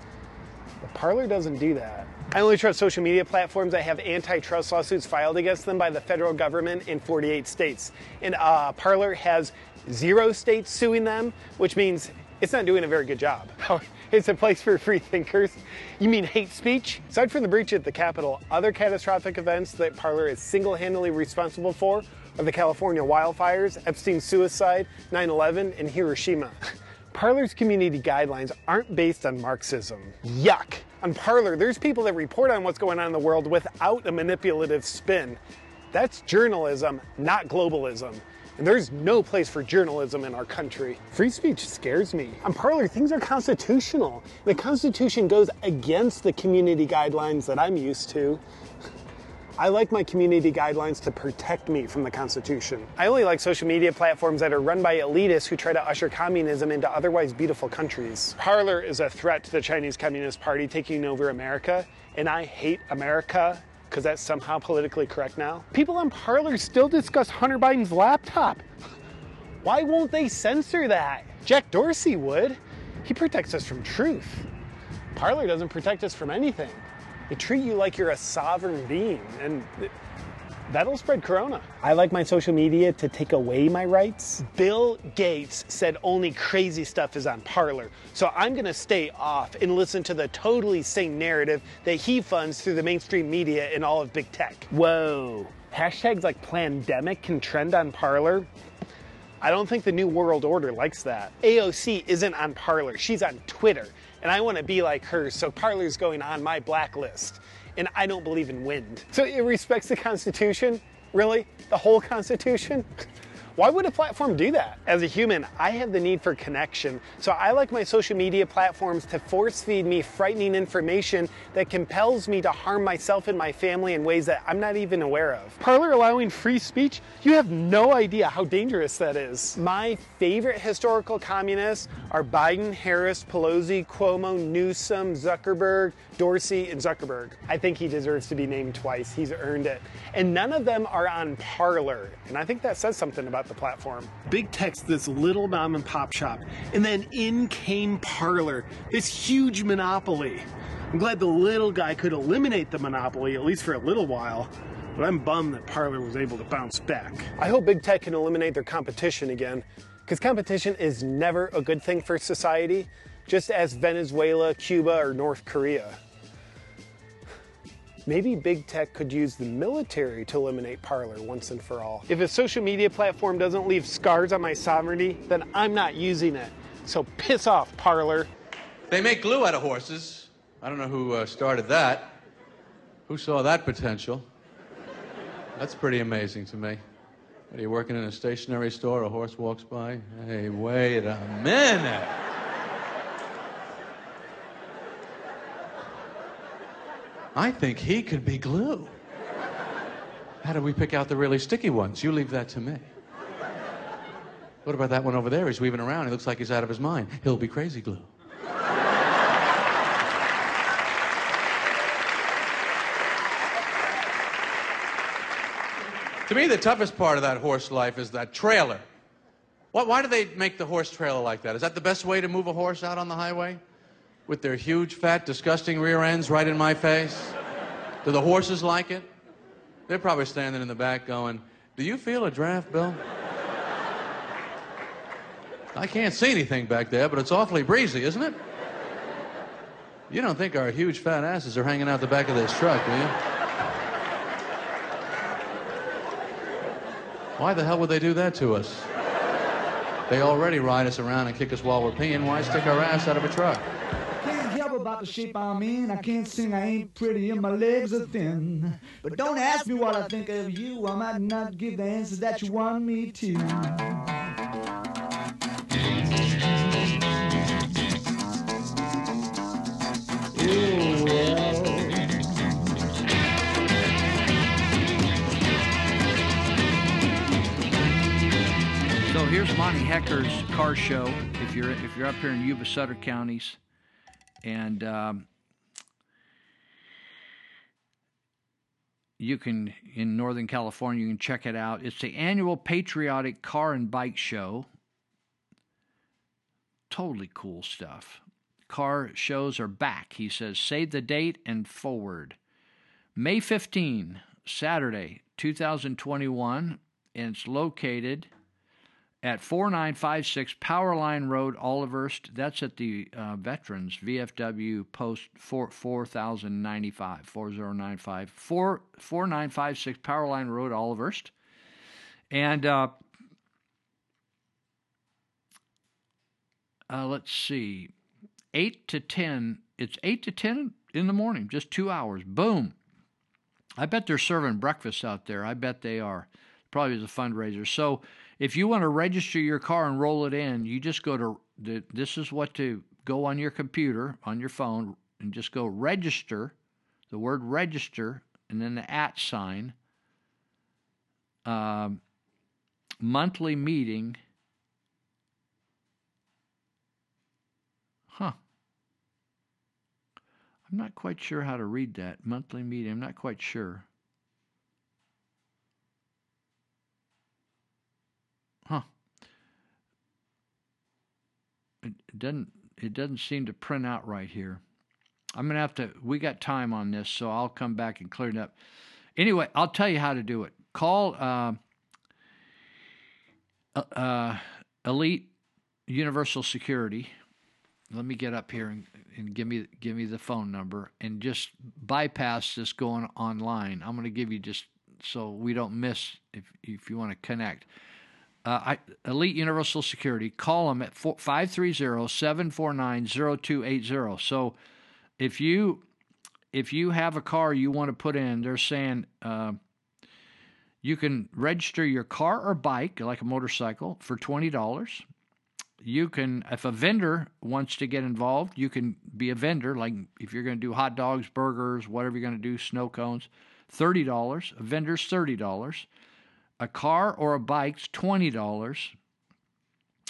But Parler doesn't do that. I only trust social media platforms that have antitrust lawsuits filed against them by the federal government in 48 states. And uh, Parler has zero states suing them, which means it's not doing a very good job. It's a place for free thinkers. You mean hate speech? Aside from the breach at the Capitol, other catastrophic events that Parler is single handedly responsible for are the California wildfires, Epstein's suicide, 9 11, and Hiroshima. Parler's community guidelines aren't based on Marxism. Yuck! On Parler, there's people that report on what's going on in the world without a manipulative spin. That's journalism, not globalism. And there's no place for journalism in our country. Free speech scares me. On Parler, things are constitutional. The Constitution goes against the community guidelines that I'm used to. I like my community guidelines to protect me from the Constitution. I only like social media platforms that are run by elitists who try to usher communism into otherwise beautiful countries. Parler is a threat to the Chinese Communist Party taking over America, and I hate America because that's somehow politically correct now. People on Parler still discuss Hunter Biden's laptop. Why won't they censor that? Jack Dorsey would. He protects us from truth. Parler doesn't protect us from anything. They treat you like you're a sovereign being, and that'll spread corona. I like my social media to take away my rights. Bill Gates said only crazy stuff is on Parler, so I'm gonna stay off and listen to the totally sane narrative that he funds through the mainstream media and all of big tech. Whoa. Hashtags like pandemic can trend on Parler. I don't think the New World Order likes that. AOC isn't on Parler, she's on Twitter, and I want to be like her, so Parler's going on my blacklist. And I don't believe in wind. So it respects the Constitution? Really? The whole Constitution? Why would a platform do that? As a human, I have the need for connection, so I like my social media platforms to force feed me frightening information that compels me to harm myself and my family in ways that I'm not even aware of. Parler allowing free speech? You have no idea how dangerous that is. My favorite historical communists are Biden, Harris, Pelosi, Cuomo, Newsom, Zuckerberg, Dorsey, and Zuckerberg. I think he deserves to be named twice. He's earned it. And none of them are on Parler, and I think that says something about the platform. Big tech's this little mom and pop shop, and then in came Parler, this huge monopoly. I'm glad the little guy could eliminate the monopoly, at least for a little while, but I'm bummed that Parler was able to bounce back. I hope big tech can eliminate their competition again, because competition is never a good thing for society, just as Venezuela, Cuba, or North Korea. Maybe big tech could use the military to eliminate Parler once and for all. If a social media platform doesn't leave scars on my sovereignty, then I'm not using it. So piss off, Parler. They make glue out of horses. I don't know who uh, started that. Who saw that potential? That's pretty amazing to me. Are you working in a stationery store? A horse walks by. Hey, wait a minute. I think he could be glue. How do we pick out the really sticky ones? You leave that to me. What about that one over there? He's weaving around. He looks like he's out of his mind. He'll be crazy glue. to me, the toughest part of that horse life is that trailer. Why, why do they make the horse trailer like that? Is that the best way to move a horse out on the highway? With their huge, fat, disgusting rear ends right in my face? Do the horses like it? They're probably standing in the back going, Do you feel a draft, Bill? I can't see anything back there, but it's awfully breezy, isn't it? You don't think our huge fat asses are hanging out the back of this truck, do you? Why the hell would they do that to us? They already ride us around and kick us while we're peeing. Why stick our ass out of a truck? About the shape I'm in. I can't sing, I ain't pretty, and my legs are thin. But don't ask me what I think of you. I might not give the answers that you want me to. So here's Monty Hecker's car show. If you're if you're up here in Yuba Sutter counties, and um, you can in Northern California, you can check it out. It's the annual patriotic car and bike show. Totally cool stuff. Car shows are back. He says, save the date and forward. May 15, Saturday, 2021, and it's located at 4956 Powerline Road, Olivehurst. That's at the uh, Veterans VFW Post 4, 4095, 4095, 4, 4956 Powerline Road, Olivehurst. And uh, uh, let's see, 8 to 10, it's 8 to 10 in the morning, just two hours. Boom. I bet they're serving breakfast out there. I bet they are. Probably as a fundraiser. So if you want to register your car and roll it in, you just go to the, this is what to go on your computer, on your phone, and just go register, the word register, and then the at sign, um, monthly meeting. Huh. I'm not quite sure how to read that. Monthly meeting. I'm not quite sure. Huh. It doesn't it doesn't seem to print out right here. I'm gonna have to we got time on this, so I'll come back and clear it up. Anyway, I'll tell you how to do it. Call uh, uh, uh, Elite Universal Security. Let me get up here and, and give me give me the phone number and just bypass this going online. I'm going to give you just so we don't miss if if you want to connect. Uh, Elite Universal Security, call them at 530 749 0280. So if you if you have a car you want to put in, they're saying uh, you can register your car or bike, like a motorcycle, for $20. You can, if a vendor wants to get involved, you can be a vendor, like if you're going to do hot dogs, burgers, whatever you're going to do, snow cones, $30. A vendor's $30 a car or a bike's twenty dollars.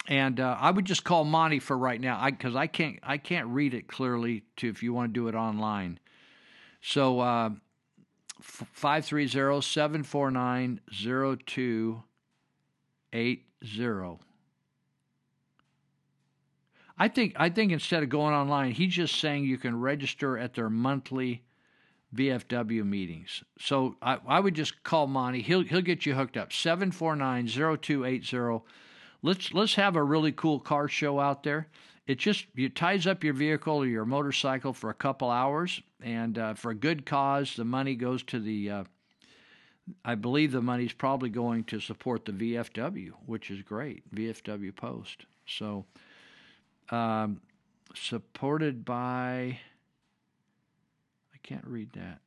And uh, I would just call Monty for right now, because I, I, can't I can't read it clearly. To if you want to do it online, so uh, five three zero seven four nine zero two eight zero. I think I think instead of going online, he's just saying you can register at their monthly VFW meetings. So I, I would just call Monty. He'll he'll get you hooked up. 749-0280. Let's let's have a really cool car show out there. It just it ties up your vehicle or your motorcycle for a couple hours, and uh, for a good cause. The money goes to the. Uh, I believe the money's probably going to support the VFW, which is great. VFW Post. So, um, supported by can't read that.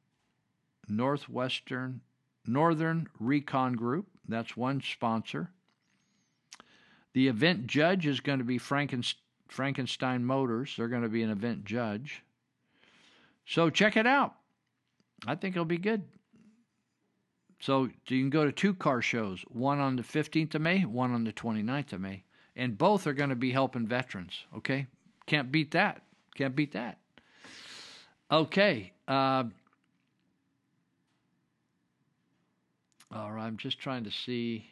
Northwestern Northern Recon Group, that's one sponsor. The event judge is going to be Frankenstein, Frankenstein Motors. They're going to be an event judge. So check it out. I think it'll be good. So you can go to two car shows, one on the 15th of May, one on the 29th of May. And both are going to be helping veterans, okay? Can't beat that. Can't beat that. Okay. Uh, all right, I'm just trying to see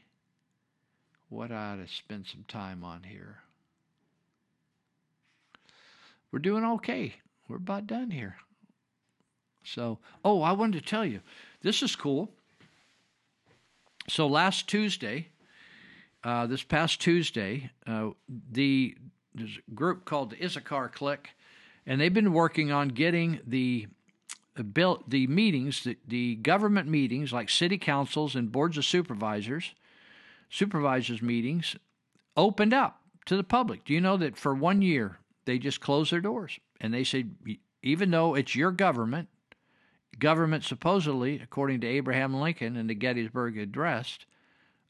what I ought to spend some time on here. We're doing okay. We're about done here. So, oh, I wanted to tell you, this is cool. So last Tuesday, uh, this past Tuesday, uh, the there's a group called the Issachar Click and they've been working on getting the bill the meetings the, the government meetings like city councils and boards of supervisors supervisors meetings opened up to the public. Do you know that for one year they just closed their doors? And they said even though it's your government government supposedly according to abraham lincoln and the gettysburg address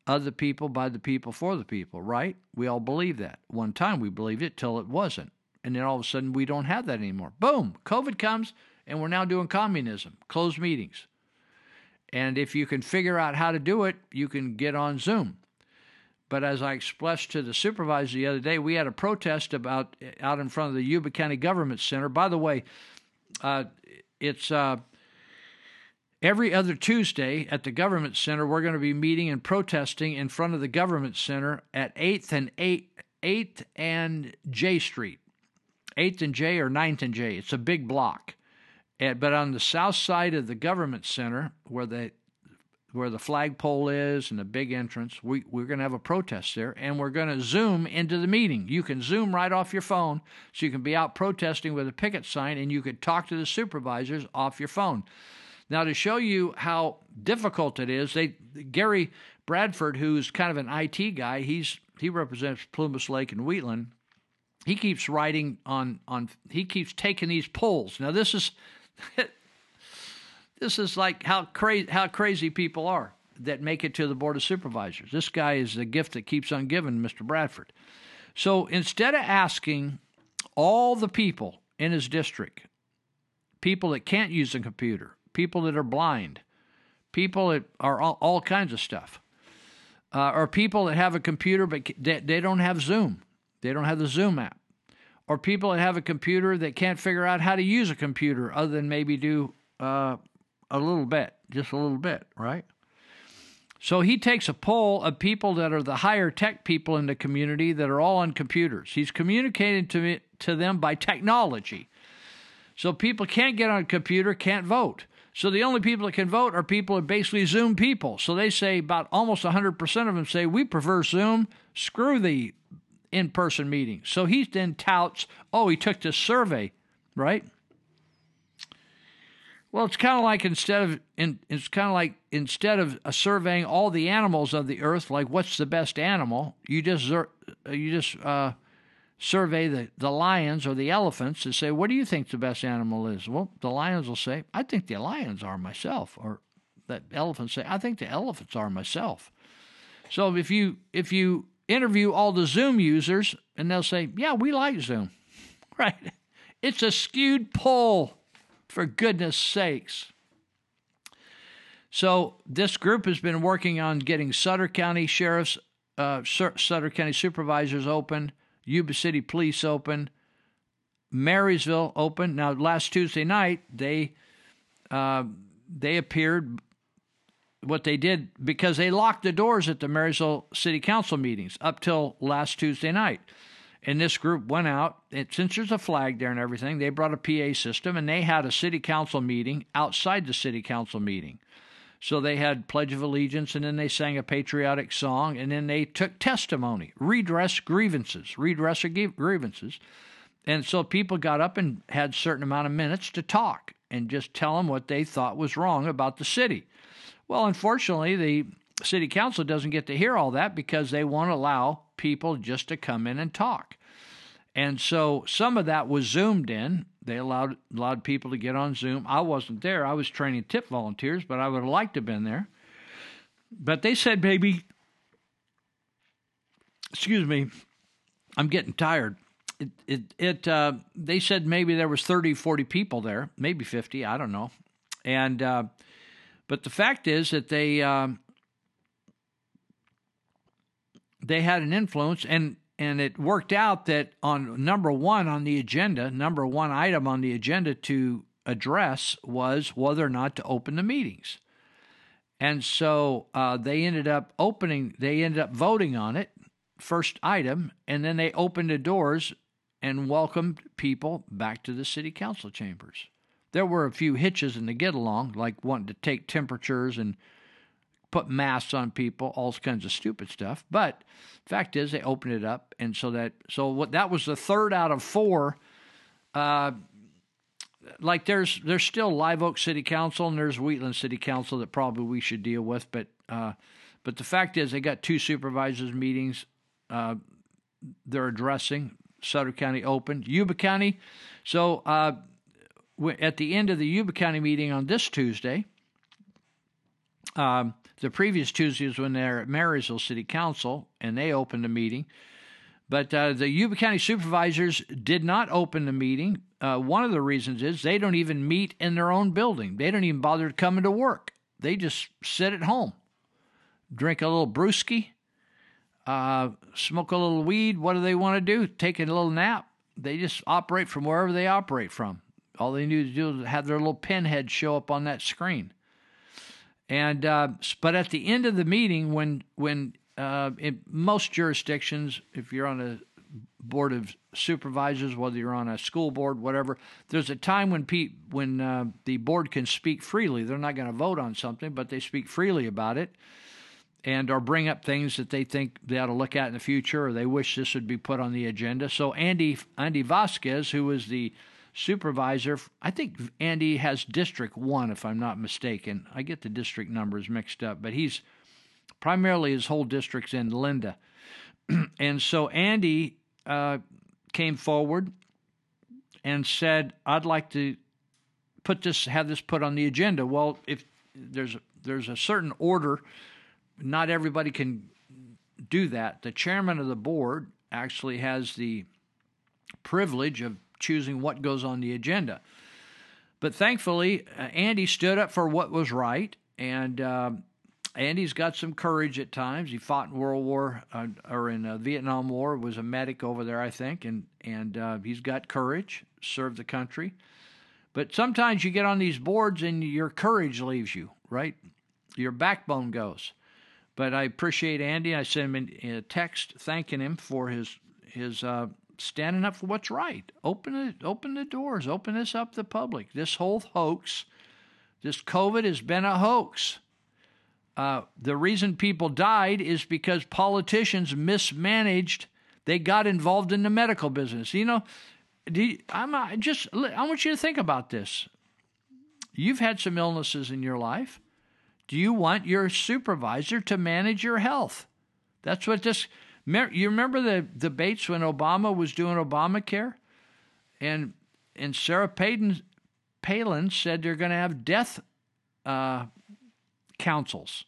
of the people by the people for the people right? We all believe that. One time we believed it till it wasn't and then all of a sudden we don't have that anymore boom covid comes and we're now doing communism, closed meetings. And if you can figure out how to do it, you can get on Zoom. But as I expressed to the supervisor the other day, we had a protest about out in front of the Yuba County Government Center. By the way, uh, it's uh, every other Tuesday at the Government Center. We're going to be meeting and protesting in front of the Government Center at 8th and 8th, 8th and J Street. 8th and J or 9th and J. It's a big block. And, but on the south side of the government center, where the where the flagpole is and the big entrance, we, we're going to have a protest there, and we're going to zoom into the meeting. You can zoom right off your phone, so you can be out protesting with a picket sign, and you could talk to the supervisors off your phone. Now, to show you how difficult it is, they Gary Bradford, who's kind of an IT guy, he's he represents Plumas Lake and Wheatland. He keeps writing on on he keeps taking these polls. Now, this is this is like how crazy how crazy people are that make it to the board of supervisors. This guy is the gift that keeps on giving, Mr. Bradford. So instead of asking all the people in his district, people that can't use a computer, people that are blind, people that are all, all kinds of stuff, uh, or people that have a computer but they, they don't have Zoom, they don't have the Zoom app or people that have a computer that can't figure out how to use a computer other than maybe do uh, a little bit, just a little bit, right? So he takes a poll of people that are the higher tech people in the community that are all on computers. He's communicating to me, to them by technology. So people can't get on a computer, can't vote. So the only people that can vote are people that basically Zoom people. So they say about almost 100% of them say we prefer Zoom. Screw the in person meetings. So he then touts, oh, he took this survey, right? Well, it's kind of like instead of in, it's kind of like instead of surveying all the animals of the earth, like what's the best animal, you just you just uh, survey the, the lions or the elephants and say, what do you think the best animal is? Well, the lions will say, I think the lions are myself, or the elephants say, I think the elephants are myself. So if you if you interview all the Zoom users, and they'll say, Yeah, we like Zoom. Right? It's a skewed poll, for goodness sakes. So, this group has been working on getting Sutter County sheriffs, uh, Sutter County supervisors open, Yuba City Police open, Marysville open. Now, last Tuesday night, they uh, they appeared what they did because they locked the doors at the Marysville City Council meetings up till last Tuesday night. And this group went out, and since there's a flag there and everything, they brought a PA system and they had a city council meeting outside the city council meeting. So they had Pledge of Allegiance, and then they sang a patriotic song, and then they took testimony, redress grievances, redress grievances. And so people got up and had a certain amount of minutes to talk and just tell them what they thought was wrong about the city. Well, unfortunately, the city council doesn't get to hear all that because they won't allow people just to come in and talk. And so some of that was zoomed in. They allowed allowed people to get on Zoom. I wasn't there. I was training tip volunteers, but I would have liked to have been there. But they said, baby, excuse me, I'm getting tired. It, it, it uh, they said maybe there was 30, 40 people there, maybe 50, I don't know. And uh, but the fact is that they um, they had an influence, and and it worked out that on number one on the agenda, number one item on the agenda to address was whether or not to open the meetings. And so uh, they ended up opening, they ended up voting on it, first item, and then they opened the doors and welcomed people back to the city council chambers. There were a few hitches in the get along, like wanting to take temperatures and put masks on people, all kinds of stupid stuff. But fact is, they opened it up, and so that so what that was the third out of four uh, like there's there's still Live Oak City Council and there's Wheatland City Council that probably we should deal with, but uh, but the fact is they got two supervisors meetings. Uh, they're addressing Sutter County open, Yuba County. So uh, at the end of the Yuba County meeting on this Tuesday, um, the previous Tuesday was when they're at Marysville City Council and they opened the meeting. But uh, the Yuba County supervisors did not open the meeting. Uh, one of the reasons is they don't even meet in their own building. They don't even bother to work. They just sit at home, drink a little brewski, uh, smoke a little weed. What do they want to do? Take a little nap. They just operate from wherever they operate from. All they need to do is have their little pinhead show up on that screen. And uh, but at the end of the meeting, when when uh, in most jurisdictions, if you're on a board of supervisors, whether you're on a school board, whatever, there's a time when pe- when uh, the board can speak freely. They're not going to vote on something, but they speak freely about it, and or bring up things that they think they ought to look at in the future, or they wish this would be put on the agenda. So Andy Andy Vasquez, who is the supervisor. I think Andy has District 1, if I'm not mistaken. I get the district numbers mixed up, but he's primarily his whole district's in Linda. and so Andy uh, came forward and said, I'd like to put this, have this put on the agenda. Well, if there's a, there's a certain order, not everybody can do that. The chairman of the board actually has the privilege of choosing what goes on the agenda. But thankfully, uh, Andy stood up for what was right, and uh, Andy's got some courage at times. He fought in World War uh, or in the Vietnam War, was a medic over there, I think, and and uh, he's got courage, served the country. But sometimes you get on these boards and your courage leaves you, right? Your backbone goes. But I appreciate Andy. I sent him a text thanking him for his his uh, standing up for what's right. Open it, open the doors, open this up to the public. This whole hoax, this COVID has been a hoax. Uh, the reason people died is because politicians mismanaged. They got involved in the medical business. You know, you, I'm uh, just. I want you to think about this. You've had some illnesses in your life. Do you want your supervisor to manage your health? That's what this you remember the debates when Obama was doing Obamacare, and and Sarah Palin, Palin said they're going to have death uh, councils,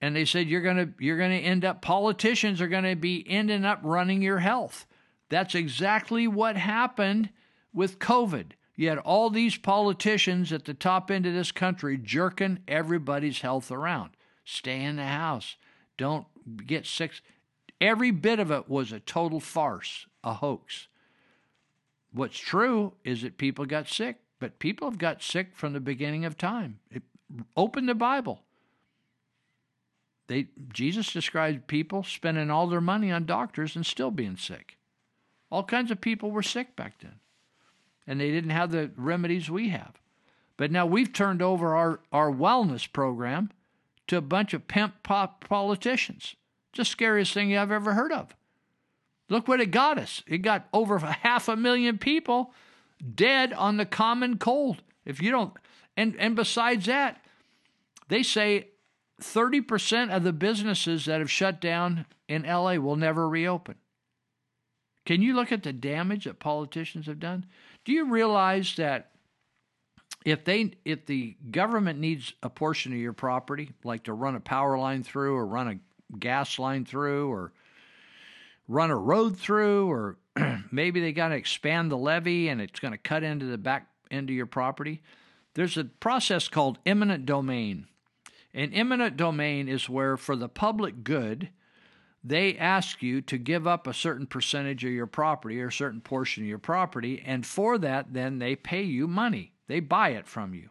and they said you're going to you're going to end up politicians are going to be ending up running your health. That's exactly what happened with COVID. You had all these politicians at the top end of this country jerking everybody's health around. Stay in the house. Don't get sick. Every bit of it was a total farce, a hoax. What's true is that people got sick, but people have got sick from the beginning of time. It, open the Bible. They Jesus described people spending all their money on doctors and still being sick. All kinds of people were sick back then. And they didn't have the remedies we have. But now we've turned over our, our wellness program to a bunch of pimp pop politicians. It's the scariest thing I've ever heard of. Look what it got us. It got over half a million people dead on the common cold. If you don't, and, and besides that, they say 30% of the businesses that have shut down in LA will never reopen. Can you look at the damage that politicians have done? Do you realize that if they if the government needs a portion of your property, like to run a power line through or run a gas line through or run a road through or maybe they got to expand the levee and it's going to cut into the back end of your property. There's a process called eminent domain. And eminent domain is where, for the public good, they ask you to give up a certain percentage of your property or a certain portion of your property, and for that, then they pay you money. They buy it from you.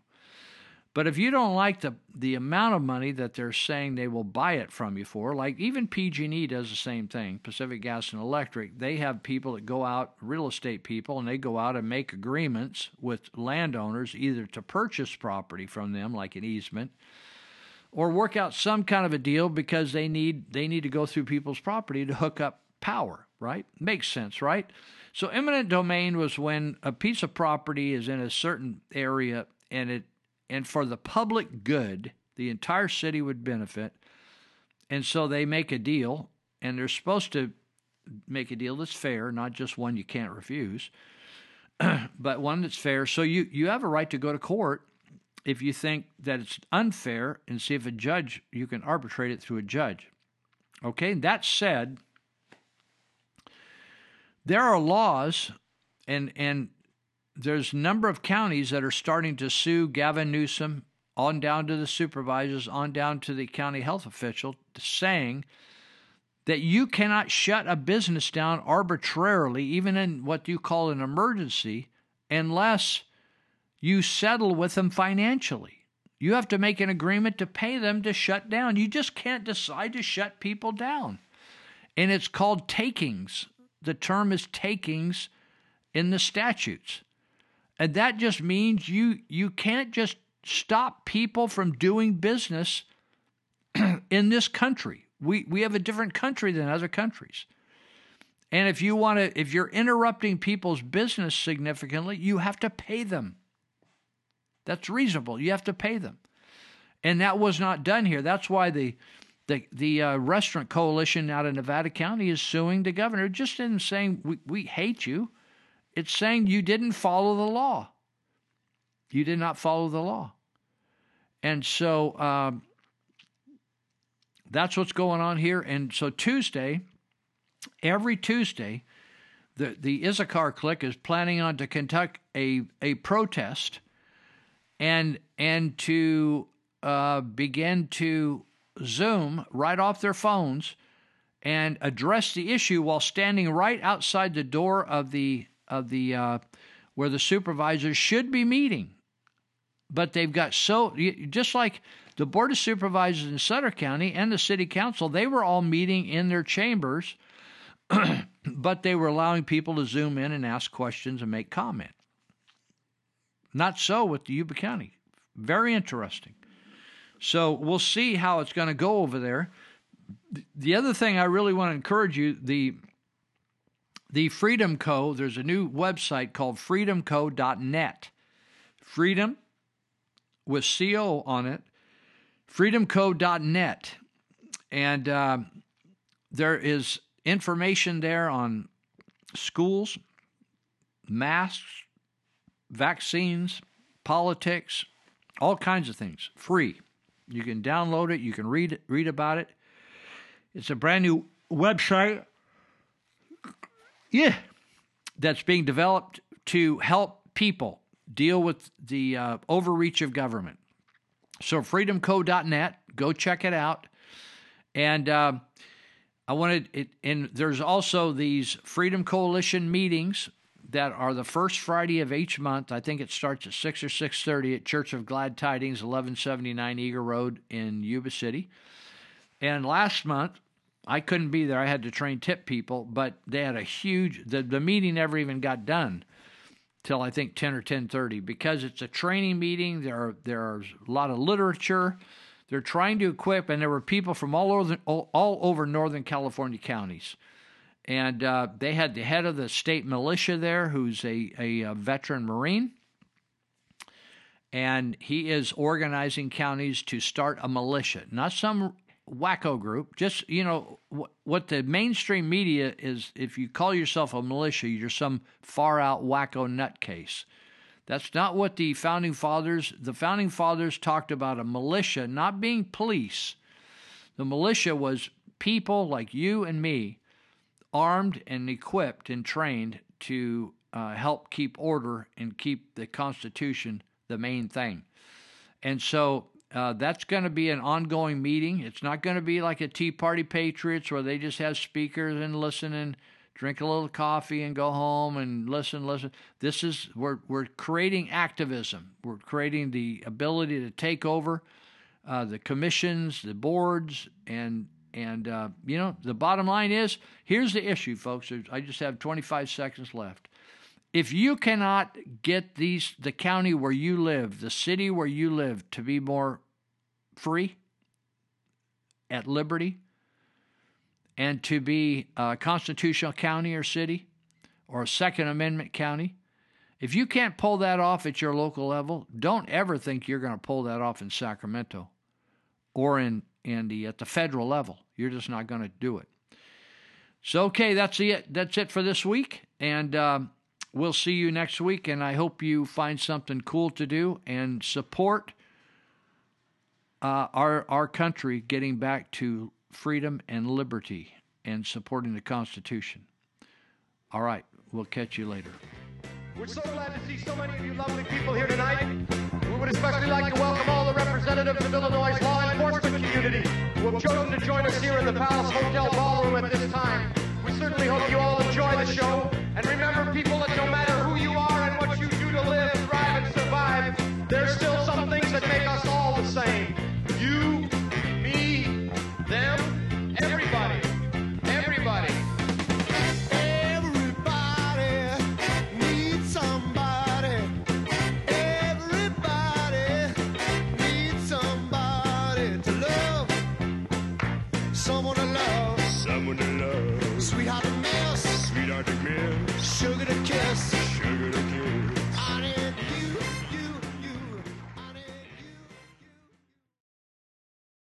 But if you don't like the the amount of money that they're saying they will buy it from you for, like even PG&E does the same thing, Pacific Gas and Electric, they have people that go out, real estate people, and they go out and make agreements with landowners either to purchase property from them like an easement or work out some kind of a deal because they need they need to go through people's property to hook up power. right? Makes sense, right? So eminent domain was when a piece of property is in a certain area and it and for the public good, the entire city would benefit. And so they make a deal and they're supposed to make a deal that's fair, not just one you can't refuse, but one that's fair. So you you have a right to go to court if you think that it's unfair and see if a judge you can arbitrate it through a judge. Okay, that said, there are laws and and there's a number of counties that are starting to sue Gavin Newsom on down to the supervisors, on down to the county health official, saying that you cannot shut a business down arbitrarily, even in what you call an emergency, unless you settle with them financially. You have to make an agreement to pay them to shut down. You just can't decide to shut people down. And it's called takings. The term is takings in the statutes. And that just means you you can't just stop people from doing business in this country. We we have a different country than other countries. And if you want to if you're interrupting people's business significantly, you have to pay them. That's reasonable. You have to pay them. And that was not done here. That's why the the the uh, restaurant coalition out of Nevada County is suing the governor just in saying we, we hate you. It's saying you didn't follow the law. You did not follow the law. And so um, that's what's going on here. And so Tuesday, every Tuesday, the, the Issachar clique is planning on to conduct a, a protest and and to uh, begin to Zoom right off their phones and address the issue while standing right outside the door of the of the uh, where the supervisors should be meeting. But they've got so just like the board of supervisors in Sutter County and the city council, they were all meeting in their chambers, but they were allowing people to zoom in and ask questions and make comment. Not so with the Yuba County. Very interesting. So we'll see how it's going to go over there. The other thing I really want to encourage you the the Freedom Co. There's a new website called freedomco.net. Freedom with CO on it. Freedomco.net, and uh, there is information there on schools, masks, vaccines, politics, all kinds of things, free. You can download it, you can read read about it. It's a brand new website. Yeah, that's being developed to help people deal with the uh, overreach of government. So freedomco.net, go check it out. And uh, I wanted it, and there's also these Freedom Coalition meetings that are the first Friday of each month. I think it starts at 6 or 6:30 at Church of Glad Tidings, 1179 Eager Road in Yuba City. And last month, I couldn't be there. I had to train tip people, but they had a huge the, the meeting never even got done till I think 10 or 10:30 because it's a training meeting. There are there's a lot of literature. They're trying to equip, and there were people from all over all, all over Northern California counties and uh, they had the head of the state militia there, who's a, a, a, veteran Marine. And he is organizing counties to start a militia, not some wacko group. Just, you know, wh- what the mainstream media is if you call yourself a militia, you're some far out wacko nutcase. That's not what the founding fathers, the founding fathers talked about a militia not being police. The militia was people like you and me armed and equipped and trained to uh, help keep order and keep the Constitution the main thing. And so uh, that's going to be an ongoing meeting. It's not going to be like a Tea Party Patriots where they just have speakers and listen and drink a little coffee and go home and listen, listen. This is we're we're creating activism. We're creating the ability to take over uh, the commissions, the boards, and and, uh, you know, the bottom line is here's the issue, folks. I just have 25 seconds left. If you cannot get these, the county where you live, the city where you live, to be more free, at liberty, and to be a constitutional county or city or a Second Amendment county. If you can't pull that off at your local level, don't ever think you're going to pull that off in Sacramento or in, in the, at the federal level. You're just not going to do it. So, okay, that's it. That's it for this week. And um, we'll see you next week. And I hope you find something cool to do and support uh, our, our country getting back to freedom and liberty and supporting the Constitution. All right, we'll catch you later. We're so glad to see so many of you lovely people here tonight. We would especially like to welcome all the representatives of Illinois' law enforcement community who have chosen to join us here in the Palace Hotel Ballroom at this time. We certainly hope you all enjoy the show. And remember, people, that no matter who you are and what you do to live, thrive, and survive, there's still some things that make us